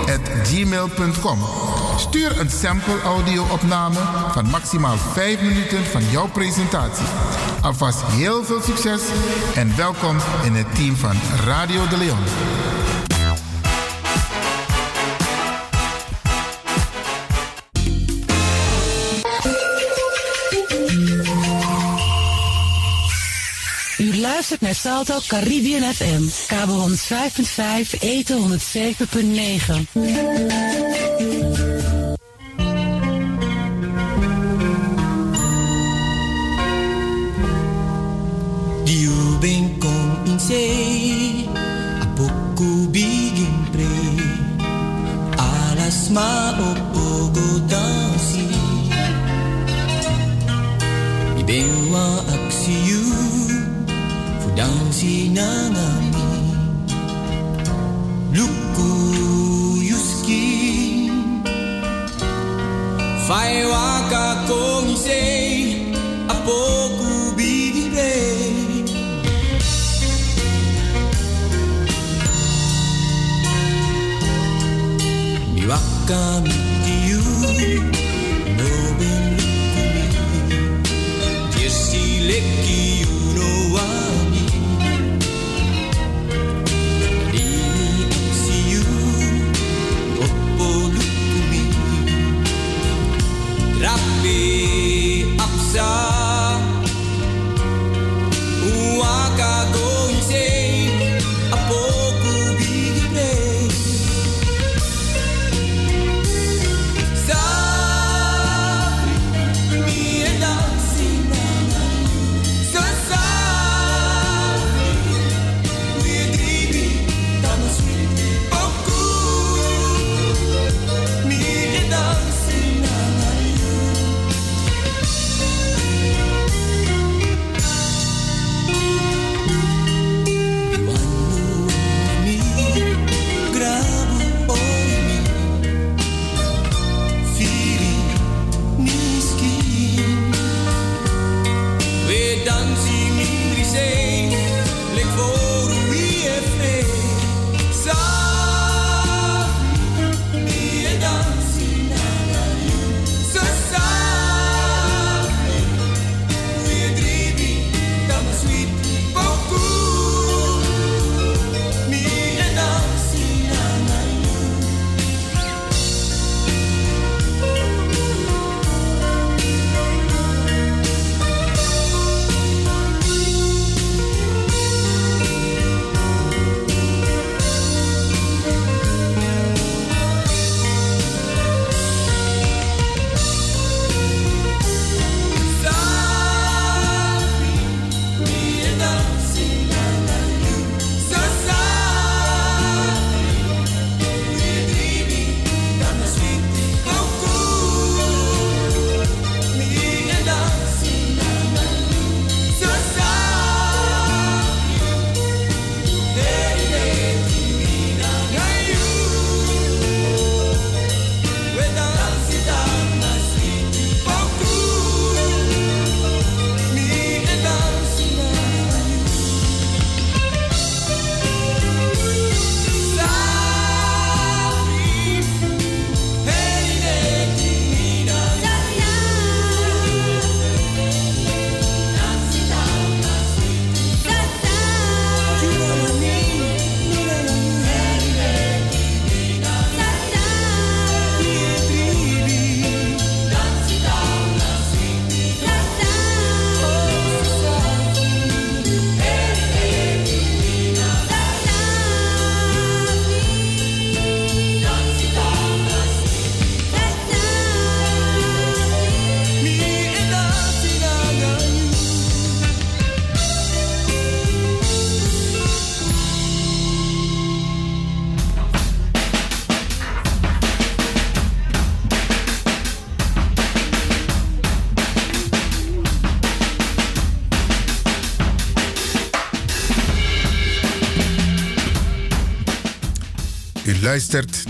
at gmail.com. Stuur een sample audio-opname van maximaal 5 minuten van jouw presentatie. Alvast heel veel succes en welkom in het team van Radio de Leon. Luistert naar Salto Caribbean FM, kabel 105.5, eten 107.9. inangan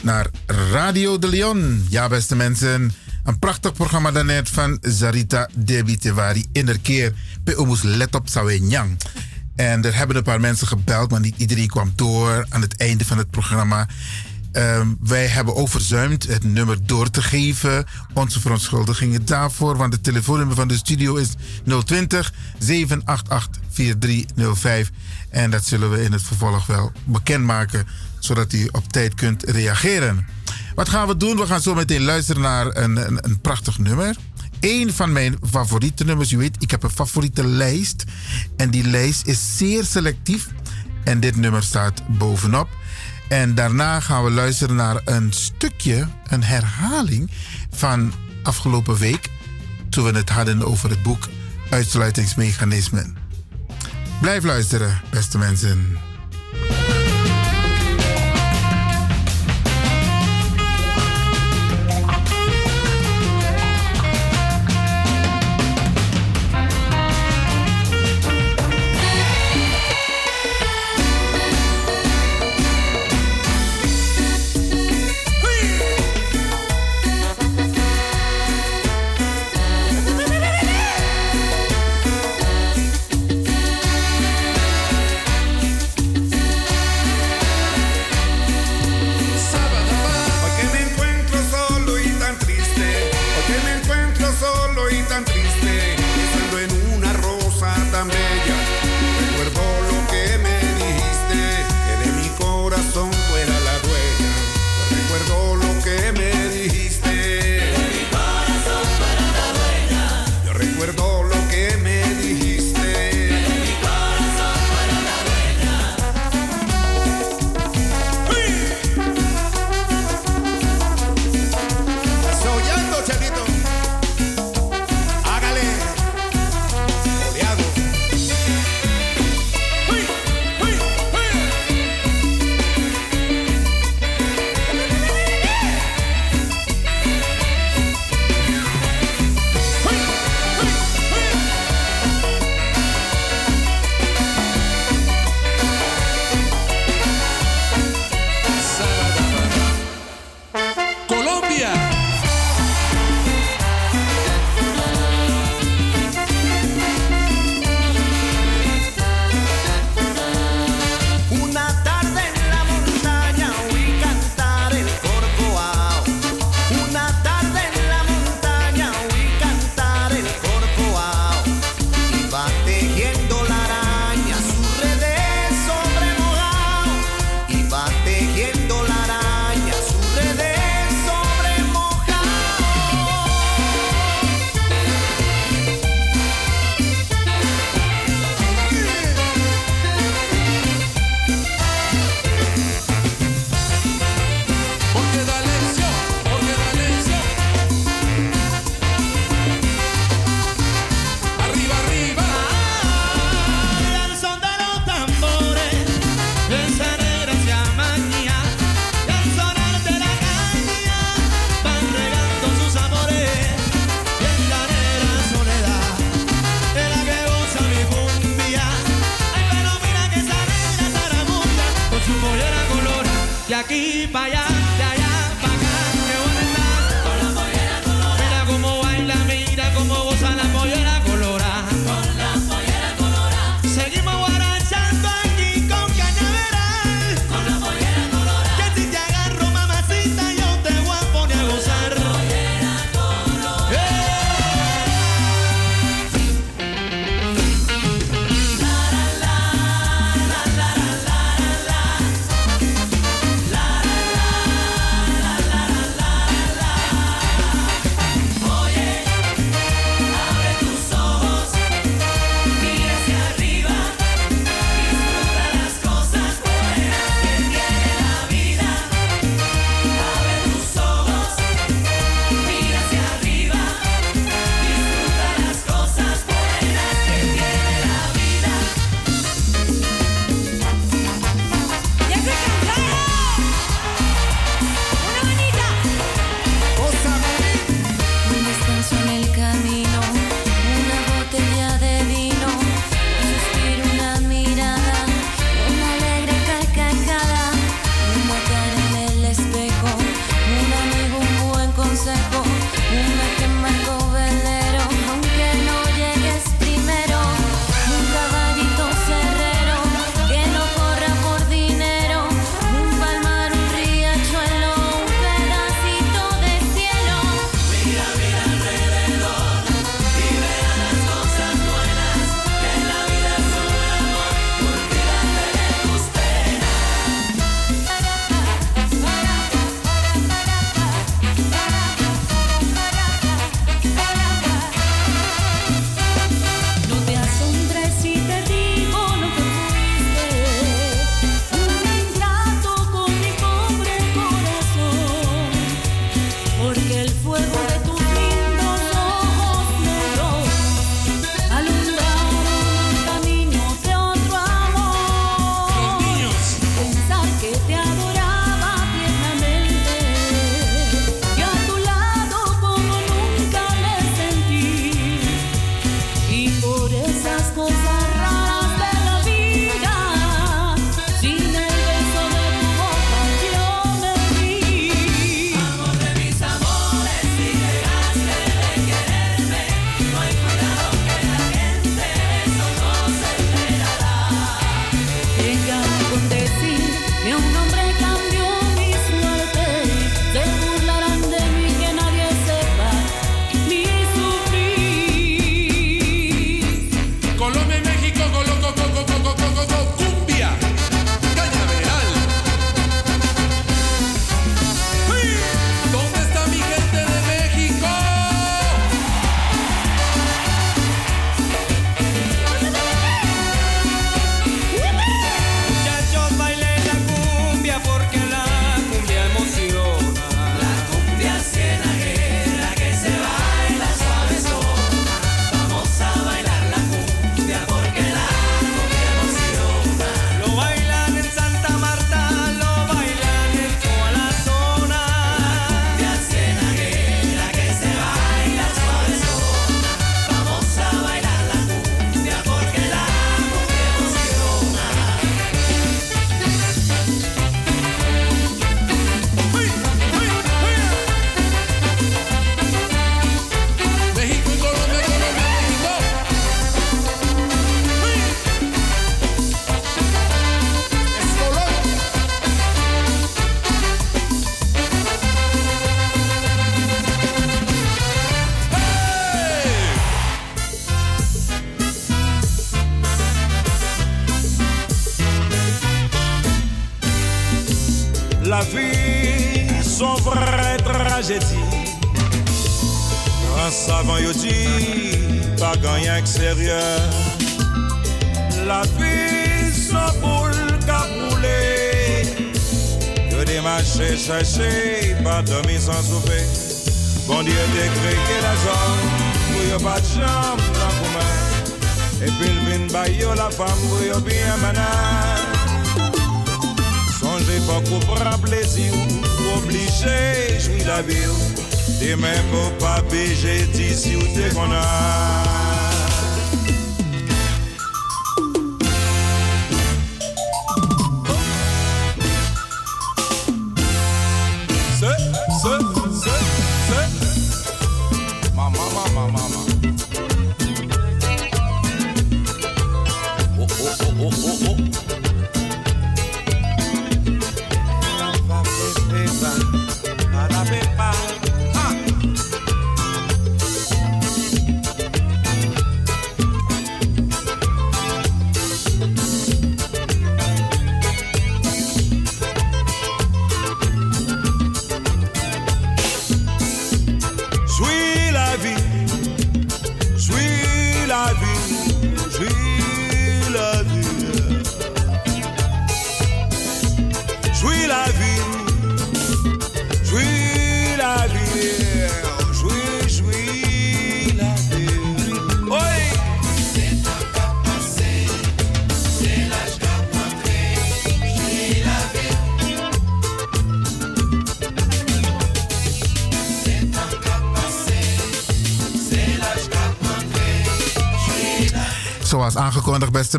naar Radio de Leon. Ja, beste mensen. Een prachtig programma daarnet van Zarita Debi Tewari. Inderkeer. Pe omus let op Sawenyang. En er hebben een paar mensen gebeld, maar niet iedereen kwam door aan het einde van het programma. Ehm, wij hebben ook verzuimd het nummer door te geven. Onze verontschuldigingen daarvoor, want het telefoonnummer van de studio is 020 788 4305. En dat zullen we in het vervolg wel bekendmaken, zodat u op tijd kunt reageren. Wat gaan we doen? We gaan zo meteen luisteren naar een, een, prachtig nummer. Eén van mijn favoriete nummers. U weet, ik heb een favoriete lijst. En die lijst is zeer selectief. En dit nummer staat bovenop. En daarna gaan we luisteren naar een stukje, een herhaling van afgelopen week. Toen we het hadden over het boek Uitsluitingsmechanismen. Blijf luisteren, beste mensen.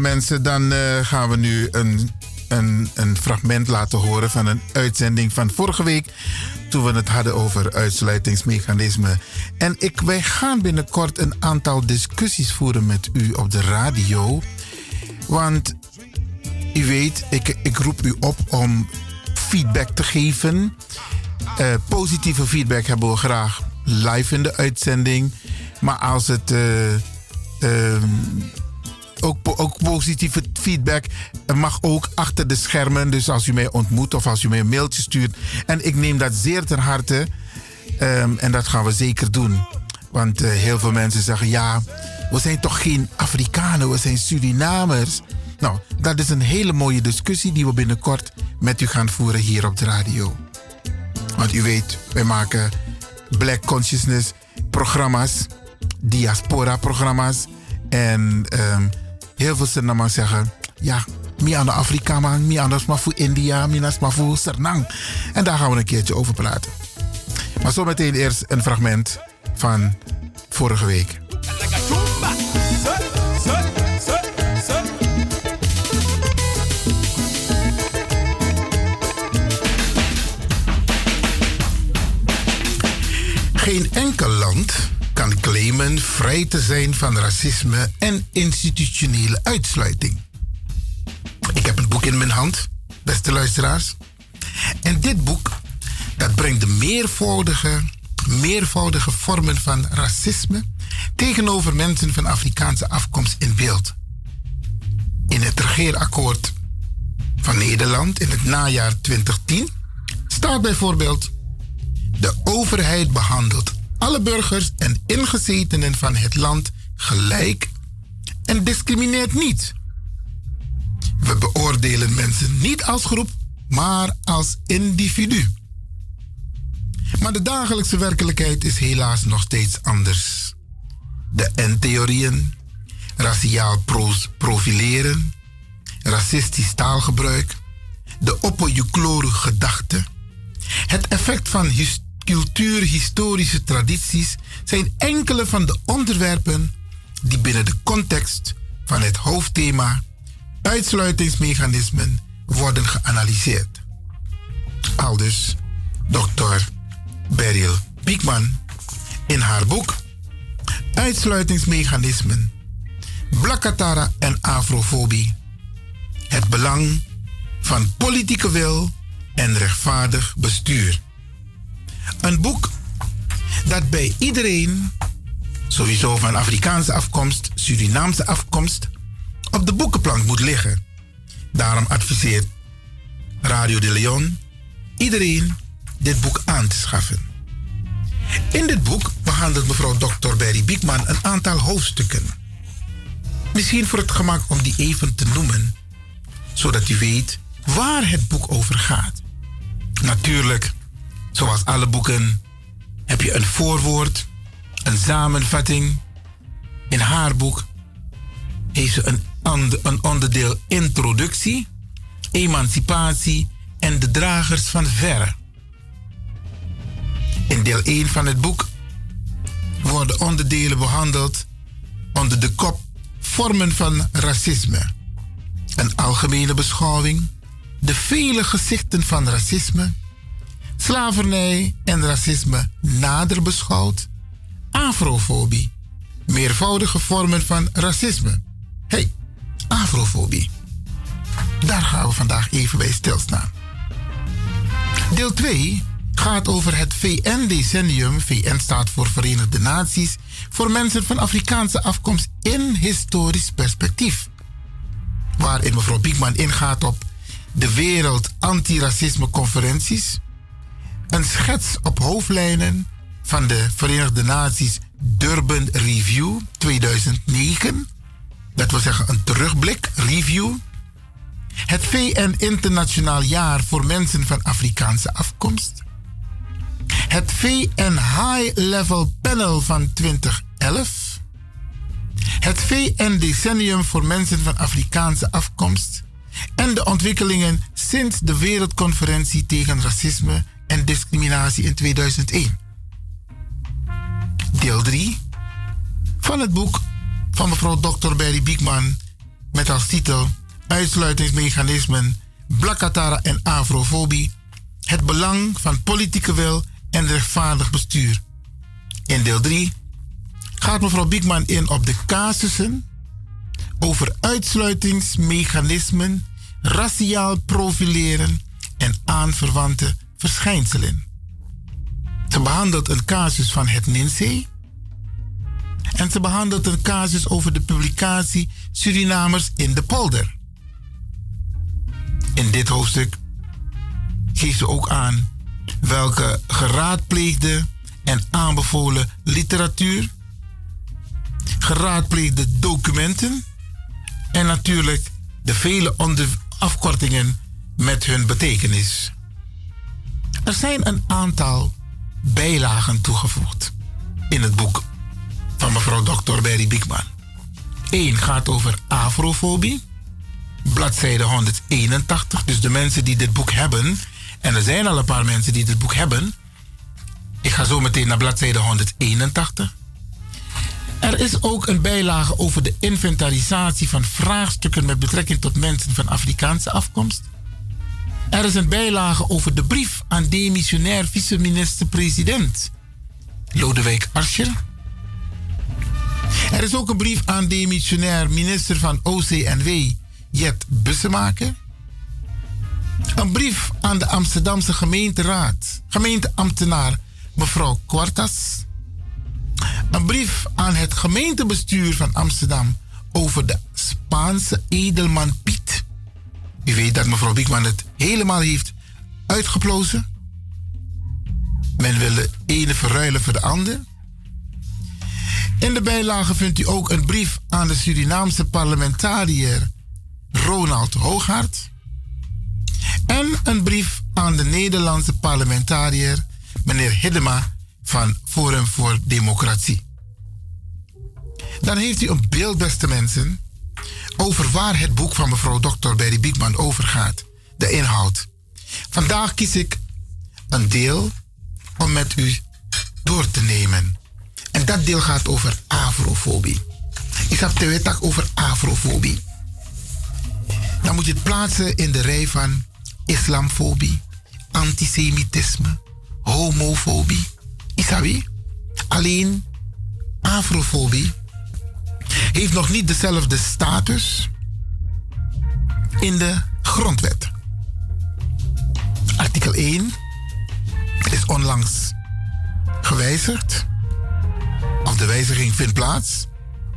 Mensen, dan eh, gaan we nu een, een, een fragment laten horen van een uitzending van vorige week. Toen we het hadden over uitsluitingsmechanismen. En ik, wij gaan binnenkort een aantal discussies voeren met u op de radio. Want u weet, ik, ik roep u op om feedback te geven. Eh, positieve feedback hebben we graag live in de uitzending. Maar als het eh, ehm, ook, po- ook positieve feedback mag ook achter de schermen. Dus als u mij ontmoet of als u mij een mailtje stuurt. En ik neem dat zeer ter harte. Ehm, en dat gaan we zeker doen. Want eh, heel veel mensen zeggen: ja, we zijn toch geen Afrikanen, we zijn Surinamers. Nou, dat is een hele mooie discussie die we binnenkort met u gaan voeren hier op de radio. Want u weet, wij maken Black Consciousness programma's, diaspora programma's. En ehm, heel veel Surinamers zeggen, ja, mi aan de Afrika man, mi anders maar voor India, mi anders maar voor Sernang. En daar gaan we een keertje over praten. Maar zometeen eerst een fragment van vorige week. Geen enkel land kan claimen vrij te zijn van racisme en institutionele uitsluiting. Ik heb een boek in mijn hand, beste luisteraars. En dit boek dat brengt de meervoudige, meervoudige vormen van racisme tegenover mensen van Afrikaanse afkomst in beeld. In het regeerakkoord van Nederland in het najaar 2010 staat bijvoorbeeld: De overheid behandelt alle burgers en ingezetenen van het land gelijk en discrimineert niet. We beoordelen mensen niet als groep, maar als individu. Maar de dagelijkse werkelijkheid is helaas nog steeds anders. De N-theorieën, raciaal profileren, racistisch taalgebruik, de oppojuklore gedachte, het effect van cultuurhistorische tradities zijn enkele van de onderwerpen die binnen de context van het hoofdthema uitsluitingsmechanismen worden geanalyseerd. Aldus Dr. Beryl Piekman in haar boek Uitsluitingsmechanismen, Blakatara en Afrofobie. Het belang van politieke wil en rechtvaardig bestuur. Een boek dat bij iedereen, sowieso van Afrikaanse afkomst, Surinaamse afkomst, op de boekenplank moet liggen. Daarom adviseert Radio de Leon iedereen dit boek aan te schaffen. In dit boek behandelt mevrouw Dr. Berry Biekman een aantal hoofdstukken. Misschien voor het gemak om die even te noemen, zodat u weet waar het boek over gaat. Natuurlijk, zoals alle boeken, heb je een voorwoord, een samenvatting. In haar boek heeft ze een, onderdeel introductie, emancipatie en de dragers van verre. In deel 1 van het boek worden onderdelen behandeld onder de kop vormen van racisme. Een algemene beschouwing, de vele gezichten van racisme, slavernij en racisme nader beschouwd, afrofobie, meervoudige vormen van racisme. hey, afrofobie. Daar gaan we vandaag even bij stilstaan. Deel 2 gaat over het VN-decennium. VN staat voor Verenigde Naties. Voor mensen van Afrikaanse afkomst in historisch perspectief. Waarin mevrouw Biekman ingaat op de Wereld Antiracisme Conferenties. Een schets op hoofdlijnen van de Verenigde Naties Durban Review 2009. Dat wil zeggen een terugblik, review. Het VN Internationaal Jaar voor Mensen van Afrikaanse Afkomst. Het VN High Level Panel van 2011. Het VN Decennium voor Mensen van Afrikaanse Afkomst. En de ontwikkelingen sinds de Wereldconferentie tegen Racisme en Discriminatie in 2001. Deel 3 van het boek van mevrouw Dr. Berry Biekman met als titel Uitsluitingsmechanismen, Blakatara en Afrofobie. Het belang van politieke wil en rechtvaardig bestuur. In deel 3 gaat mevrouw Biekman in op de casussen over uitsluitingsmechanismen, raciaal profileren en aanverwante verschijnselen. Ze behandelt een casus van het NINSEE en ze behandelt een casus over de publicatie Surinamers in de polder. In dit hoofdstuk geeft ze ook aan welke geraadpleegde en aanbevolen literatuur, geraadpleegde documenten en natuurlijk de vele afkortingen met hun betekenis. Er zijn een aantal bijlagen toegevoegd in het boek van mevrouw Dr. Berry Biekman. Eén gaat over afrofobie, bladzijde 181. Dus de mensen die dit boek hebben, en er zijn al een paar mensen die dit boek hebben. Ik ga zo meteen naar bladzijde 181. Er is ook een bijlage over de inventarisatie van vraagstukken met betrekking tot mensen van Afrikaanse afkomst. Er is een bijlage over de brief aan demissionair vice-minister-president Lodewijk Asscher. Er is ook een brief aan demissionair minister van OCNW Jet Bussemaker. Een brief aan de Amsterdamse gemeenteraad, gemeenteambtenaar mevrouw Quartas. Een brief aan het gemeentebestuur van Amsterdam over de Spaanse edelman Piet. U weet dat mevrouw Biekman het helemaal heeft uitgeplozen. Men wil de ene verruilen voor de ander. In de bijlage vindt u ook een brief aan de Surinaamse parlementariër Ronald Hooghart. En een brief aan de Nederlandse parlementariër meneer Hiddema van Forum voor Democratie. Dan heeft u een beeld, beste mensen, over waar het boek van mevrouw Dr. Berry Biekman over gaat. De inhoud. Vandaag kies ik een deel om met u door te nemen. En dat deel gaat over afrofobie. Ik heb te weten over afrofobie. Dan moet je het plaatsen in de rij van islamfobie, antisemitisme, homofobie. Isabi? Alleen afrofobie heeft nog niet dezelfde status in de grondwet. Artikel 1 is onlangs gewijzigd. Of de wijziging vindt plaats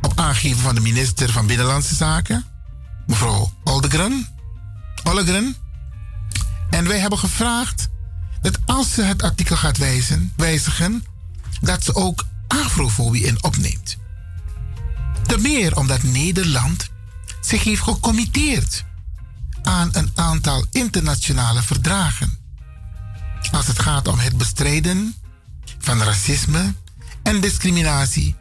op aangeven van de minister van Binnenlandse Zaken, mevrouw Oldegren. Oldegren. En wij hebben gevraagd dat als ze het artikel gaat wijzen, wijzigen, dat ze ook afrofobie in opneemt. Te meer omdat Nederland zich heeft gecommitteerd aan een aantal internationale verdragen. Als het gaat om het bestrijden van racisme en discriminatie,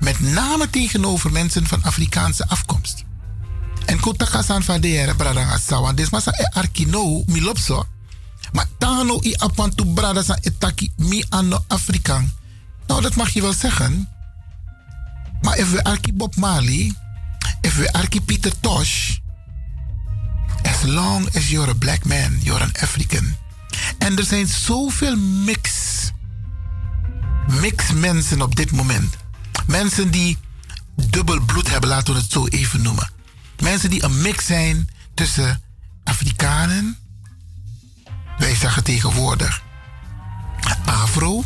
met name tegenover mensen van Afrikaanse afkomst. En san fadere brada asawa masa e arkino mi lopso. Maar tano i apantu brada san etaki mi anno Afrikaan. Nou, dat mag je wel zeggen. Maar if we Bob Marley, if we arki Peter Tosh, as long as you're a black man, you're an African. En er zijn zoveel mix, mix mensen op dit moment. Mensen die dubbel bloed hebben, laten we het zo even noemen. Mensen die een mix zijn tussen Afrikanen, wij zeggen tegenwoordig Afro,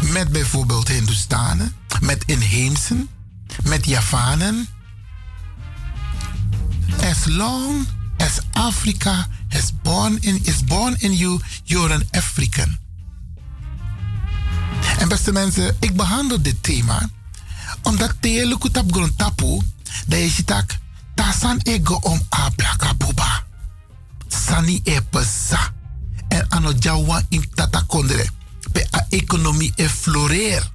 met bijvoorbeeld Hindustanen, met inheemsen, met Javanen. As long as Africa has born in, is born in you, you're an African. En beste mensen, ik behandel dit thema omdat te lukutap grond tapu, dat je tasan ego om a blaka buba. Sani e. En ano in tata kondre. Pe economie e floreer.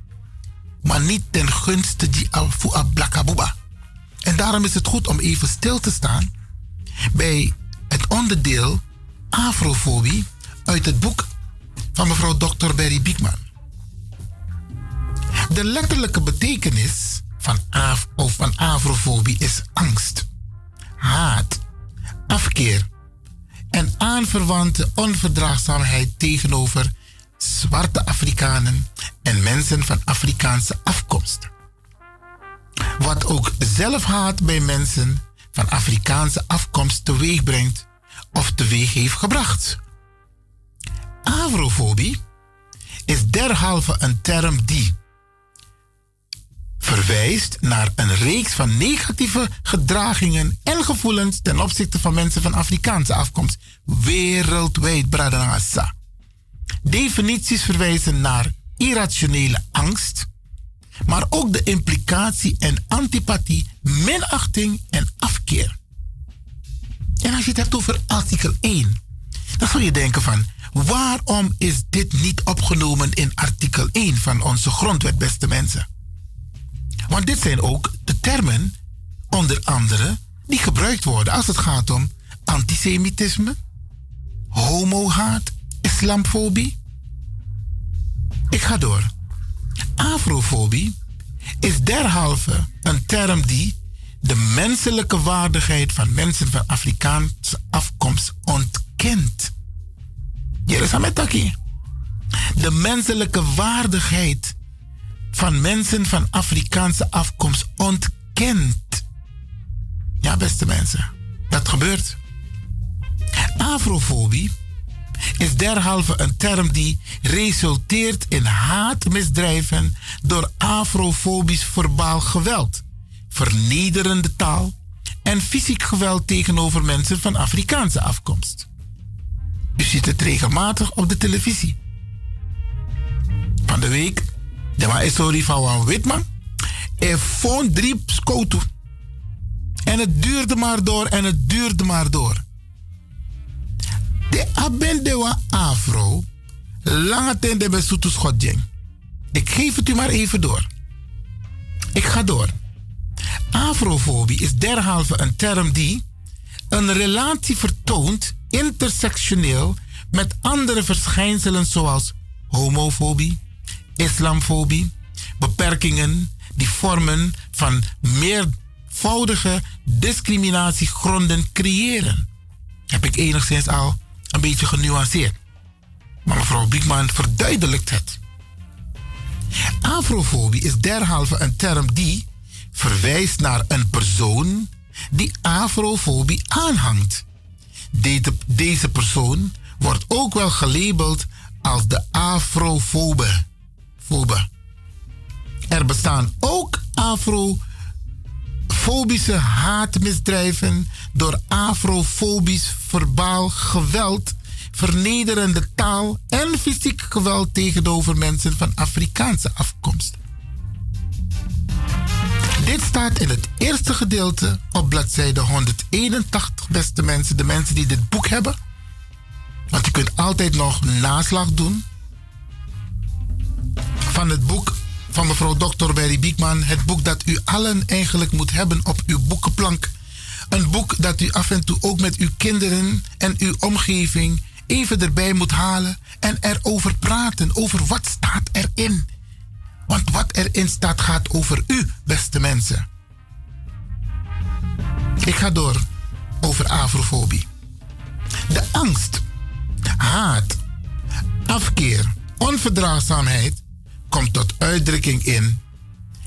Maar niet ten gunste die fu a blaka buba. En daarom is het goed om even stil te staan bij het onderdeel afrofobie uit het boek van mevrouw Dr. Berry Biekman. De letterlijke betekenis van, af, of van afrofobie is angst, haat, afkeer en aanverwante onverdraagzaamheid tegenover zwarte Afrikanen en mensen van Afrikaanse afkomst. Wat ook zelfhaat bij mensen van Afrikaanse afkomst teweeg brengt of teweeg heeft gebracht. Afrofobie is derhalve een term die verwijst naar een reeks van negatieve gedragingen en gevoelens ten opzichte van mensen van Afrikaanse afkomst wereldwijd. Bradangasa. Definities verwijzen naar irrationele angst, maar ook de implicatie en antipathie, minachting en afkeer. En als je het hebt over artikel 1, dan zou je denken van, waarom is dit niet opgenomen in artikel 1 van onze grondwet, beste mensen? Want dit zijn ook de termen, onder andere, die gebruikt worden als het gaat om antisemitisme, homohaat, islamfobie. Ik ga door. Afrofobie is derhalve een term die de menselijke waardigheid van mensen van Afrikaanse afkomst ontkent. Jerusalem De menselijke waardigheid van mensen van Afrikaanse afkomst ontkent. Ja, beste mensen, dat gebeurt. Afrofobie is derhalve een term die resulteert in haatmisdrijven door afrofobisch verbaal geweld, vernederende taal en fysiek geweld tegenover mensen van Afrikaanse afkomst. U ziet het regelmatig op de televisie. Van de week, de sorry van een witman, er vond drie skoten. En het duurde maar door en het duurde maar door. De abendewa afro, lange tende besutu schotjeng. Ik geef het u maar even door. Ik ga door. Afrofobie is derhalve een term die een relatie vertoont intersectioneel met andere verschijnselen zoals homofobie, islamfobie, beperkingen die vormen van meervoudige discriminatiegronden creëren. Heb ik enigszins al een beetje genuanceerd. Maar mevrouw Biekman verduidelijkt het. Afrofobie is derhalve een term die verwijst naar een persoon die afrofobie aanhangt. Deze, persoon wordt ook wel gelabeld als de afrofobe. Fobe. Er bestaan ook afrofobische haatmisdrijven door afrofobisch verbaal geweld vernederende taal en fysiek geweld tegenover mensen van Afrikaanse afkomst. Dit staat in het eerste gedeelte op bladzijde 181, beste mensen, de mensen die dit boek hebben. Want je kunt altijd nog naslag doen van het boek van mevrouw Dr. Berry Biekman. Het boek dat u allen eigenlijk moet hebben op uw boekenplank. Een boek dat u af en toe ook met uw kinderen en uw omgeving even erbij moet halen en erover praten. Over wat staat erin. Want wat erin staat gaat over u, beste mensen. Ik ga door over afrofobie. De angst, haat, afkeer, onverdraagzaamheid komt tot uitdrukking in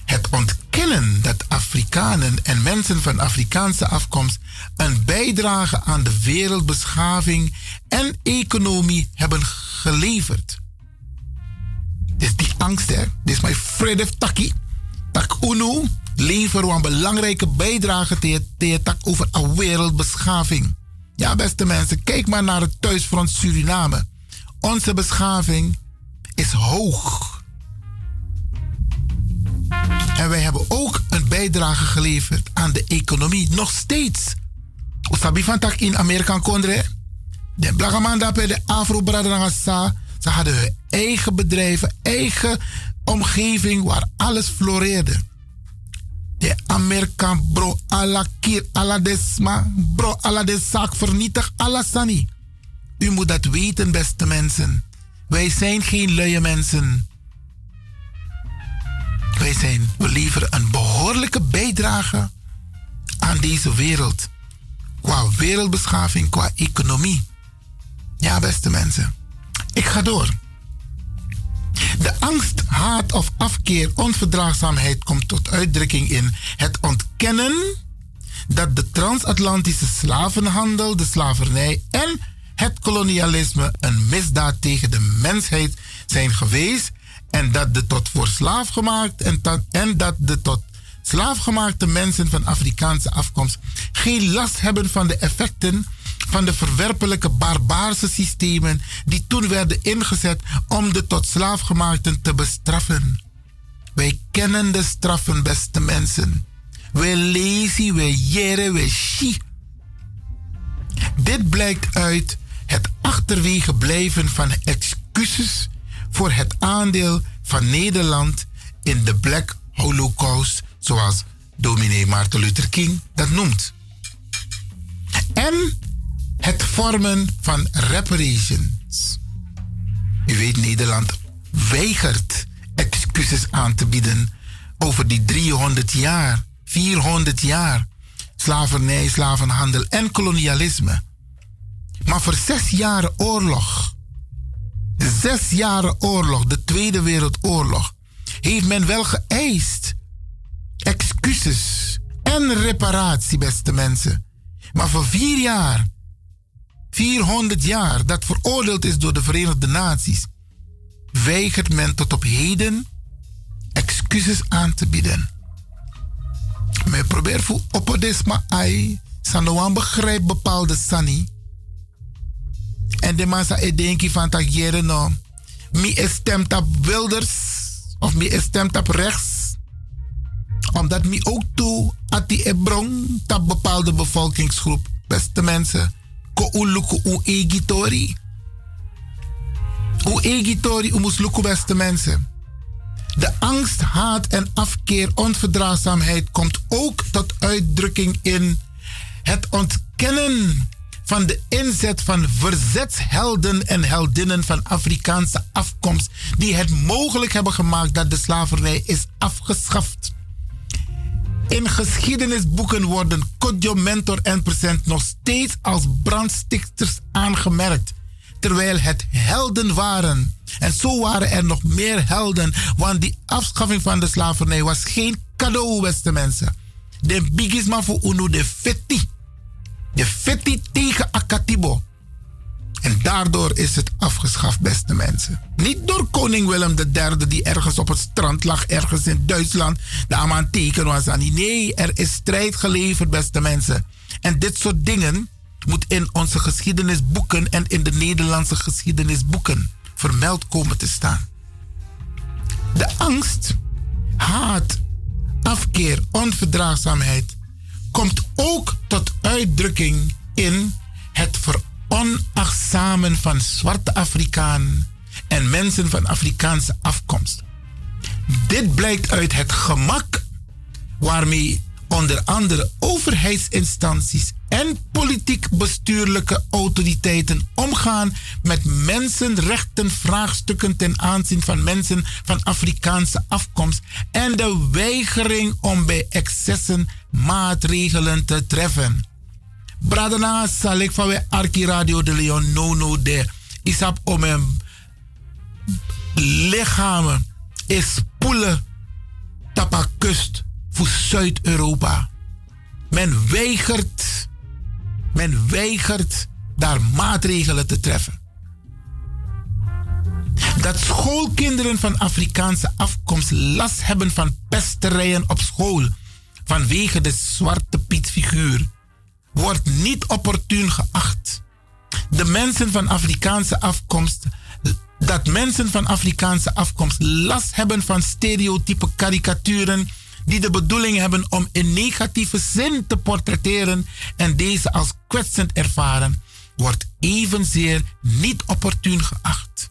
het ontkennen dat Afrikanen en mensen van Afrikaanse afkomst een bijdrage aan de wereldbeschaving en economie hebben geleverd. Is die angst, hè? Dit is mijn Fredef Taki. Tak UNO leveren een belangrijke bijdrage tegen tak over een wereldbeschaving. Ja, beste mensen, kijk maar naar het thuisfront Suriname. Onze beschaving is hoog. En wij hebben ook een bijdrage geleverd aan de economie. Nog steeds. Osabi van tak in Amerika kondre. De Blagamanda bij de afro Bradangasa. Ze hadden hun eigen bedrijven, eigen omgeving waar alles floreerde. De Amerikaan bro alla kier alla desma bro alla de zaak vernietig alla sani. U moet dat weten, beste mensen. Wij zijn geen luie mensen. Wij zijn, we leveren een behoorlijke bijdrage aan deze wereld. Qua wereldbeschaving, qua economie. Ja, beste mensen. Ik ga door. De angst, haat of afkeer, onverdraagzaamheid komt tot uitdrukking in het ontkennen dat de transatlantische slavenhandel, de slavernij en het kolonialisme een misdaad tegen de mensheid zijn geweest en dat de tot voor slaafgemaakt en, dat, en dat de tot slaafgemaakte mensen van Afrikaanse afkomst geen last hebben van de effecten van de verwerpelijke barbaarse systemen die toen werden ingezet om de tot slaafgemaakten te bestraffen. Wij kennen de straffen, beste mensen. Wij lezen, wij jeren, wij shi. Dit blijkt uit het achterwege blijven van excuses voor het aandeel van Nederland in de Black Holocaust, zoals dominee Martin Luther King dat noemt. En het vormen van reparations. U weet, Nederland weigert excuses aan te bieden over die 300 jaar, 400 jaar slavernij, slavenhandel en kolonialisme. Maar voor zes jaren oorlog, zes jaren oorlog, de Tweede Wereldoorlog, heeft men wel geëist excuses en reparatie, beste mensen. Maar voor vier jaar 400 jaar dat veroordeeld is door de Verenigde Naties, weigert men tot op heden excuses aan te bieden. Men probeert voor opodesma ai, sanoan begrijpt bepaalde sani. En de massa e denki van tak jere no, mi stemt op Wilders of mi stemt op rechts. Omdat mi ook toe at die ebrong op bepaalde bevolkingsgroep. Beste mensen, ko uluku u egitori. U egitori, u moest luku beste mensen. De angst, haat en afkeer, onverdraagzaamheid komt ook tot uitdrukking in het ontkennen van de inzet van verzetshelden en heldinnen van Afrikaanse afkomst die het mogelijk hebben gemaakt dat de slavernij is afgeschaft. In geschiedenisboeken worden Kodjo, Mentor en Present nog steeds als brandstichters aangemerkt. Terwijl het helden waren. En zo waren er nog meer helden. Want die afschaffing van de slavernij was geen cadeau, beste mensen. De bigisma voor UNO, de fetti. De fetti tegen Akatibo. En daardoor is het afgeschaft, beste mensen. Niet door koning Willem III, die ergens op het strand lag, ergens in Duitsland, de aan teken was aan. Nee, er is strijd geleverd, beste mensen. En dit soort dingen moet in onze geschiedenisboeken en in de Nederlandse geschiedenisboeken vermeld komen te staan. De angst, haat, afkeer, onverdraagzaamheid komt ook tot uitdrukking in het veronachtzamen van zwarte Afrikanen en mensen van Afrikaanse afkomst. Dit blijkt uit het gemak waarmee onder andere overheidsinstanties en politiek-bestuurlijke autoriteiten omgaan met mensenrechtenvraagstukken ten aanzien van mensen van Afrikaanse afkomst en de weigering om bij excessen maatregelen te treffen. Bradana Salek van Arki Radio de Leon no no de isap om hem lichamen is spoelen tapakust voor Zuid-Europa. Men weigert, men weigert daar maatregelen te treffen. Dat schoolkinderen van Afrikaanse afkomst last hebben van pesterijen op school vanwege de zwarte Piet-figuur wordt niet opportun geacht. De mensen van Afrikaanse afkomst dat mensen van Afrikaanse afkomst last hebben van stereotype karikaturen die de bedoeling hebben om in negatieve zin te portretteren en deze als kwetsend ervaren, wordt evenzeer niet opportun geacht.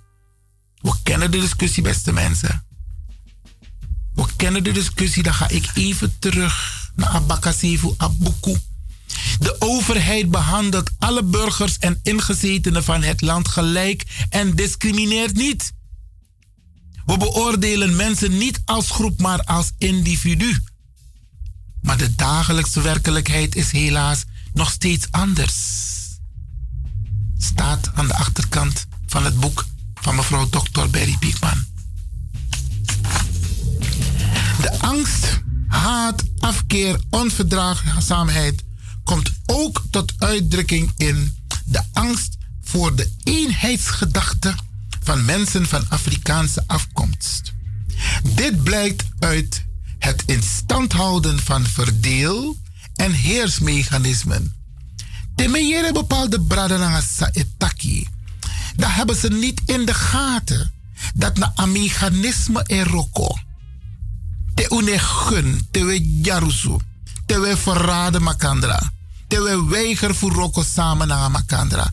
We kennen de discussie, beste mensen. We kennen de discussie, dan ga ik even terug naar Abakasevu Abuku. De overheid behandelt alle burgers en ingezetenen van het land gelijk en discrimineert niet. We beoordelen mensen niet als groep, maar als individu. Maar de dagelijkse werkelijkheid is helaas nog steeds anders. Staat aan de achterkant van het boek van mevrouw Dr. Berry Piekman. De angst, haat, afkeer, onverdraagzaamheid komt ook tot uitdrukking in de angst voor de eenheidsgedachte van mensen van Afrikaanse afkomst. Dit blijkt uit het instand houden van verdeel- en heersmechanismen. Temeyere bepaalde bradananga etaki. Daar hebben ze niet in de gaten dat na een mechanisme eroko. Te une gun, te we jarusu, te we verraden makandra, te we weiger voor roko samen naar makandra.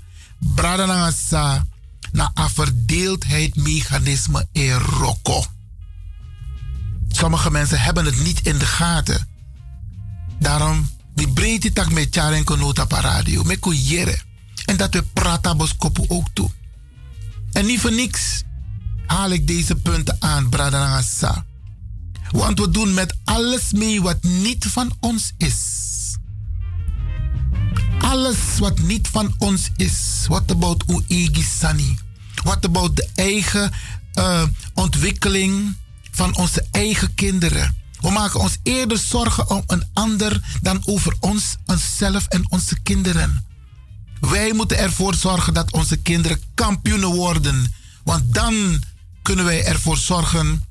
Bradananga sa na een verdeeldheidmechanisme eroko. Sommige mensen hebben het niet in de gaten. Daarom die breedte tak met jaren konota pa radio, met kujere. En dat we prata boskopu ook toe. En niet voor niks haal ik deze punten aan, Bradangasa. Want we doen met alles mee wat niet van ons is. Alles wat niet van ons is. What about uegi sani? What about de eigen uh, ontwikkeling van onze eigen kinderen? We maken ons eerder zorgen om een ander dan over ons, onszelf en onze kinderen. Wij moeten ervoor zorgen dat onze kinderen kampioenen worden. Want dan kunnen wij ervoor zorgen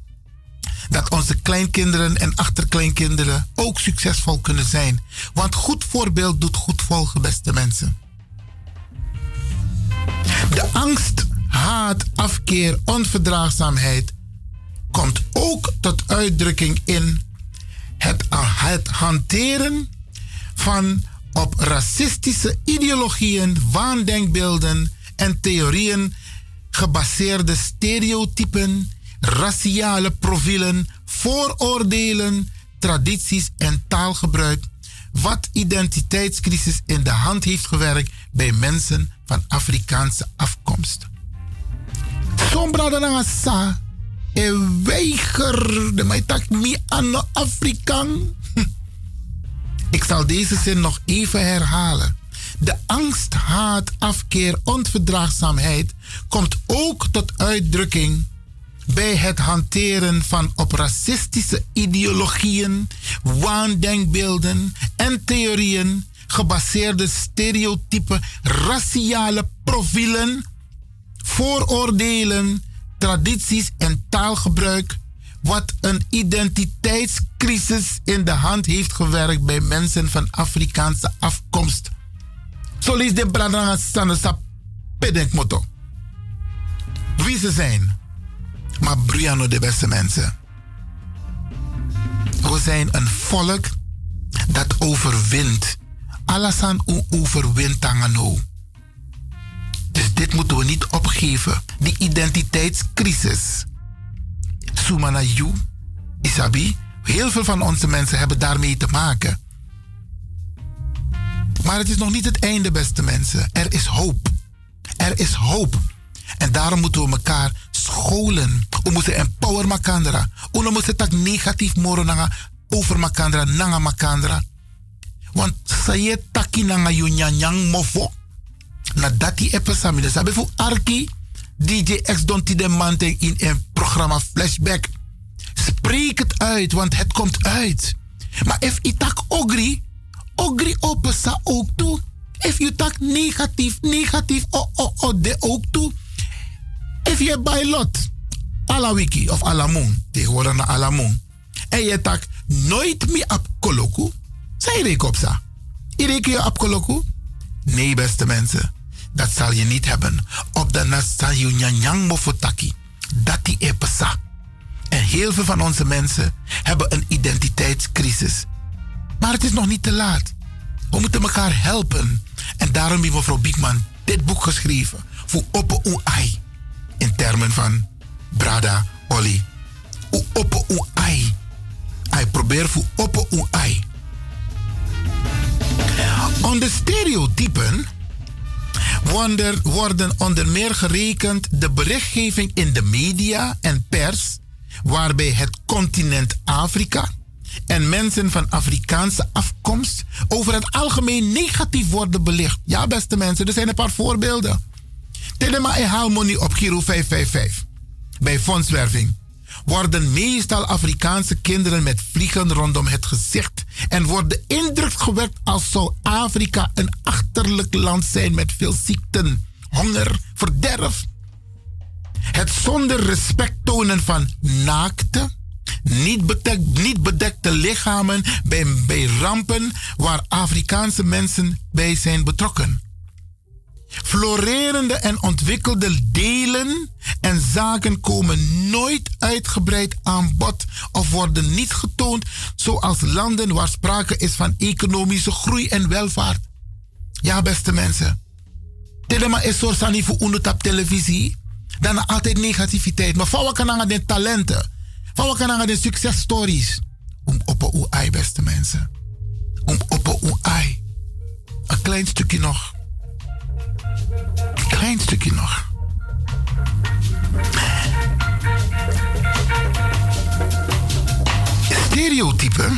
dat onze kleinkinderen en achterkleinkinderen ook succesvol kunnen zijn. Want goed voorbeeld doet goed volgen, beste mensen. De angst, haat, afkeer, onverdraagzaamheid komt ook tot uitdrukking in het, het hanteren van op racistische ideologieën, waandenkbeelden en theorieën gebaseerde stereotypen, raciale profielen, vooroordelen, tradities en taalgebruik, wat identiteitscrisis in de hand heeft gewerkt bij mensen van Afrikaanse afkomst. Sombra dan sa, e weiger de maitak mi anno Afrikaan. (laughs) Ik zal deze zin nog even herhalen. De angst, haat, afkeer, onverdraagzaamheid komt ook tot uitdrukking bij het hanteren van op racistische ideologieën, waandenkbeelden en theorieën gebaseerde stereotypen, raciale profielen, vooroordelen, tradities en taalgebruik, wat een identiteitscrisis in de hand heeft gewerkt bij mensen van Afrikaanse afkomst. Zo Solis de Brandanga Sansa Pedek Moto. Wie ze zijn. Maar Briano de beste mensen. We zijn een volk dat overwint. Alasan u overwint tangano. Dus dit moeten we niet opgeven. Die identiteitscrisis. Sumana you, Isabi. Heel veel van onze mensen hebben daarmee te maken. Maar het is nog niet het einde, beste mensen. Er is hoop. Er is hoop. En daarom moeten we elkaar scholen. We moeten empower makandra. We moeten tak negatief moro over makandra, nanga makandra. Want saye taki nanga yu nyanyang mofo. Na dati epe samide. Sabe fu arki DJ X de Mante in een programma Flashback. Spreek het uit, want het komt uit. Maar if itak ogri, ogri opesa ook toe. If je tak negatief, negatief, o o o de ook toe. If je bij lot, ala wiki of ala moon, tegenwoordig naar ala. En je tak nooit meer op koloku, zij reken op sa. Reken je op koloku? Nee, beste mensen. Dat zal je niet hebben. Op de nasa je nyanyang mofotaki. Dat die epesa. En heel veel van onze mensen hebben een identiteitscrisis. Maar het is nog niet te laat. We moeten elkaar helpen. En daarom heeft mevrouw Biekman dit boek geschreven. Voor Oppe Oei. In termen van Brada Oli. Oppe Oei. Hij probeert voor Oppe Oei. Onder stereotypen worden onder meer gerekend de berichtgeving in de media en pers, waarbij het continent Afrika en mensen van Afrikaanse afkomst over het algemeen negatief worden belicht. Ja, beste mensen, er zijn een paar voorbeelden. Telema e Halmonie op Giro 555 bij fondswerving worden meestal Afrikaanse kinderen met vliegen rondom het gezicht en wordt de indruk gewekt als zou Afrika een achterlijk land zijn met veel ziekten, honger, verderf. Het zonder respect tonen van naakte, niet, niet bedekte lichamen bij, bij rampen waar Afrikaanse mensen bij zijn betrokken. Florerende en ontwikkelde delen en zaken komen nooit uitgebreid aan bod of worden niet getoond zoals landen waar sprake is van economische groei en welvaart. Ja, beste mensen. Telema is zo sani voor op televisie. Dan altijd negativiteit. Maar van kan aan de talenten? Van kan aan de successtories? Om op een beste mensen. Om op een. Een klein stukje nog klein stukje nog. Stereotype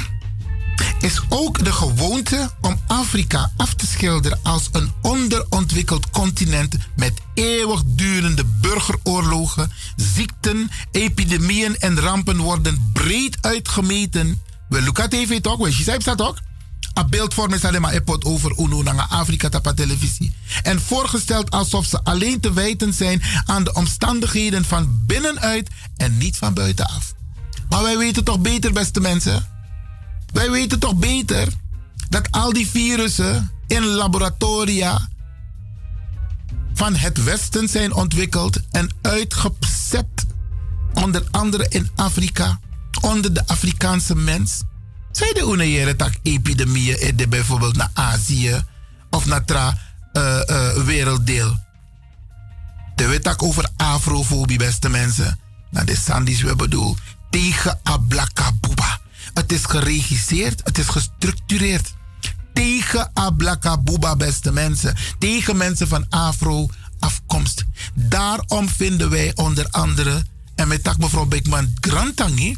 is ook de gewoonte om Afrika af te schilderen als een onderontwikkeld continent met eeuwigdurende burgeroorlogen, ziekten, epidemieën en rampen worden breed uitgemeten. We look at TV toch? We zei dat ook? Een beeldvorm is alleen maar epot over UNO naar Afrika tapa televisie. En voorgesteld alsof ze alleen te wijten zijn aan de omstandigheden van binnenuit en niet van buitenaf. Maar wij weten toch beter, beste mensen? Wij weten toch beter dat al die virussen in laboratoria van het Westen zijn ontwikkeld en uitgezet, onder andere in Afrika, onder de Afrikaanse mens. Zij de uneyere tak epidemieën in de bijvoorbeeld naar Azië of naar tra uh, uh, werelddeel. De wet ook over afrofobie, beste mensen. Naar de Sandys we bedoel. Tegen Ablakabuba. Het is geregisseerd, het is gestructureerd. Tegen Ablakabuba, beste mensen. Tegen mensen van afro-afkomst. Daarom vinden wij onder andere, en met tak mevrouw Beekman Grantangi,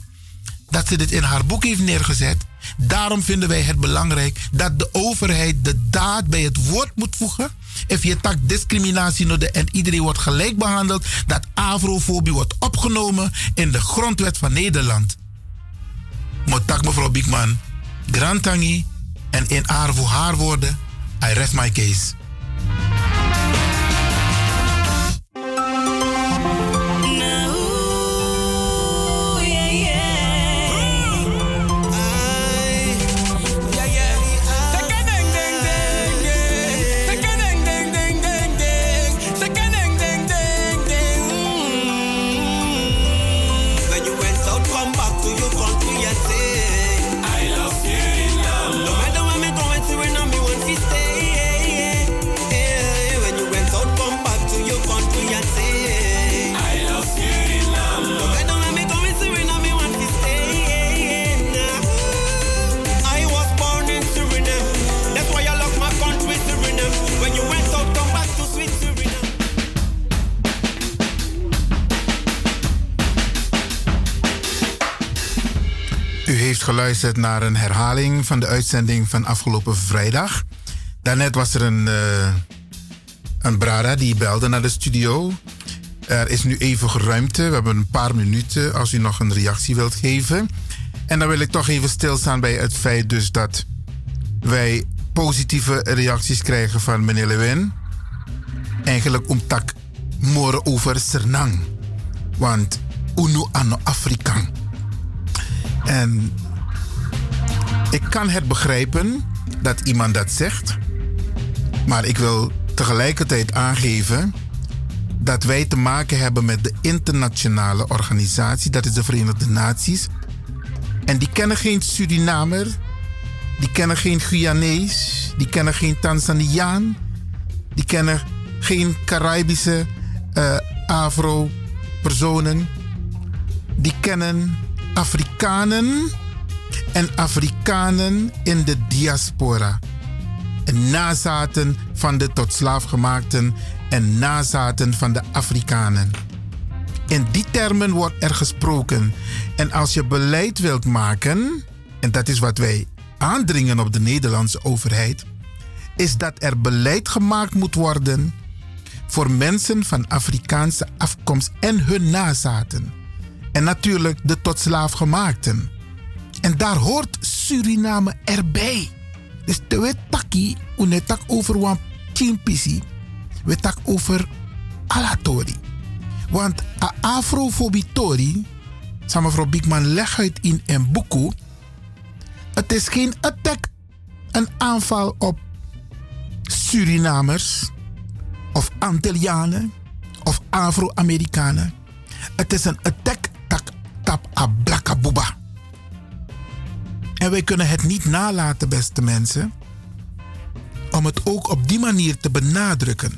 dat ze dit in haar boek heeft neergezet. Daarom vinden wij het belangrijk dat de overheid de daad bij het woord moet voegen. If je tak discriminatie en iedereen wordt gelijk behandeld, dat afrofobie wordt opgenomen in de grondwet van Nederland. Motak mevrouw Biekman, Grantangi en in haar voor haar woorden, I rest my case. Geluisterd naar een herhaling van de uitzending van afgelopen vrijdag. Daarnet was er een, uh, een Brada die belde naar de studio. Er is nu even ruimte. We hebben een paar minuten als u nog een reactie wilt geven. En dan wil ik toch even stilstaan bij het feit dus dat wij positieve reacties krijgen van meneer Lewin. Eigenlijk om tak moren over Sernang. Want unu ano Afrikaan. En ik kan het begrijpen dat iemand dat zegt. Maar ik wil tegelijkertijd aangeven dat wij te maken hebben met de internationale organisatie, dat is de Verenigde Naties. En die kennen geen Surinamer, die kennen geen Guyanees, die kennen geen Tanzaniaan, die kennen geen Caribische uh, Afro-personen. Die kennen Afrikanen en Afrikanen in de diaspora. En nazaten van de tot slaafgemaakten en nazaten van de Afrikanen. In die termen wordt er gesproken. En als je beleid wilt maken, en dat is wat wij aandringen op de Nederlandse overheid, is dat er beleid gemaakt moet worden voor mensen van Afrikaanse afkomst en hun nazaten. En natuurlijk de tot slaafgemaakten. En daar hoort Suriname erbij. Dus de wet taki, unetak over wan chimpisi, we tak over alatori. Want a afrofobitori, mevrouw Bigman leg uit in een boek, het is geen attack, een aanval op Surinamers of Antillianen of Afro-Amerikanen. Het is een attack tak tap a blakabuba. En wij kunnen het niet nalaten, beste mensen, om het ook op die manier te benadrukken.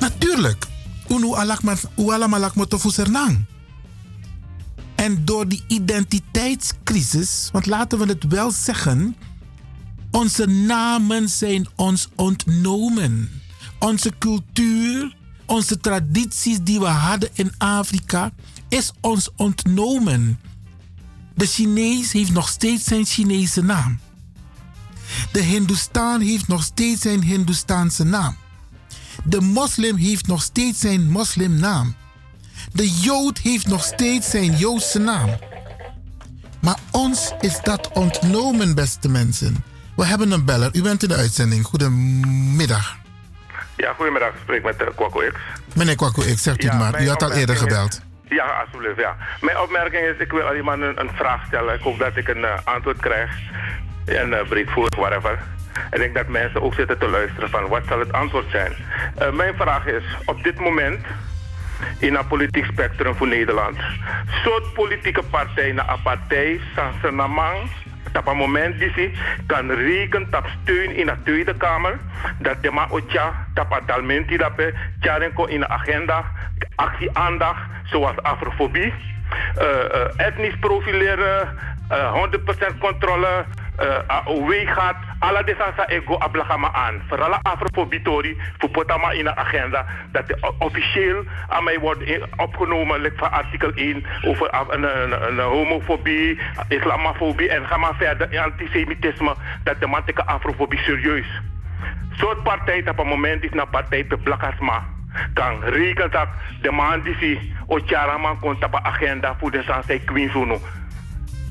Natuurlijk, unu. En door die identiteitscrisis, want laten we het wel zeggen, onze namen zijn ons ontnomen. Onze cultuur, onze tradities die we hadden in Afrika, is ons ontnomen. De Chinees heeft nog steeds zijn Chinese naam. De Hindoestaan heeft nog steeds zijn Hindoestaanse naam. De moslim heeft nog steeds zijn moslimnaam. De Jood heeft nog steeds zijn Joodse naam. Maar ons is dat ontnomen, beste mensen. We hebben een beller. U bent in de uitzending. Goedemiddag. Ja, goedemiddag. Ik spreek met uh, Kwakko X. Meneer Kwakko X, zegt u Ja, maar. U had al eerder gebeld. Ja, alsjeblieft. Ja. Mijn opmerking is, ik wil aan iemand een, een vraag stellen. Ik hoop dat ik een eh, antwoord krijg. En uh, breedvoerig, whatever. Ik denk dat mensen ook zitten te luisteren van wat zal het antwoord zijn. Eh, mijn vraag is, op dit moment in het politiek spectrum voor Nederland. Soort politieke partij na partij, Sansenamang, op een moment ze kan rekenen op steun in de Tweede Kamer, dat de ma ocha tapa talmenti dape, in de agenda, actie aandacht, zoals afrofobie, eh, eh, etnisch profileren, eh, 100% controle, uh, way gaat, alle desansa ego ablagama aan. Vooral afrofobitori, voor potama in de agenda, dat officieel aan mij wordt opgenomen, like van artikel 1, over homofobie, islamofobie en ga verder, antisemitisme, dat de man afrofobie serieus. Zo'n partij op een moment is een partij te blakasma. Kan rekenen dat de man die komt op agenda voor de Queen Zuno.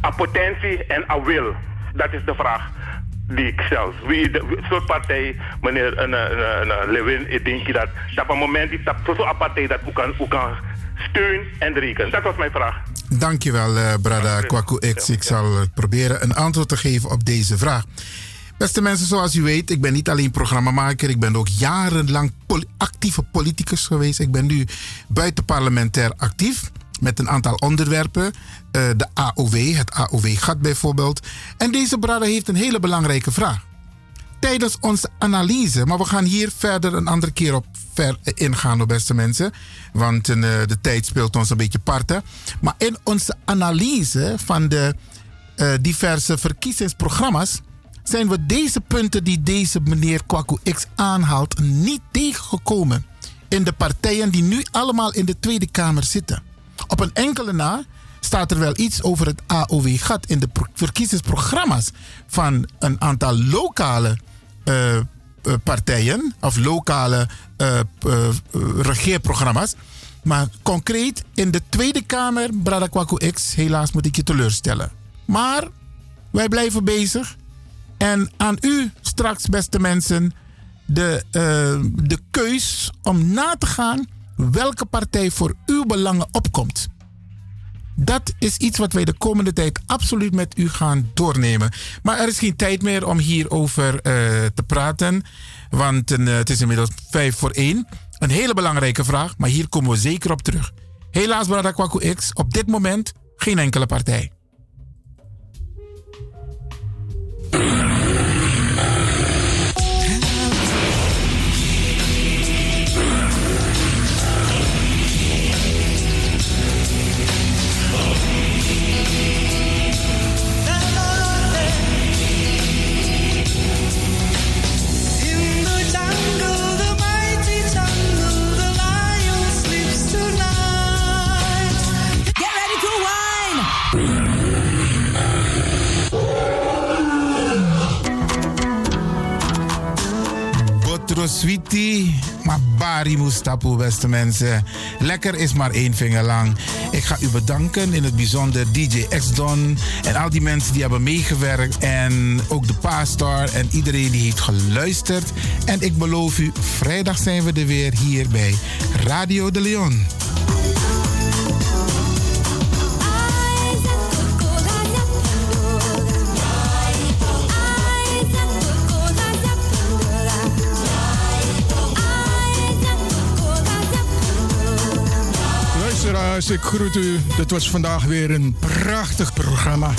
A potentie en a wil. Dat is de vraag die ik stel. Wie de soort partij, meneer uh, uh, uh, Lewin, ik denk dat dat op een moment is dat zo'n partij dat ook kan, ook kan steun en rekenen. Dat was mijn vraag. Dankjewel, eh Brada Kwaku X. Ik zal proberen een antwoord te geven op deze vraag. Beste mensen, zoals u weet, ik ben niet alleen programmamaker. Ik ben ook jarenlang actieve politicus geweest. Ik ben nu buitenparlementair actief met een aantal onderwerpen. Eh, de AOW, het AOW-gat bijvoorbeeld. En deze brada heeft een hele belangrijke vraag. Tijdens onze analyse, maar we gaan hier verder een andere keer op ver ingaan, hoor, beste mensen. Want eh, de tijd speelt ons een beetje parten. Maar in onze analyse van de eh, diverse verkiezingsprogramma's zijn we deze punten die deze meneer Kwaku X aanhaalt niet tegengekomen in de partijen die nu allemaal in de Tweede Kamer zitten. Op een enkele na staat er wel iets over het AOW-gat in de pro- verkiezingsprogramma's van een aantal lokale eh, eh, partijen of lokale eh, regeerprogramma's. Maar concreet in de Tweede Kamer, Bradakwaku X, helaas moet ik je teleurstellen. Maar wij blijven bezig. En aan u straks, beste mensen, de, de keus om na te gaan welke partij voor uw belangen opkomt. Dat is iets wat wij de komende tijd absoluut met u gaan doornemen. Maar er is geen tijd meer om hierover eh te praten. Want eh, het is inmiddels vijf voor één. Een hele belangrijke vraag, maar hier komen we zeker op terug. Helaas, Brada Kwaku X, op dit moment geen enkele partij. Botro sweetie, maar bari beste mensen. Lekker is maar één vinger lang. Ik ga u bedanken, in het bijzonder DJ X-Don en al die mensen die hebben meegewerkt. En ook de pastor en iedereen die heeft geluisterd. En ik beloof u, vrijdag zijn we er weer hier bij Radio de Leon. Luisteraars, ik groet u. Dit was vandaag weer een prachtig programma.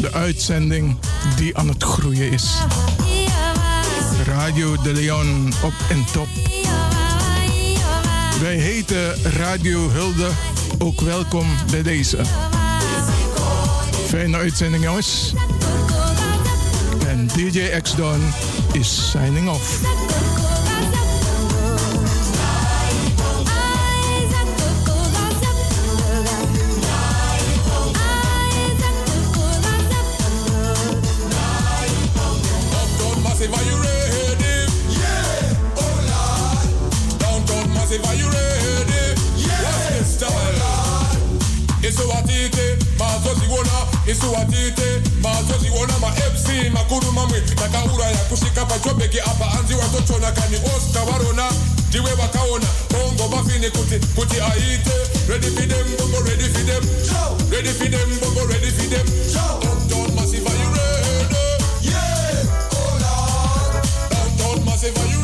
De uitzending die aan het groeien is. Radio de Leon op en top. Wij heten Radio Hulde ook welkom bij deze. Fijne uitzending jongens. En DJ X-Don is signing off. Massive, are you ready? Yeah, oh Lord. Downtown Massive, are you ready? Yeah, what's this style? Isuwatite, mazoziona, isuwatite, mazoziona ma MC makuru mamwe takaura ya kusika pachobeki apa anzi watochona kani osta varona ndiwe vakaona bongo mafini kuti kuti aite. Ready for them bongo ready for them. Ready for them bongo ready for them. Downtown Savez-vous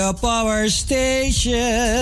the power station